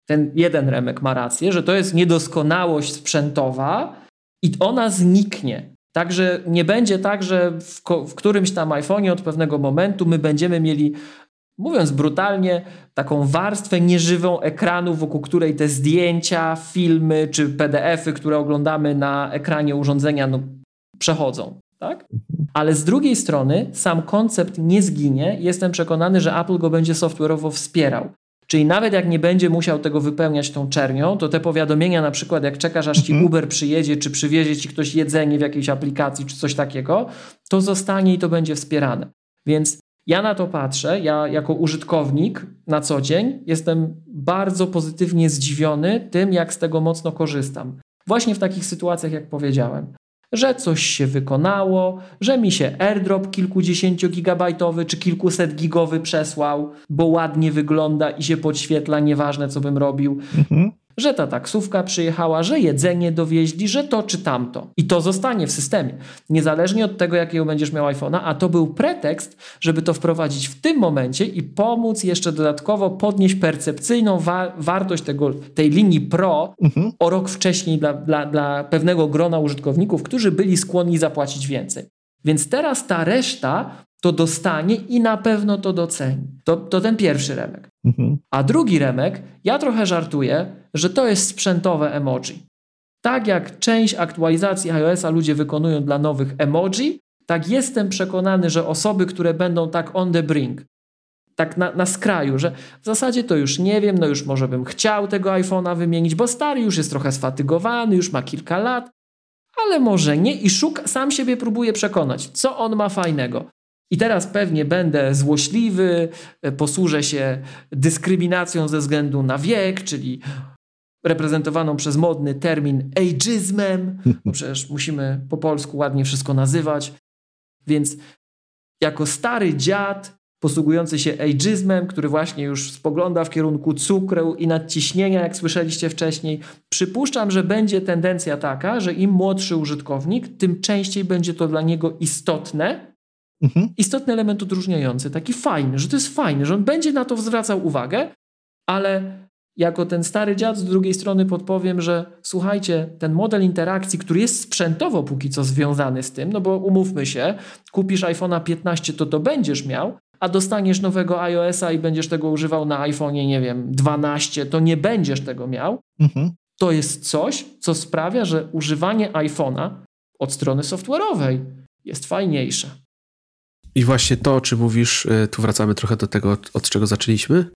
ten jeden remek ma rację, że to jest niedoskonałość sprzętowa i ona zniknie. Także nie będzie tak, że w, w którymś tam iPhone'ie od pewnego momentu my będziemy mieli, mówiąc brutalnie, taką warstwę nieżywą ekranu, wokół której te zdjęcia, filmy czy PDF-y, które oglądamy na ekranie urządzenia, no, przechodzą. Tak? Ale z drugiej strony sam koncept nie zginie. Jestem przekonany, że Apple go będzie software'owo wspierał. Czyli nawet jak nie będzie musiał tego wypełniać tą czernią, to te powiadomienia, na przykład jak czekasz, aż ci Mhm. Uber przyjedzie, czy przywiezie ci ktoś jedzenie w jakiejś aplikacji, czy coś takiego, to zostanie i to będzie wspierane. Więc ja na to patrzę, ja jako użytkownik na co dzień jestem bardzo pozytywnie zdziwiony tym, jak z tego mocno korzystam. Właśnie w takich sytuacjach, jak powiedziałem że coś się wykonało, że mi się airdrop kilkudziesięciogigabajtowy czy kilkuset gigowy przesłał, bo ładnie wygląda i się podświetla, nieważne co bym robił. Mhm. Że ta taksówka przyjechała, że jedzenie dowieźli, że to czy tamto. I to zostanie w systemie, niezależnie od tego, jakiego będziesz miał iPhone'a, a to był pretekst, żeby to wprowadzić w tym momencie i pomóc jeszcze dodatkowo podnieść percepcyjną wa wartość tego, tej linii Pro mhm. o rok wcześniej dla, dla, dla pewnego grona użytkowników, którzy byli skłonni zapłacić więcej. Więc teraz ta reszta to dostanie i na pewno to doceni. To, to ten pierwszy remek. Mhm. A drugi remek, ja trochę żartuję, że to jest sprzętowe emoji. Tak jak część aktualizacji iOS-a ludzie wykonują dla nowych emoji, tak jestem przekonany, że osoby, które będą tak on the brink, tak na, na skraju, że w zasadzie to już nie wiem, no już może bym chciał tego iPhone'a wymienić, bo stary już jest trochę sfatygowany, już ma kilka lat, ale może nie i szuk sam siebie próbuje przekonać, co on ma fajnego. I teraz pewnie będę złośliwy, e, posłużę się dyskryminacją ze względu na wiek, czyli reprezentowaną przez modny termin ageismem, bo [LAUGHS] przecież musimy po polsku ładnie wszystko nazywać. Więc jako stary dziad posługujący się ageismem, który właśnie już spogląda w kierunku cukru i nadciśnienia, jak słyszeliście wcześniej, przypuszczam, że będzie tendencja taka, że im młodszy użytkownik, tym częściej będzie to dla niego istotne, Mhm. Istotny element odróżniający, taki fajny, że to jest fajne, że on będzie na to zwracał uwagę, ale jako ten stary dziad z drugiej strony podpowiem, że słuchajcie, ten model interakcji, który jest sprzętowo póki co związany z tym, no bo umówmy się, kupisz iPhone'a 15, to to będziesz miał, a dostaniesz nowego iOS-a i będziesz tego używał na iPhone'ie, nie wiem, 12, to nie będziesz tego miał. Mhm. To jest coś, co sprawia, że używanie iPhone'a od strony software'owej jest fajniejsze. I właśnie to, o czym mówisz, y, tu wracamy trochę do tego, od czego zaczęliśmy,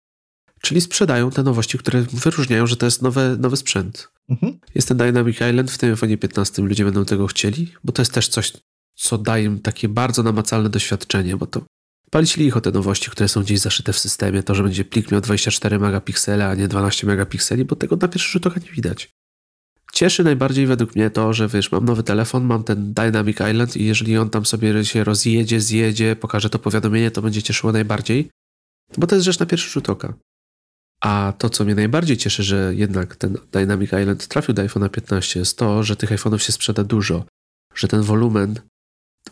czyli sprzedają te nowości, które wyróżniają, że to jest nowe, nowy sprzęt. Mhm. Jest ten Dynamic Island, w tym iPhone 15 ludzie będą tego chcieli, bo to jest też coś, co daje im takie bardzo namacalne doświadczenie, bo to palić licho te nowości, które są gdzieś zaszyte w systemie, to, że będzie plik miał 24 megapiksele, a nie 12 megapikseli, bo tego na pierwszy rzut oka nie widać. Cieszy najbardziej według mnie to, że wiesz, mam nowy telefon, mam ten Dynamic Island i jeżeli on tam sobie się rozjedzie, zjedzie, pokaże to powiadomienie, to będzie cieszyło najbardziej, bo to jest rzecz na pierwszy rzut oka. A to, co mnie najbardziej cieszy, że jednak ten Dynamic Island trafił do iPhone'a 15, jest to, że tych iPhone'ów się sprzeda dużo, że ten wolumen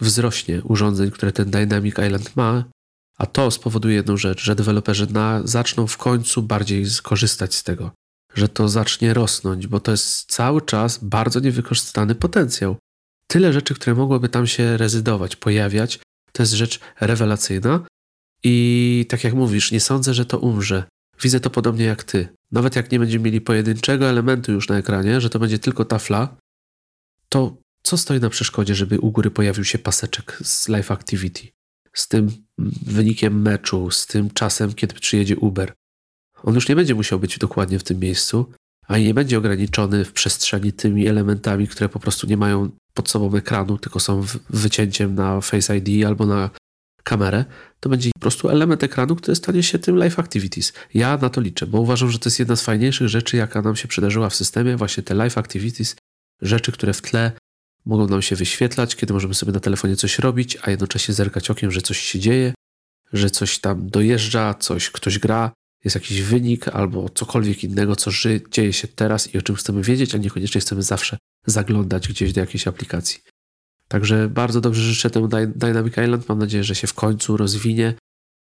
wzrośnie urządzeń, które ten Dynamic Island ma, a to spowoduje jedną rzecz, że deweloperzy na, zaczną w końcu bardziej skorzystać z tego że to zacznie rosnąć, bo to jest cały czas bardzo niewykorzystany potencjał. Tyle rzeczy, które mogłyby tam się rezydować, pojawiać, to jest rzecz rewelacyjna. I tak jak mówisz, nie sądzę, że to umrze. Widzę to podobnie jak ty. Nawet jak nie będziemy mieli pojedynczego elementu już na ekranie, że to będzie tylko tafla, to co stoi na przeszkodzie, żeby u góry pojawił się paseczek z Live Activity? Z tym wynikiem meczu, z tym czasem, kiedy przyjedzie Uber. On już nie będzie musiał być dokładnie w tym miejscu, a nie będzie ograniczony w przestrzeni tymi elementami, które po prostu nie mają pod sobą ekranu, tylko są wycięciem na Face ID albo na kamerę, to będzie po prostu element ekranu, który stanie się tym Live Activities. Ja na to liczę, bo uważam, że to jest jedna z fajniejszych rzeczy, jaka nam się przydarzyła w systemie, właśnie te Live Activities, rzeczy, które w tle mogą nam się wyświetlać, kiedy możemy sobie na telefonie coś robić, a jednocześnie zerkać okiem, że coś się dzieje, że coś tam dojeżdża, coś ktoś gra, jest jakiś wynik albo cokolwiek innego, co ży, dzieje się teraz i o czym chcemy wiedzieć, a niekoniecznie chcemy zawsze zaglądać gdzieś do jakiejś aplikacji. Także bardzo dobrze życzę temu Dynamic Island. Mam nadzieję, że się w końcu rozwinie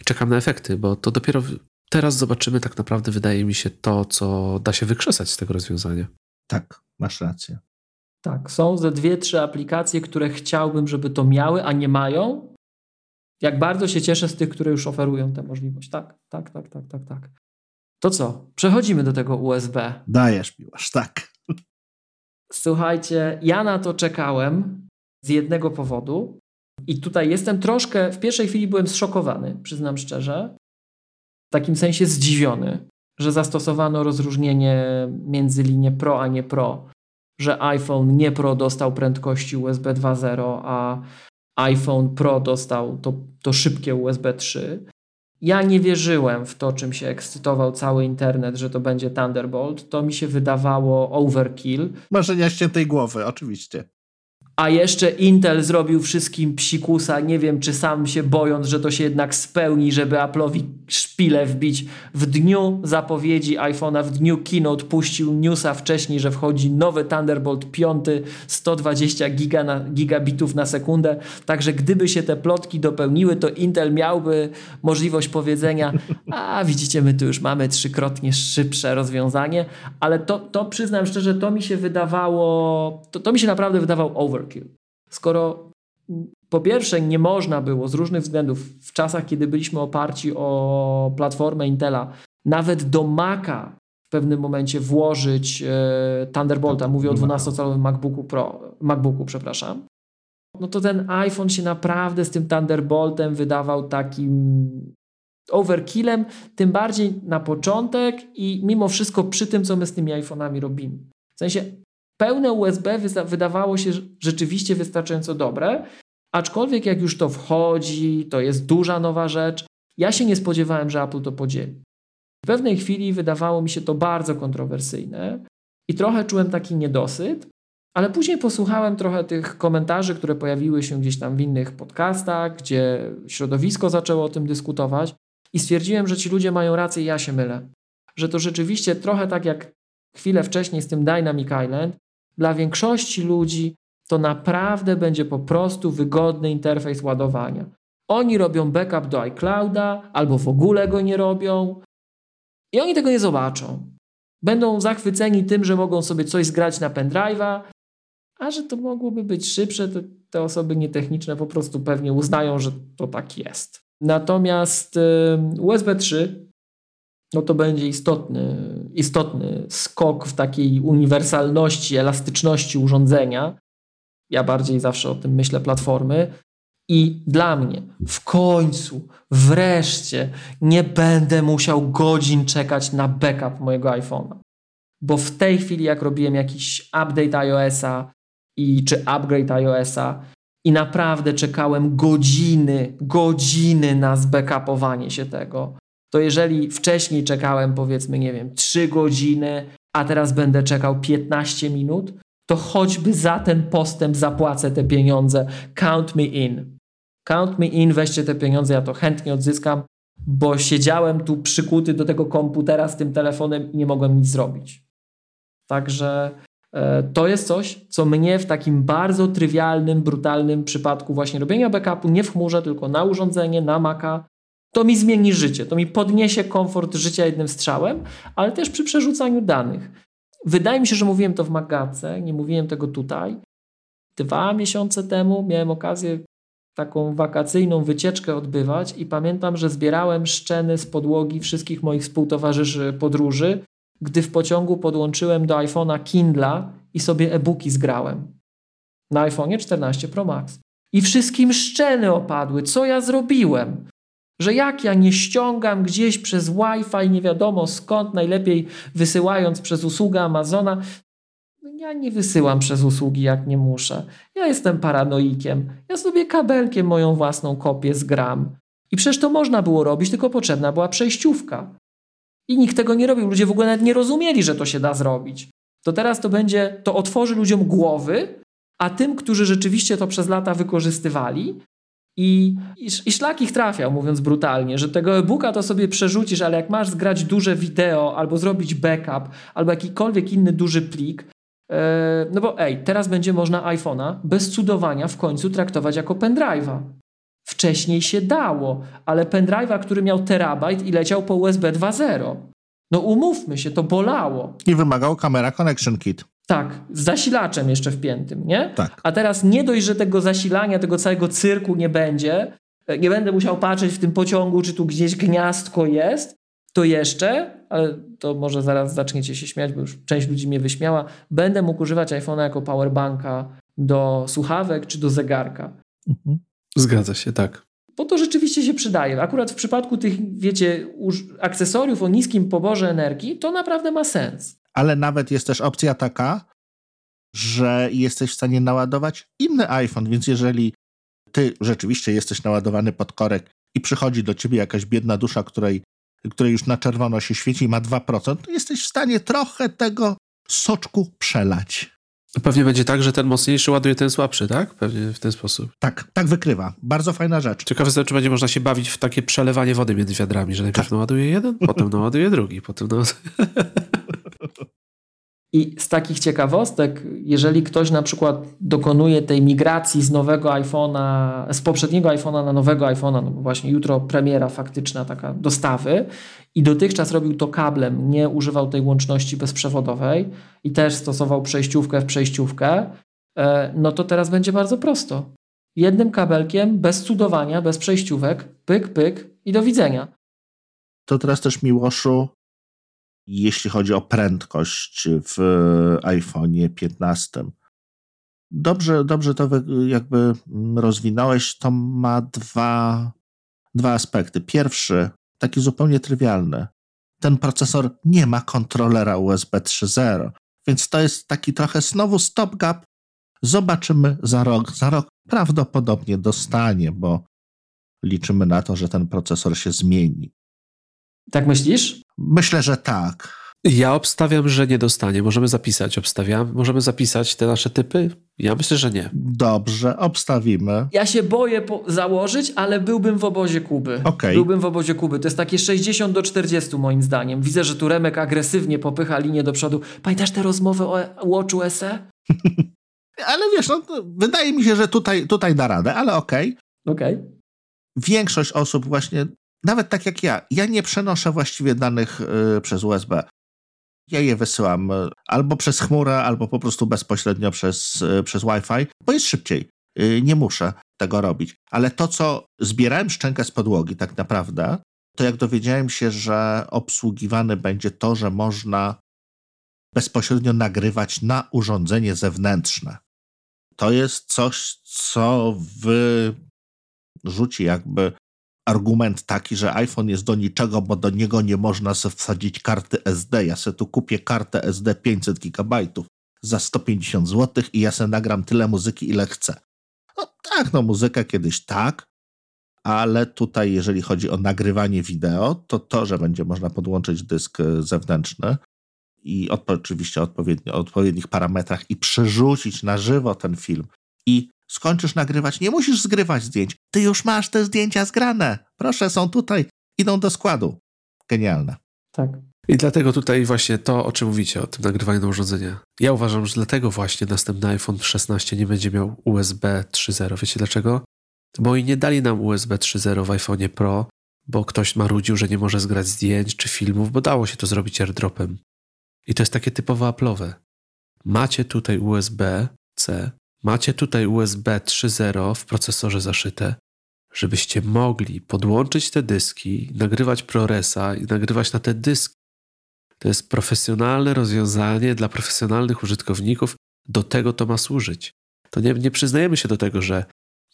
i czekam na efekty, bo to dopiero teraz zobaczymy tak naprawdę, wydaje mi się, to, co da się wykrzesać z tego rozwiązania. Tak, masz rację. Tak, są ze dwie, trzy aplikacje, które chciałbym, żeby to miały, a nie mają, jak bardzo się cieszę z tych, które już oferują tę możliwość. Tak, tak, tak, tak, tak, tak. To co? Przechodzimy do tego USB. Dajesz, Miłasz, tak. Słuchajcie, ja na to czekałem z jednego powodu. I tutaj jestem troszkę, w pierwszej chwili byłem zszokowany, przyznam szczerze. W takim sensie zdziwiony, że zastosowano rozróżnienie między linię Pro a nie Pro. Że iPhone nie Pro dostał prędkości USB 2.0, a iPhone Pro dostał to, to szybkie USB 3. Ja nie wierzyłem w to, czym się ekscytował cały internet, że to będzie Thunderbolt. To mi się wydawało overkill. Marzenia ściętej głowy, oczywiście. A jeszcze Intel zrobił wszystkim psikusa, nie wiem czy sam się bojąc, że to się jednak spełni, żeby Apple'owi szpilę wbić. W dniu zapowiedzi iPhone'a, w dniu keynote puścił newsa wcześniej, że wchodzi nowy Thunderbolt 5, 120 giga na, gigabitów na sekundę. Także gdyby się te plotki dopełniły, to Intel miałby możliwość powiedzenia, a widzicie, my tu już mamy trzykrotnie szybsze rozwiązanie, ale to, to przyznam szczerze, to mi się wydawało, to, to mi się naprawdę wydawał overkill. Skoro po pierwsze nie można było z różnych względów w czasach, kiedy byliśmy oparci o platformę Intela, nawet do Maca w pewnym momencie włożyć e, Thunderbolta, mówię o 12-calowym MacBooku Pro, MacBooku, przepraszam, no to ten iPhone się naprawdę z tym Thunderboltem wydawał takim overkillem, tym bardziej na początek i mimo wszystko przy tym, co my z tymi iPhone'ami robimy. W sensie pełne USB wydawało się rzeczywiście wystarczająco dobre, aczkolwiek jak już to wchodzi, to jest duża nowa rzecz, ja się nie spodziewałem, że Apple to podzieli. W pewnej chwili wydawało mi się to bardzo kontrowersyjne i trochę czułem taki niedosyt, ale później posłuchałem trochę tych komentarzy, które pojawiły się gdzieś tam w innych podcastach, gdzie środowisko zaczęło o tym dyskutować i stwierdziłem, że ci ludzie mają rację i ja się mylę. Że to rzeczywiście trochę tak jak chwilę wcześniej z tym Dynamic Island, dla większości ludzi to naprawdę będzie po prostu wygodny interfejs ładowania. Oni robią backup do iClouda albo w ogóle go nie robią i oni tego nie zobaczą. Będą zachwyceni tym, że mogą sobie coś zgrać na pendrive'a, a że to mogłoby być szybsze, to te osoby nietechniczne po prostu pewnie uznają, że to tak jest. Natomiast USB 3 no to będzie istotny, istotny skok w takiej uniwersalności, elastyczności urządzenia. Ja bardziej zawsze o tym myślę platformy. I dla mnie w końcu, wreszcie nie będę musiał godzin czekać na backup mojego iPhone'a. Bo w tej chwili, jak robiłem jakiś update iOS-a i czy upgrade iOS-a, i naprawdę czekałem godziny, godziny na zbackupowanie się tego. To jeżeli wcześniej czekałem powiedzmy, nie wiem, 3 godziny, a teraz będę czekał 15 minut, to choćby za ten postęp zapłacę te pieniądze. Count me in. Count me in, weźcie te pieniądze, ja to chętnie odzyskam, bo siedziałem tu przykuty do tego komputera z tym telefonem i nie mogłem nic zrobić. Także E, to jest coś, co mnie w takim bardzo trywialnym, brutalnym przypadku właśnie robienia backupu, nie w chmurze, tylko na urządzenie, na Maca, to mi zmieni życie, to mi podniesie komfort życia jednym strzałem, ale też przy przerzucaniu danych. Wydaje mi się, że mówiłem to w Magatce, nie mówiłem tego tutaj. Dwa miesiące temu miałem okazję taką wakacyjną wycieczkę odbywać i pamiętam, że zbierałem szczeny z podłogi wszystkich moich współtowarzyszy podróży gdy w pociągu podłączyłem do iPhone'a Kindla i sobie e-booki zgrałem. Na iPhone'ie 14 Pro Max. I wszystkim szczeny opadły. Co ja zrobiłem? Że jak ja nie ściągam gdzieś przez Wi-Fi, nie wiadomo skąd, najlepiej wysyłając przez usługę Amazona. No ja nie wysyłam przez usługi, jak nie muszę. Ja jestem paranoikiem. Ja sobie kabelkiem moją własną kopię zgram. I przecież to można było robić, tylko potrzebna była przejściówka. I nikt tego nie robił. Ludzie w ogóle nawet nie rozumieli, że to się da zrobić. To teraz to będzie, to otworzy ludziom głowy, a tym, którzy rzeczywiście to przez lata wykorzystywali, i, i, i szlak ich trafiał, mówiąc brutalnie, że tego e-booka to sobie przerzucisz, ale jak masz zgrać duże wideo, albo zrobić backup, albo jakikolwiek inny duży plik, yy, no bo ej, teraz będzie można iPhone'a bez cudowania w końcu traktować jako pendrive'a. Wcześniej się dało, ale pendrive'a, który miał terabajt i leciał po USB 2.0. No umówmy się, to bolało. I wymagał kamera connection kit. Tak, z zasilaczem jeszcze wpiętym, nie? Tak. A teraz nie dość, że tego zasilania, tego całego cyrku nie będzie, e, nie będę musiał patrzeć w tym pociągu, czy tu gdzieś gniazdko jest, to jeszcze, ale to może zaraz zaczniecie się śmiać, bo już część ludzi mnie wyśmiała, będę mógł używać iPhone'a jako powerbanka do słuchawek czy do zegarka. Mhm. Zgadza się, tak. Bo to rzeczywiście się przydaje. Akurat w przypadku tych, wiecie, akcesoriów o niskim poborze energii, to naprawdę ma sens. Ale nawet jest też opcja taka, że jesteś w stanie naładować inny iPhone, więc jeżeli ty rzeczywiście jesteś naładowany pod korek i przychodzi do ciebie jakaś biedna dusza, której, której już na czerwono się świeci i ma 2%, to jesteś w stanie trochę tego soczku przelać. Pewnie będzie tak, że ten mocniejszy ładuje ten słabszy, tak? Pewnie w ten sposób. Tak, tak wykrywa. Bardzo fajna rzecz. Ciekawe jestem, czy będzie można się bawić w takie przelewanie wody między wiadrami, że najpierw Tak. naładuje jeden, potem naładuje drugi, potem naładuje... [LAUGHS] I z takich ciekawostek, jeżeli ktoś na przykład dokonuje tej migracji z nowego iPhone'a, z poprzedniego iPhone'a na nowego iPhone'a, no bo właśnie jutro premiera faktyczna taka dostawy i dotychczas robił to kablem, nie używał tej łączności bezprzewodowej i też stosował przejściówkę w przejściówkę, e, no to teraz będzie bardzo prosto. Jednym kabelkiem, bez cudowania, bez przejściówek, pyk, pyk i do widzenia. To teraz też Miłoszu, jeśli chodzi o prędkość w iPhone'ie 15. Dobrze, dobrze to jakby rozwinąłeś. To ma dwa, dwa aspekty. Pierwszy, taki zupełnie trywialny. Ten procesor nie ma kontrolera USB 3.0, więc to jest taki trochę znowu stopgap. Zobaczymy za rok. Za rok prawdopodobnie dostanie, bo liczymy na to, że ten procesor się zmieni. Tak myślisz? Myślę, że tak. Ja obstawiam, że nie dostanie. Możemy zapisać, obstawiam. Możemy zapisać te nasze typy? Ja myślę, że nie. Dobrze, obstawimy. Ja się boję po- założyć, ale byłbym w obozie Kuby. Okej. Byłbym w obozie Kuby. To jest takie 60 do 40 moim zdaniem. Widzę, że tu Remek agresywnie popycha linię do przodu. Pamiętasz te rozmowy o Watchu SE? [LAUGHS] Ale wiesz, no, wydaje mi się, że tutaj, tutaj da radę, ale okej. Okej. Większość osób właśnie, nawet tak jak ja, ja nie przenoszę właściwie danych y, przez USB. Ja je wysyłam y, albo przez chmurę, albo po prostu bezpośrednio przez, y, przez Wi-Fi, bo jest szybciej. Nie muszę tego robić. Ale to, co zbierałem szczękę z podłogi tak naprawdę, to jak dowiedziałem się, że obsługiwane będzie to, że można bezpośrednio nagrywać na urządzenie zewnętrzne. To jest coś, co wyrzuci jakby argument taki, że iPhone jest do niczego, bo do niego nie można sobie wsadzić karty SD. Ja sobie tu kupię kartę SD 500 GB za 150 zł i ja sobie nagram tyle muzyki, ile chcę. No tak, no muzykę kiedyś tak, ale tutaj jeżeli chodzi o nagrywanie wideo, to to, że będzie można podłączyć dysk e, zewnętrzny i odpo- oczywiście odpowiednio, o odpowiednich parametrach i przerzucić na żywo ten film i skończysz nagrywać, nie musisz zgrywać zdjęć. Ty już masz te zdjęcia zgrane. Proszę, są tutaj, idą do składu. Genialne. Tak. I dlatego tutaj właśnie to, o czym mówicie, o tym nagrywaniu na urządzenie. Ja uważam, że dlatego właśnie następny iPhone 16 nie będzie miał USB 3.0. Wiecie dlaczego? Bo i nie dali nam USB 3.0 w iPhone'ie Pro, bo ktoś marudził, że nie może zgrać zdjęć czy filmów, bo dało się to zrobić airdropem. I to jest takie typowo Apple'owe. Macie tutaj USB-C, macie tutaj USB 3.0 w procesorze zaszyte, żebyście mogli podłączyć te dyski, nagrywać ProResa i nagrywać na te dyski. To jest profesjonalne rozwiązanie dla profesjonalnych użytkowników. Do tego to ma służyć. To nie, nie przyznajemy się do tego, że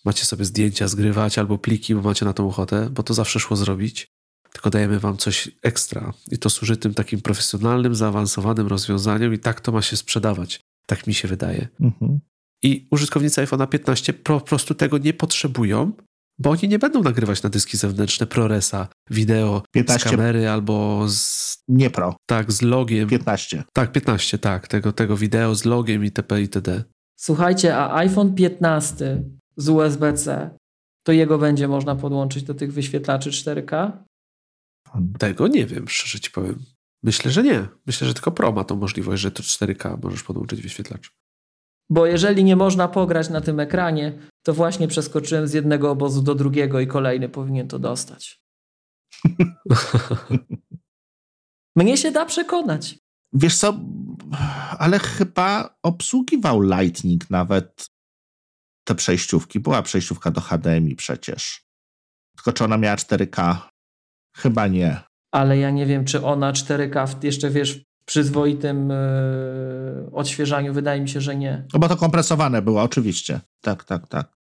macie sobie zdjęcia zgrywać albo pliki, bo macie na tą ochotę, bo to zawsze szło zrobić. Tylko dajemy wam coś ekstra. I to służy tym takim profesjonalnym, zaawansowanym rozwiązaniom i tak to ma się sprzedawać. Tak mi się wydaje. Mhm. I użytkownicy iPhone'a 15 po prostu tego nie potrzebują, bo oni nie będą nagrywać na dyski zewnętrzne ProResa wideo 15. z kamery albo z, Nie pro, tak, z logiem. 15. Tak, 15, tak, tego, tego wideo z logiem itp. itd. Słuchajcie, a iPhone 15 z USB-C, to jego będzie można podłączyć do tych wyświetlaczy 4K? Tego nie wiem, szczerze ci powiem. Myślę, że nie. Myślę, że tylko Pro ma tą możliwość, że to 4K możesz podłączyć wyświetlacz. Bo jeżeli nie można pograć na tym ekranie, to właśnie przeskoczyłem z jednego obozu do drugiego i kolejny powinien to dostać. [LAUGHS] Mnie się da przekonać. Wiesz co, ale chyba obsługiwał Lightning nawet te przejściówki. Była przejściówka do HDMI przecież. Tylko czy ona miała 4K? Chyba nie. Ale ja nie wiem, czy ona 4K w, jeszcze wiesz, przyzwoitym yy, odświeżaniu, wydaje mi się, że nie. No bo to kompresowane było, oczywiście. Tak, tak, tak.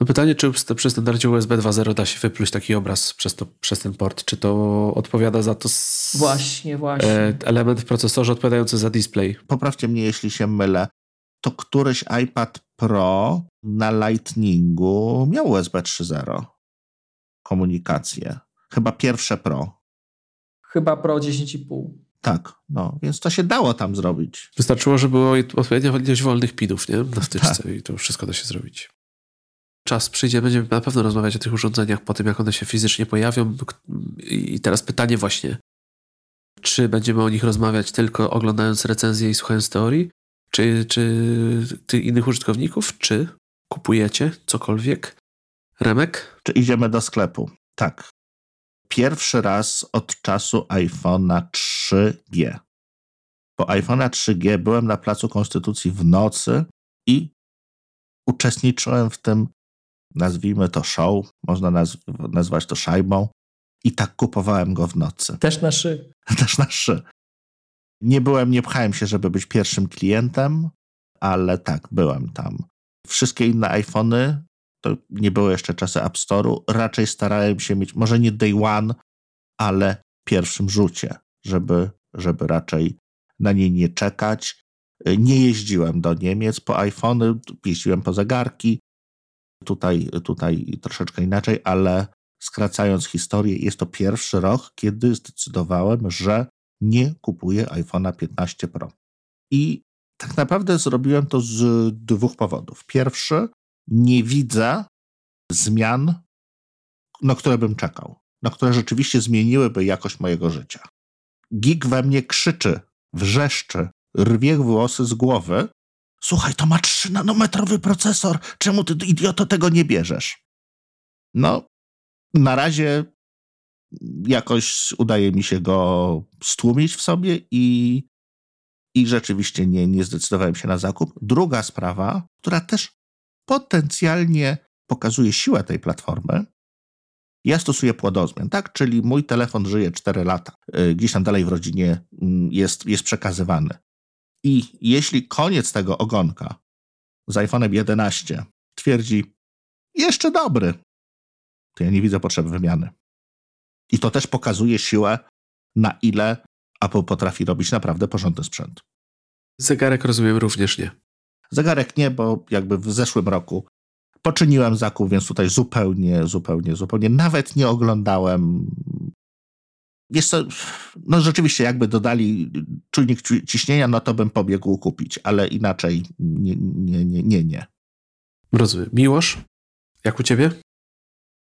No pytanie, czy st- przy standardzie USB 2.0 da się wypluć taki obraz przez, to, przez ten port? Czy to odpowiada za to s- Właśnie, właśnie. e, element w procesorze odpowiadający za display? Poprawcie mnie, jeśli się mylę. To któryś iPad Pro na Lightningu miał USB 3.0 komunikację. Chyba pierwsze Pro. Chyba Pro 10,5. Tak, no, więc to się dało tam zrobić. Wystarczyło, że było odpowiednia ilość wolnych pinów, nie? Na wtyczce tak. i to wszystko da się zrobić. Czas przyjdzie, będziemy na pewno rozmawiać o tych urządzeniach po tym, jak one się fizycznie pojawią. I teraz pytanie właśnie, czy będziemy o nich rozmawiać tylko oglądając recenzje i słuchając teorii, czy, czy innych użytkowników, czy kupujecie cokolwiek? Remek? Czy idziemy do sklepu? Tak. Pierwszy raz od czasu iPhone'a 3G. Po iPhone'a 3G byłem na Placu Konstytucji w nocy i uczestniczyłem w tym, nazwijmy to show, można nazw nazwać to szajbą, i tak kupowałem go w nocy. Też na szy. [LAUGHS] Też na szy. Nie byłem, nie pchałem się, żeby być pierwszym klientem, ale tak, byłem tam. Wszystkie inne iPhony, to nie były jeszcze czasy App Store'u, raczej starałem się mieć, może nie day one, ale pierwszym rzucie, żeby, żeby raczej na nie nie czekać. Nie jeździłem do Niemiec po iPhony, jeździłem po zegarki. Tutaj, tutaj troszeczkę inaczej, ale skracając historię, jest to pierwszy rok, kiedy zdecydowałem, że nie kupuję iPhone'a 15 Pro. I tak naprawdę zrobiłem to z dwóch powodów. Pierwszy, nie widzę zmian, na które bym czekał, na które rzeczywiście zmieniłyby jakość mojego życia. Gig we mnie krzyczy, wrzeszczy, rwie włosy z głowy. Słuchaj, to ma 3 nanometrowy procesor, czemu ty idioto tego nie bierzesz? No, na razie jakoś udaje mi się go stłumić w sobie i, i rzeczywiście nie, nie zdecydowałem się na zakup. Druga sprawa, która też potencjalnie pokazuje siłę tej platformy, ja stosuję płodozmian, tak? Czyli mój telefon żyje 4 lata. Y, gdzieś tam dalej w rodzinie mm, jest, jest przekazywany. I jeśli koniec tego ogonka z iPhone'em 11 twierdzi, jeszcze dobry, to ja nie widzę potrzeby wymiany. I to też pokazuje siłę, na ile Apple potrafi robić naprawdę porządny sprzęt. Zegarek rozumiem również nie. Zegarek nie, bo jakby w zeszłym roku poczyniłem zakup, więc tutaj zupełnie, zupełnie, zupełnie nawet nie oglądałem. Jest to, no rzeczywiście, jakby dodali czujnik ciśnienia, no to bym pobiegł kupić, ale inaczej nie, nie, nie, nie. nie. Rozumiem. Miłosz, jak u ciebie?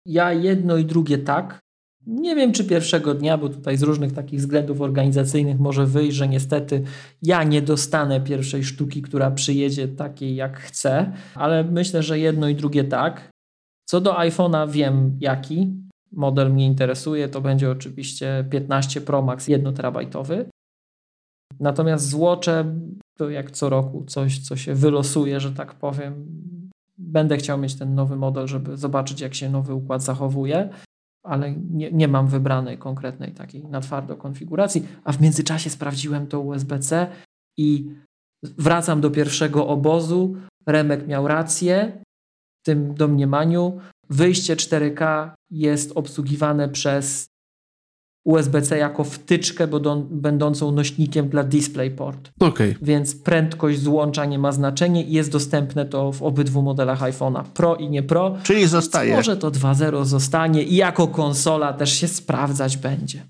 Ja jedno i drugie tak. Nie wiem, czy pierwszego dnia, bo tutaj z różnych takich względów organizacyjnych może wyjść, że niestety ja nie dostanę pierwszej sztuki, która przyjedzie takiej jak chcę, ale myślę, że jedno i drugie tak. Co do iPhone'a wiem jaki model mnie interesuje, to będzie oczywiście 15 Pro Max 1 terabajtowy. Natomiast złocze to jak co roku coś, co się wylosuje, że tak powiem. Będę chciał mieć ten nowy model, żeby zobaczyć, jak się nowy układ zachowuje ale nie, nie mam wybranej konkretnej takiej na twardo konfiguracji, a w międzyczasie sprawdziłem to USB-C i wracam do pierwszego obozu. Remek miał rację w tym domniemaniu. Wyjście 4K jest obsługiwane przez USB-C jako wtyczkę będącą nośnikiem dla DisplayPort. Okay. Więc prędkość złącza nie ma znaczenia i jest dostępne to w obydwu modelach iPhone'a Pro i nie Pro. Czyli zostaje. Więc może to 2.0 zostanie i jako konsola też się sprawdzać będzie.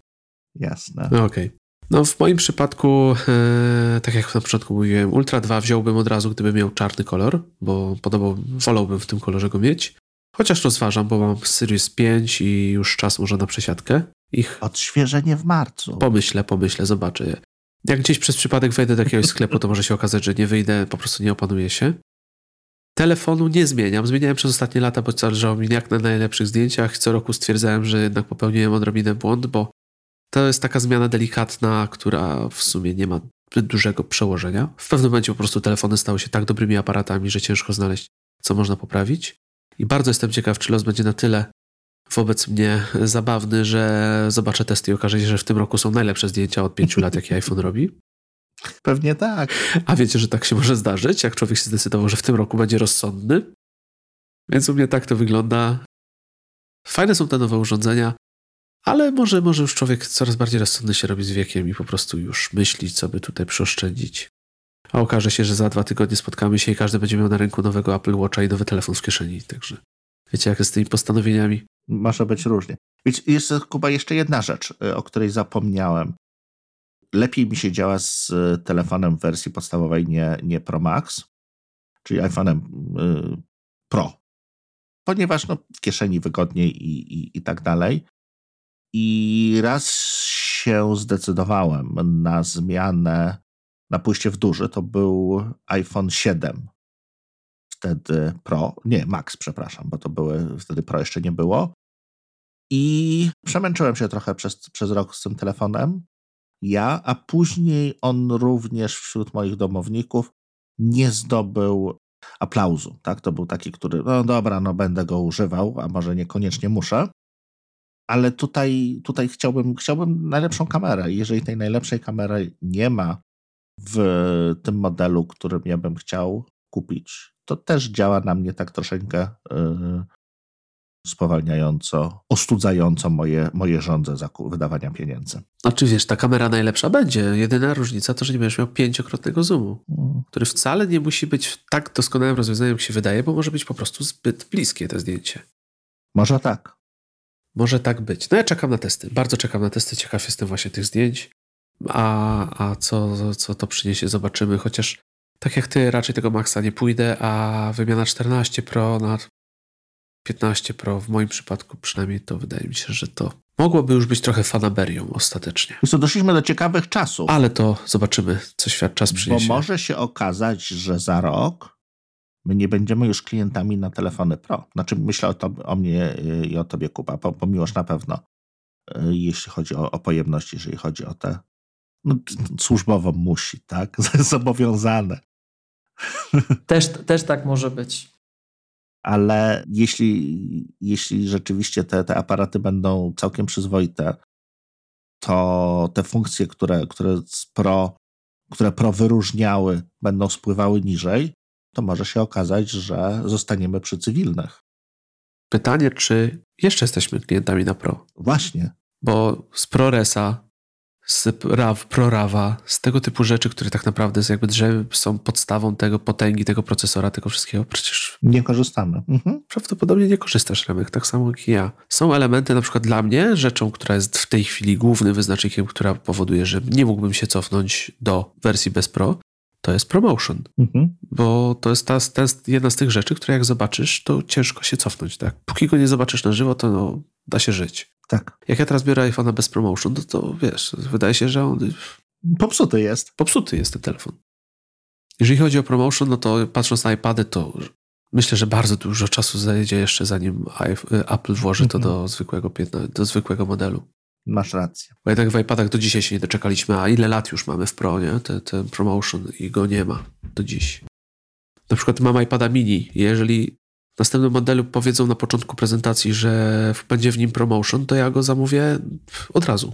Jasne. Okej. Okay. No w moim przypadku, e, tak jak na początku mówiłem, Ultra 2 wziąłbym od razu, gdyby miał czarny kolor, bo podobał, wolałbym w tym kolorze go mieć. Chociaż rozważam, bo mam Series 5 i już czas może na przesiadkę ich. Odświeżenie w marcu. Pomyślę, pomyślę, zobaczę. Jak gdzieś przez przypadek wejdę do jakiegoś sklepu, to może się okazać, że nie wyjdę, po prostu nie opanuję się. Telefonu nie zmieniam. Zmieniałem przez ostatnie lata, bo zależało mi jak na najlepszych zdjęciach. Co roku stwierdzałem, że jednak popełniłem odrobinę błąd, bo to jest taka zmiana delikatna, która w sumie nie ma dużego przełożenia. W pewnym momencie po prostu telefony stały się tak dobrymi aparatami, że ciężko znaleźć, co można poprawić. I bardzo jestem ciekaw, czy los będzie na tyle wobec mnie zabawny, że zobaczę testy i okaże się, że w tym roku są najlepsze zdjęcia od pięciu lat, jakie iPhone robi. Pewnie tak. A wiecie, że tak się może zdarzyć, jak człowiek się zdecydował, że w tym roku będzie rozsądny? Więc u mnie tak to wygląda. Fajne są te nowe urządzenia, ale może, może już człowiek coraz bardziej rozsądny się robi z wiekiem i po prostu już myśli, co by tutaj przeoszczędzić. A okaże się, że za dwa tygodnie spotkamy się i każdy będzie miał na rynku nowego Apple Watcha i nowy telefon w kieszeni. Także wiecie, jak jest z tymi postanowieniami. Może być różnie. Jest, Kuba, jeszcze jedna rzecz, y, o której zapomniałem. lepiej mi się działa z telefonem w wersji podstawowej, nie, nie Pro Max, czyli iPhone'em y, Pro. Ponieważ no, w kieszeni wygodniej i, i, i tak dalej. I raz się zdecydowałem na zmianę, na pójście w duży, to był iPhone 7. Wtedy Pro, nie, Max, przepraszam, bo to były, wtedy Pro jeszcze nie było. I przemęczyłem się trochę przez, przez rok z tym telefonem. Ja, a później on również wśród moich domowników nie zdobył aplauzu. Tak? To był taki, który, no dobra, no będę go używał, a może niekoniecznie muszę. Ale tutaj, tutaj chciałbym, chciałbym najlepszą kamerę. Jeżeli tej najlepszej kamery nie ma w tym modelu, którym ja bym chciał kupić, to też działa na mnie tak troszeczkę yy, spowalniająco, ostudzająco moje, moje żądze wydawania pieniędzy. Wiesz, ta kamera najlepsza będzie. Jedyna różnica to, że nie będziesz miał pięciokrotnego zoomu, mm. który wcale nie musi być tak doskonałym rozwiązaniem, jak się wydaje, bo może być po prostu zbyt bliskie to zdjęcie. Może tak. Może tak być. No ja czekam na testy. Bardzo czekam na testy. Ciekaw jestem właśnie tych zdjęć. A, a co, co to przyniesie, zobaczymy. Chociaż tak jak ty, raczej tego Maxa nie pójdę, a wymiana 14 Pro na 15 Pro w moim przypadku przynajmniej to wydaje mi się, że to mogłoby już być trochę fanaberią ostatecznie. I co, doszliśmy do ciekawych czasów. Ale to zobaczymy, co świat czas przyniesie. Bo może się okazać, że za rok my nie będziemy już klientami na telefony Pro. Znaczy myślę o, to, o mnie i o tobie, Kuba, po, pomiłoż na pewno, y, jeśli chodzi o, o pojemność, jeżeli chodzi o te no, służbowo musi, tak? [LAUGHS] Zobowiązane. Też, też tak może być ale jeśli, jeśli rzeczywiście te, te aparaty będą całkiem przyzwoite, to te funkcje, które, które, pro, które pro wyróżniały, będą spływały niżej, to może się okazać, że zostaniemy przy cywilnych. Pytanie, czy jeszcze jesteśmy klientami na Pro? Właśnie. Bo z ProResa z RAW, ProRAWa, z tego typu rzeczy, które tak naprawdę jakby drzewy są podstawą tego potęgi, tego procesora, tego wszystkiego, przecież... Nie korzystamy. Mhm. Prawdopodobnie nie korzystasz, Remek, tak samo jak i ja. Są elementy, na przykład dla mnie, rzeczą, która jest w tej chwili głównym wyznacznikiem, która powoduje, że nie mógłbym się cofnąć do wersji bez Pro, to jest promotion. Mhm. Bo to jest, ta, ta jest jedna z tych rzeczy, które jak zobaczysz, to ciężko się cofnąć. Tak? Póki go nie zobaczysz na żywo, to no, da się żyć. Tak. Jak ja teraz biorę iPhone'a bez promotion, to, to wiesz, wydaje się, że on... Popsuty jest. Popsuty jest ten telefon. Jeżeli chodzi o promotion, no to patrząc na iPady, to myślę, że bardzo dużo czasu zajdzie jeszcze zanim Apple włoży to do zwykłego, do zwykłego modelu. Masz rację. Bo jednak w iPadach do dzisiaj się nie doczekaliśmy, a ile lat już mamy w Pro, nie? Ten, ten promotion i go nie ma do dziś. Na przykład mam iPada mini. Jeżeli w następnym modelu powiedzą na początku prezentacji, że będzie w nim promotion, to ja go zamówię od razu.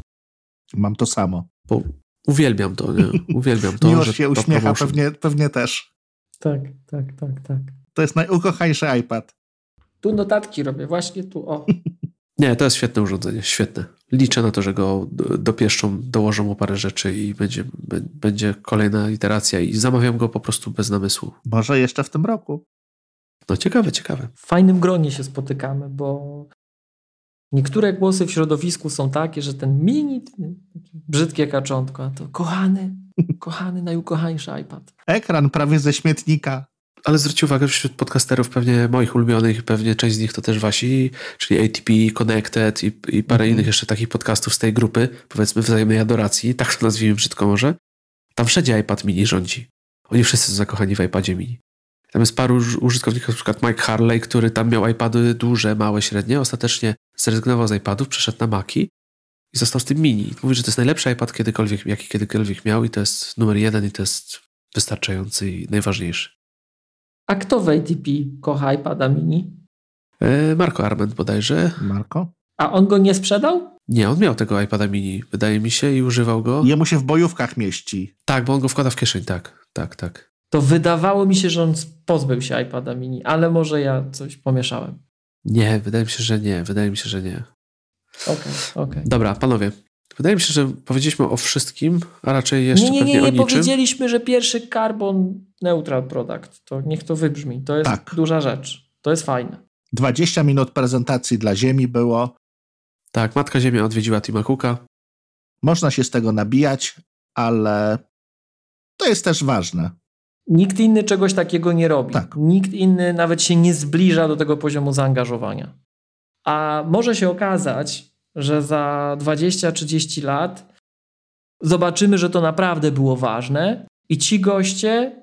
Mam to samo. Bo uwielbiam to, nie? Uwielbiam to. [LAUGHS] Miłosz się uśmiecha, pewnie, pewnie też. Tak, tak, tak, tak. To jest najukochańszy iPad. Tu notatki robię, właśnie tu, o. [LAUGHS] Nie, to jest świetne urządzenie, świetne. Liczę na to, że go dopieszczą, dołożą mu parę rzeczy i będzie, będzie kolejna iteracja i zamawiam go po prostu bez namysłu. Może jeszcze w tym roku. No ciekawe, ciekawe. W fajnym gronie się spotykamy, bo niektóre głosy w środowisku są takie, że ten mini, brzydkie kaczątko, to kochany, kochany, najukochańszy iPad. Ekran prawie ze śmietnika. Ale zwróćcie uwagę, wśród podcasterów pewnie moich ulubionych, pewnie część z nich to też wasi, czyli ATP, Connected i, i parę mm -hmm. innych jeszcze takich podcastów z tej grupy, powiedzmy wzajemnej adoracji, tak to nazwijmy brzydko może. Tam wszędzie iPad mini rządzi. Oni wszyscy są zakochani w iPadzie mini. Tam jest paru użytkowników, na przykład Mike Harley, który tam miał iPady duże, małe, średnie, ostatecznie zrezygnował z iPadów, przeszedł na Maki i został z tym mini. Mówi, że to jest najlepszy iPad kiedykolwiek, jaki kiedykolwiek miał i to jest numer jeden i to jest wystarczający i najważniejszy. A kto w ATP kocha iPada mini? E, Marco Arment bodajże. Marco? A on go nie sprzedał? Nie, on miał tego iPada mini, wydaje mi się, i używał go. Jemu się w bojówkach mieści. Tak, bo on go wkłada w kieszeń, tak, tak, tak. To wydawało mi się, że on pozbył się iPada mini, ale może ja coś pomieszałem. Nie, wydaje mi się, że nie, wydaje mi się, że nie. Okej, okay, okej. Okay. Dobra, panowie, Wydaje mi się, że powiedzieliśmy o wszystkim, a raczej jeszcze nie, nie, nie, nie, nie, nie powiedzieliśmy, że pierwszy carbon neutral product. To niech to wybrzmi. To jest tak. duża rzecz. To jest fajne. 20 minut prezentacji dla Ziemi było. Tak, Matka Ziemia odwiedziła Tima Cooka. Można się z tego nabijać, ale to jest też ważne. Nikt inny czegoś takiego nie robi. Tak. Nikt inny nawet się nie zbliża do tego poziomu zaangażowania. A może się okazać, że za 20-30 lat zobaczymy, że to naprawdę było ważne i ci goście,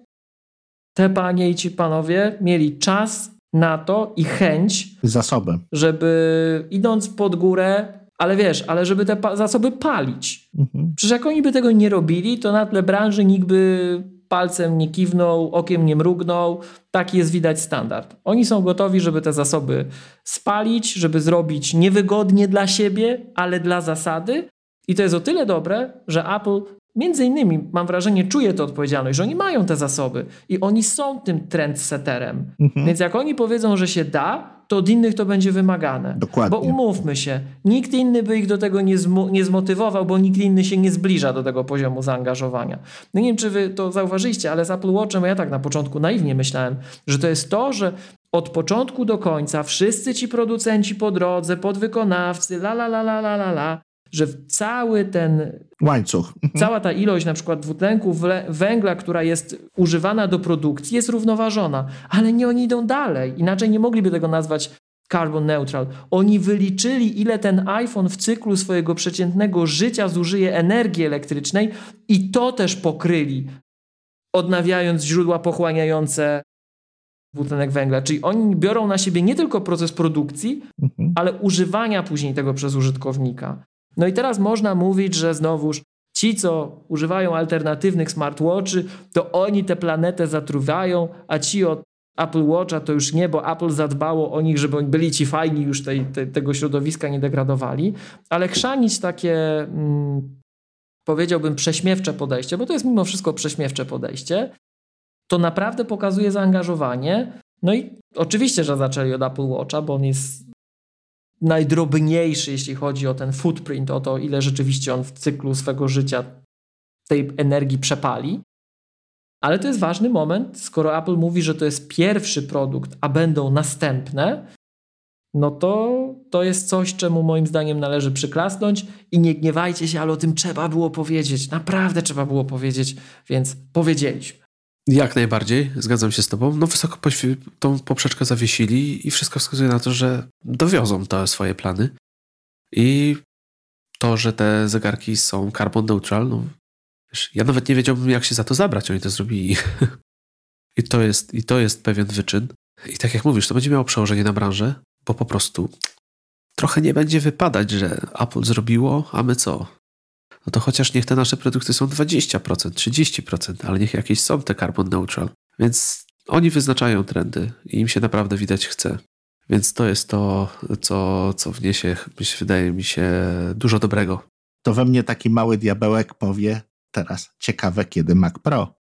te panie i ci panowie mieli czas na to i chęć, Zasoby. żeby idąc pod górę, ale wiesz, ale żeby te pa- zasoby palić. Mhm. Przecież jak oni by tego nie robili, to na tle branży nikt by palcem nie kiwnął, okiem nie mrugnął. Taki jest widać standard. Oni są gotowi, żeby te zasoby spalić, żeby zrobić niewygodnie dla siebie, ale dla zasady. I to jest o tyle dobre, że Apple między innymi, mam wrażenie, czuje tę odpowiedzialność, że oni mają te zasoby i oni są tym trendsetterem. Mhm. Więc jak oni powiedzą, że się da, to od innych to będzie wymagane. Dokładnie. Bo umówmy się, nikt inny by ich do tego nie, zmo- nie zmotywował, bo nikt inny się nie zbliża do tego poziomu zaangażowania. No nie wiem, czy wy to zauważyliście, ale z Apple Watchem ja tak na początku naiwnie myślałem, że to jest to, że od początku do końca wszyscy ci producenci po drodze, podwykonawcy, la la la la la la la, że cały ten Łańcuch. Mhm. Cała ta ilość na przykład dwutlenku węgla, która jest używana do produkcji, jest równoważona, ale nie oni idą dalej. Inaczej nie mogliby tego nazwać carbon neutral. Oni wyliczyli, ile ten iPhone w cyklu swojego przeciętnego życia zużyje energii elektrycznej i to też pokryli, odnawiając źródła pochłaniające dwutlenek węgla. Czyli oni biorą na siebie nie tylko proces produkcji, Mhm. ale używania później tego przez użytkownika. No i teraz można mówić, że znowuż ci, co używają alternatywnych smartwatchy, to oni tę planetę zatruwają, a ci od Apple Watcha to już nie, bo Apple zadbało o nich, żeby byli ci fajni, już tej, te, tego środowiska nie degradowali. Ale chrzanić takie, mm, powiedziałbym, prześmiewcze podejście, bo to jest mimo wszystko prześmiewcze podejście, to naprawdę pokazuje zaangażowanie. No i oczywiście, że zaczęli od Apple Watcha, bo on jest najdrobniejszy, jeśli chodzi o ten footprint, o to, ile rzeczywiście on w cyklu swego życia tej energii przepali. Ale to jest ważny moment, skoro Apple mówi, że to jest pierwszy produkt, a będą następne, no to to jest coś, czemu moim zdaniem należy przyklasnąć i nie gniewajcie się, ale o tym trzeba było powiedzieć. Naprawdę trzeba było powiedzieć, więc powiedzieliśmy. Jak najbardziej, zgadzam się z tobą. No wysoko tą poprzeczkę zawiesili i wszystko wskazuje na to, że dowiozą te swoje plany. I to, że te zegarki są carbon neutral, no wiesz, ja nawet nie wiedziałbym, jak się za to zabrać. Oni to zrobili. [LAUGHS] I to jest, i to jest pewien wyczyn. I tak jak mówisz, to będzie miało przełożenie na branżę, bo po prostu trochę nie będzie wypadać, że Apple zrobiło, a my co? No to chociaż niech te nasze produkty są 20%, 30%, ale niech jakieś są te carbon neutral. Więc oni wyznaczają trendy i im się naprawdę widać chce. Więc to jest to, co, co wniesie, wydaje mi się, dużo dobrego. To we mnie taki mały diabełek powie teraz, ciekawe kiedy Mac Pro.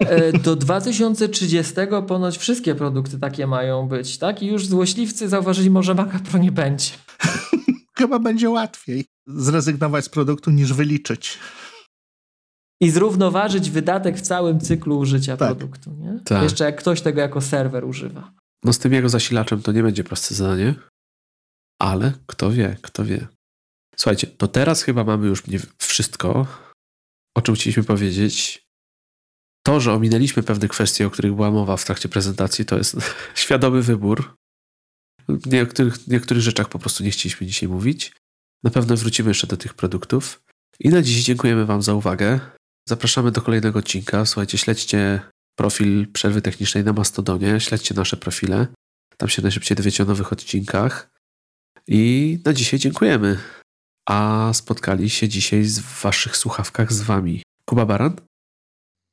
E, Do 2030 ponoć wszystkie produkty takie mają być, tak? I już złośliwcy zauważyli, może Maca Pro nie będzie. [LAUGHS] Chyba będzie łatwiej zrezygnować z produktu niż wyliczyć. I zrównoważyć wydatek w całym cyklu użycia Tak. produktu, nie? Tak. Jeszcze jak ktoś tego jako serwer używa. No z tym jego zasilaczem to nie będzie proste zadanie, ale kto wie, kto wie. Słuchajcie, to teraz chyba mamy już nie wszystko, o czym chcieliśmy powiedzieć. To, że ominęliśmy pewne kwestie, o których była mowa w trakcie prezentacji, to jest [LAUGHS] świadomy wybór. W niektórych, niektórych rzeczach po prostu nie chcieliśmy dzisiaj mówić. Na pewno wrócimy jeszcze do tych produktów. I na dziś dziękujemy Wam za uwagę. Zapraszamy do kolejnego odcinka. Słuchajcie, śledźcie profil Przerwy Technicznej na Mastodonie, śledźcie nasze profile. Tam się najszybciej dowiecie o nowych odcinkach. I na dzisiaj dziękujemy. A spotkali się dzisiaj z w Waszych słuchawkach z Wami Kuba Baran.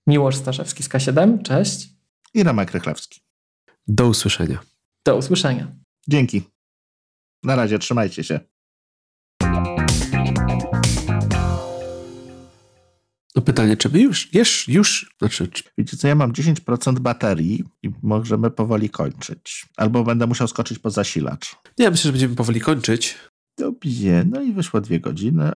Miłosz Staszewski z K7, cześć. I Remek Rychlewski. Do usłyszenia. Do usłyszenia. Dzięki. Na razie, trzymajcie się. No pytanie, czy my już, już, już, znaczy, czy, Wiecie co, ja mam 10% baterii i możemy powoli kończyć. Albo będę musiał skoczyć po zasilacz. nie, myślę, że będziemy powoli kończyć. Dobrze, no i wyszło dwie godziny.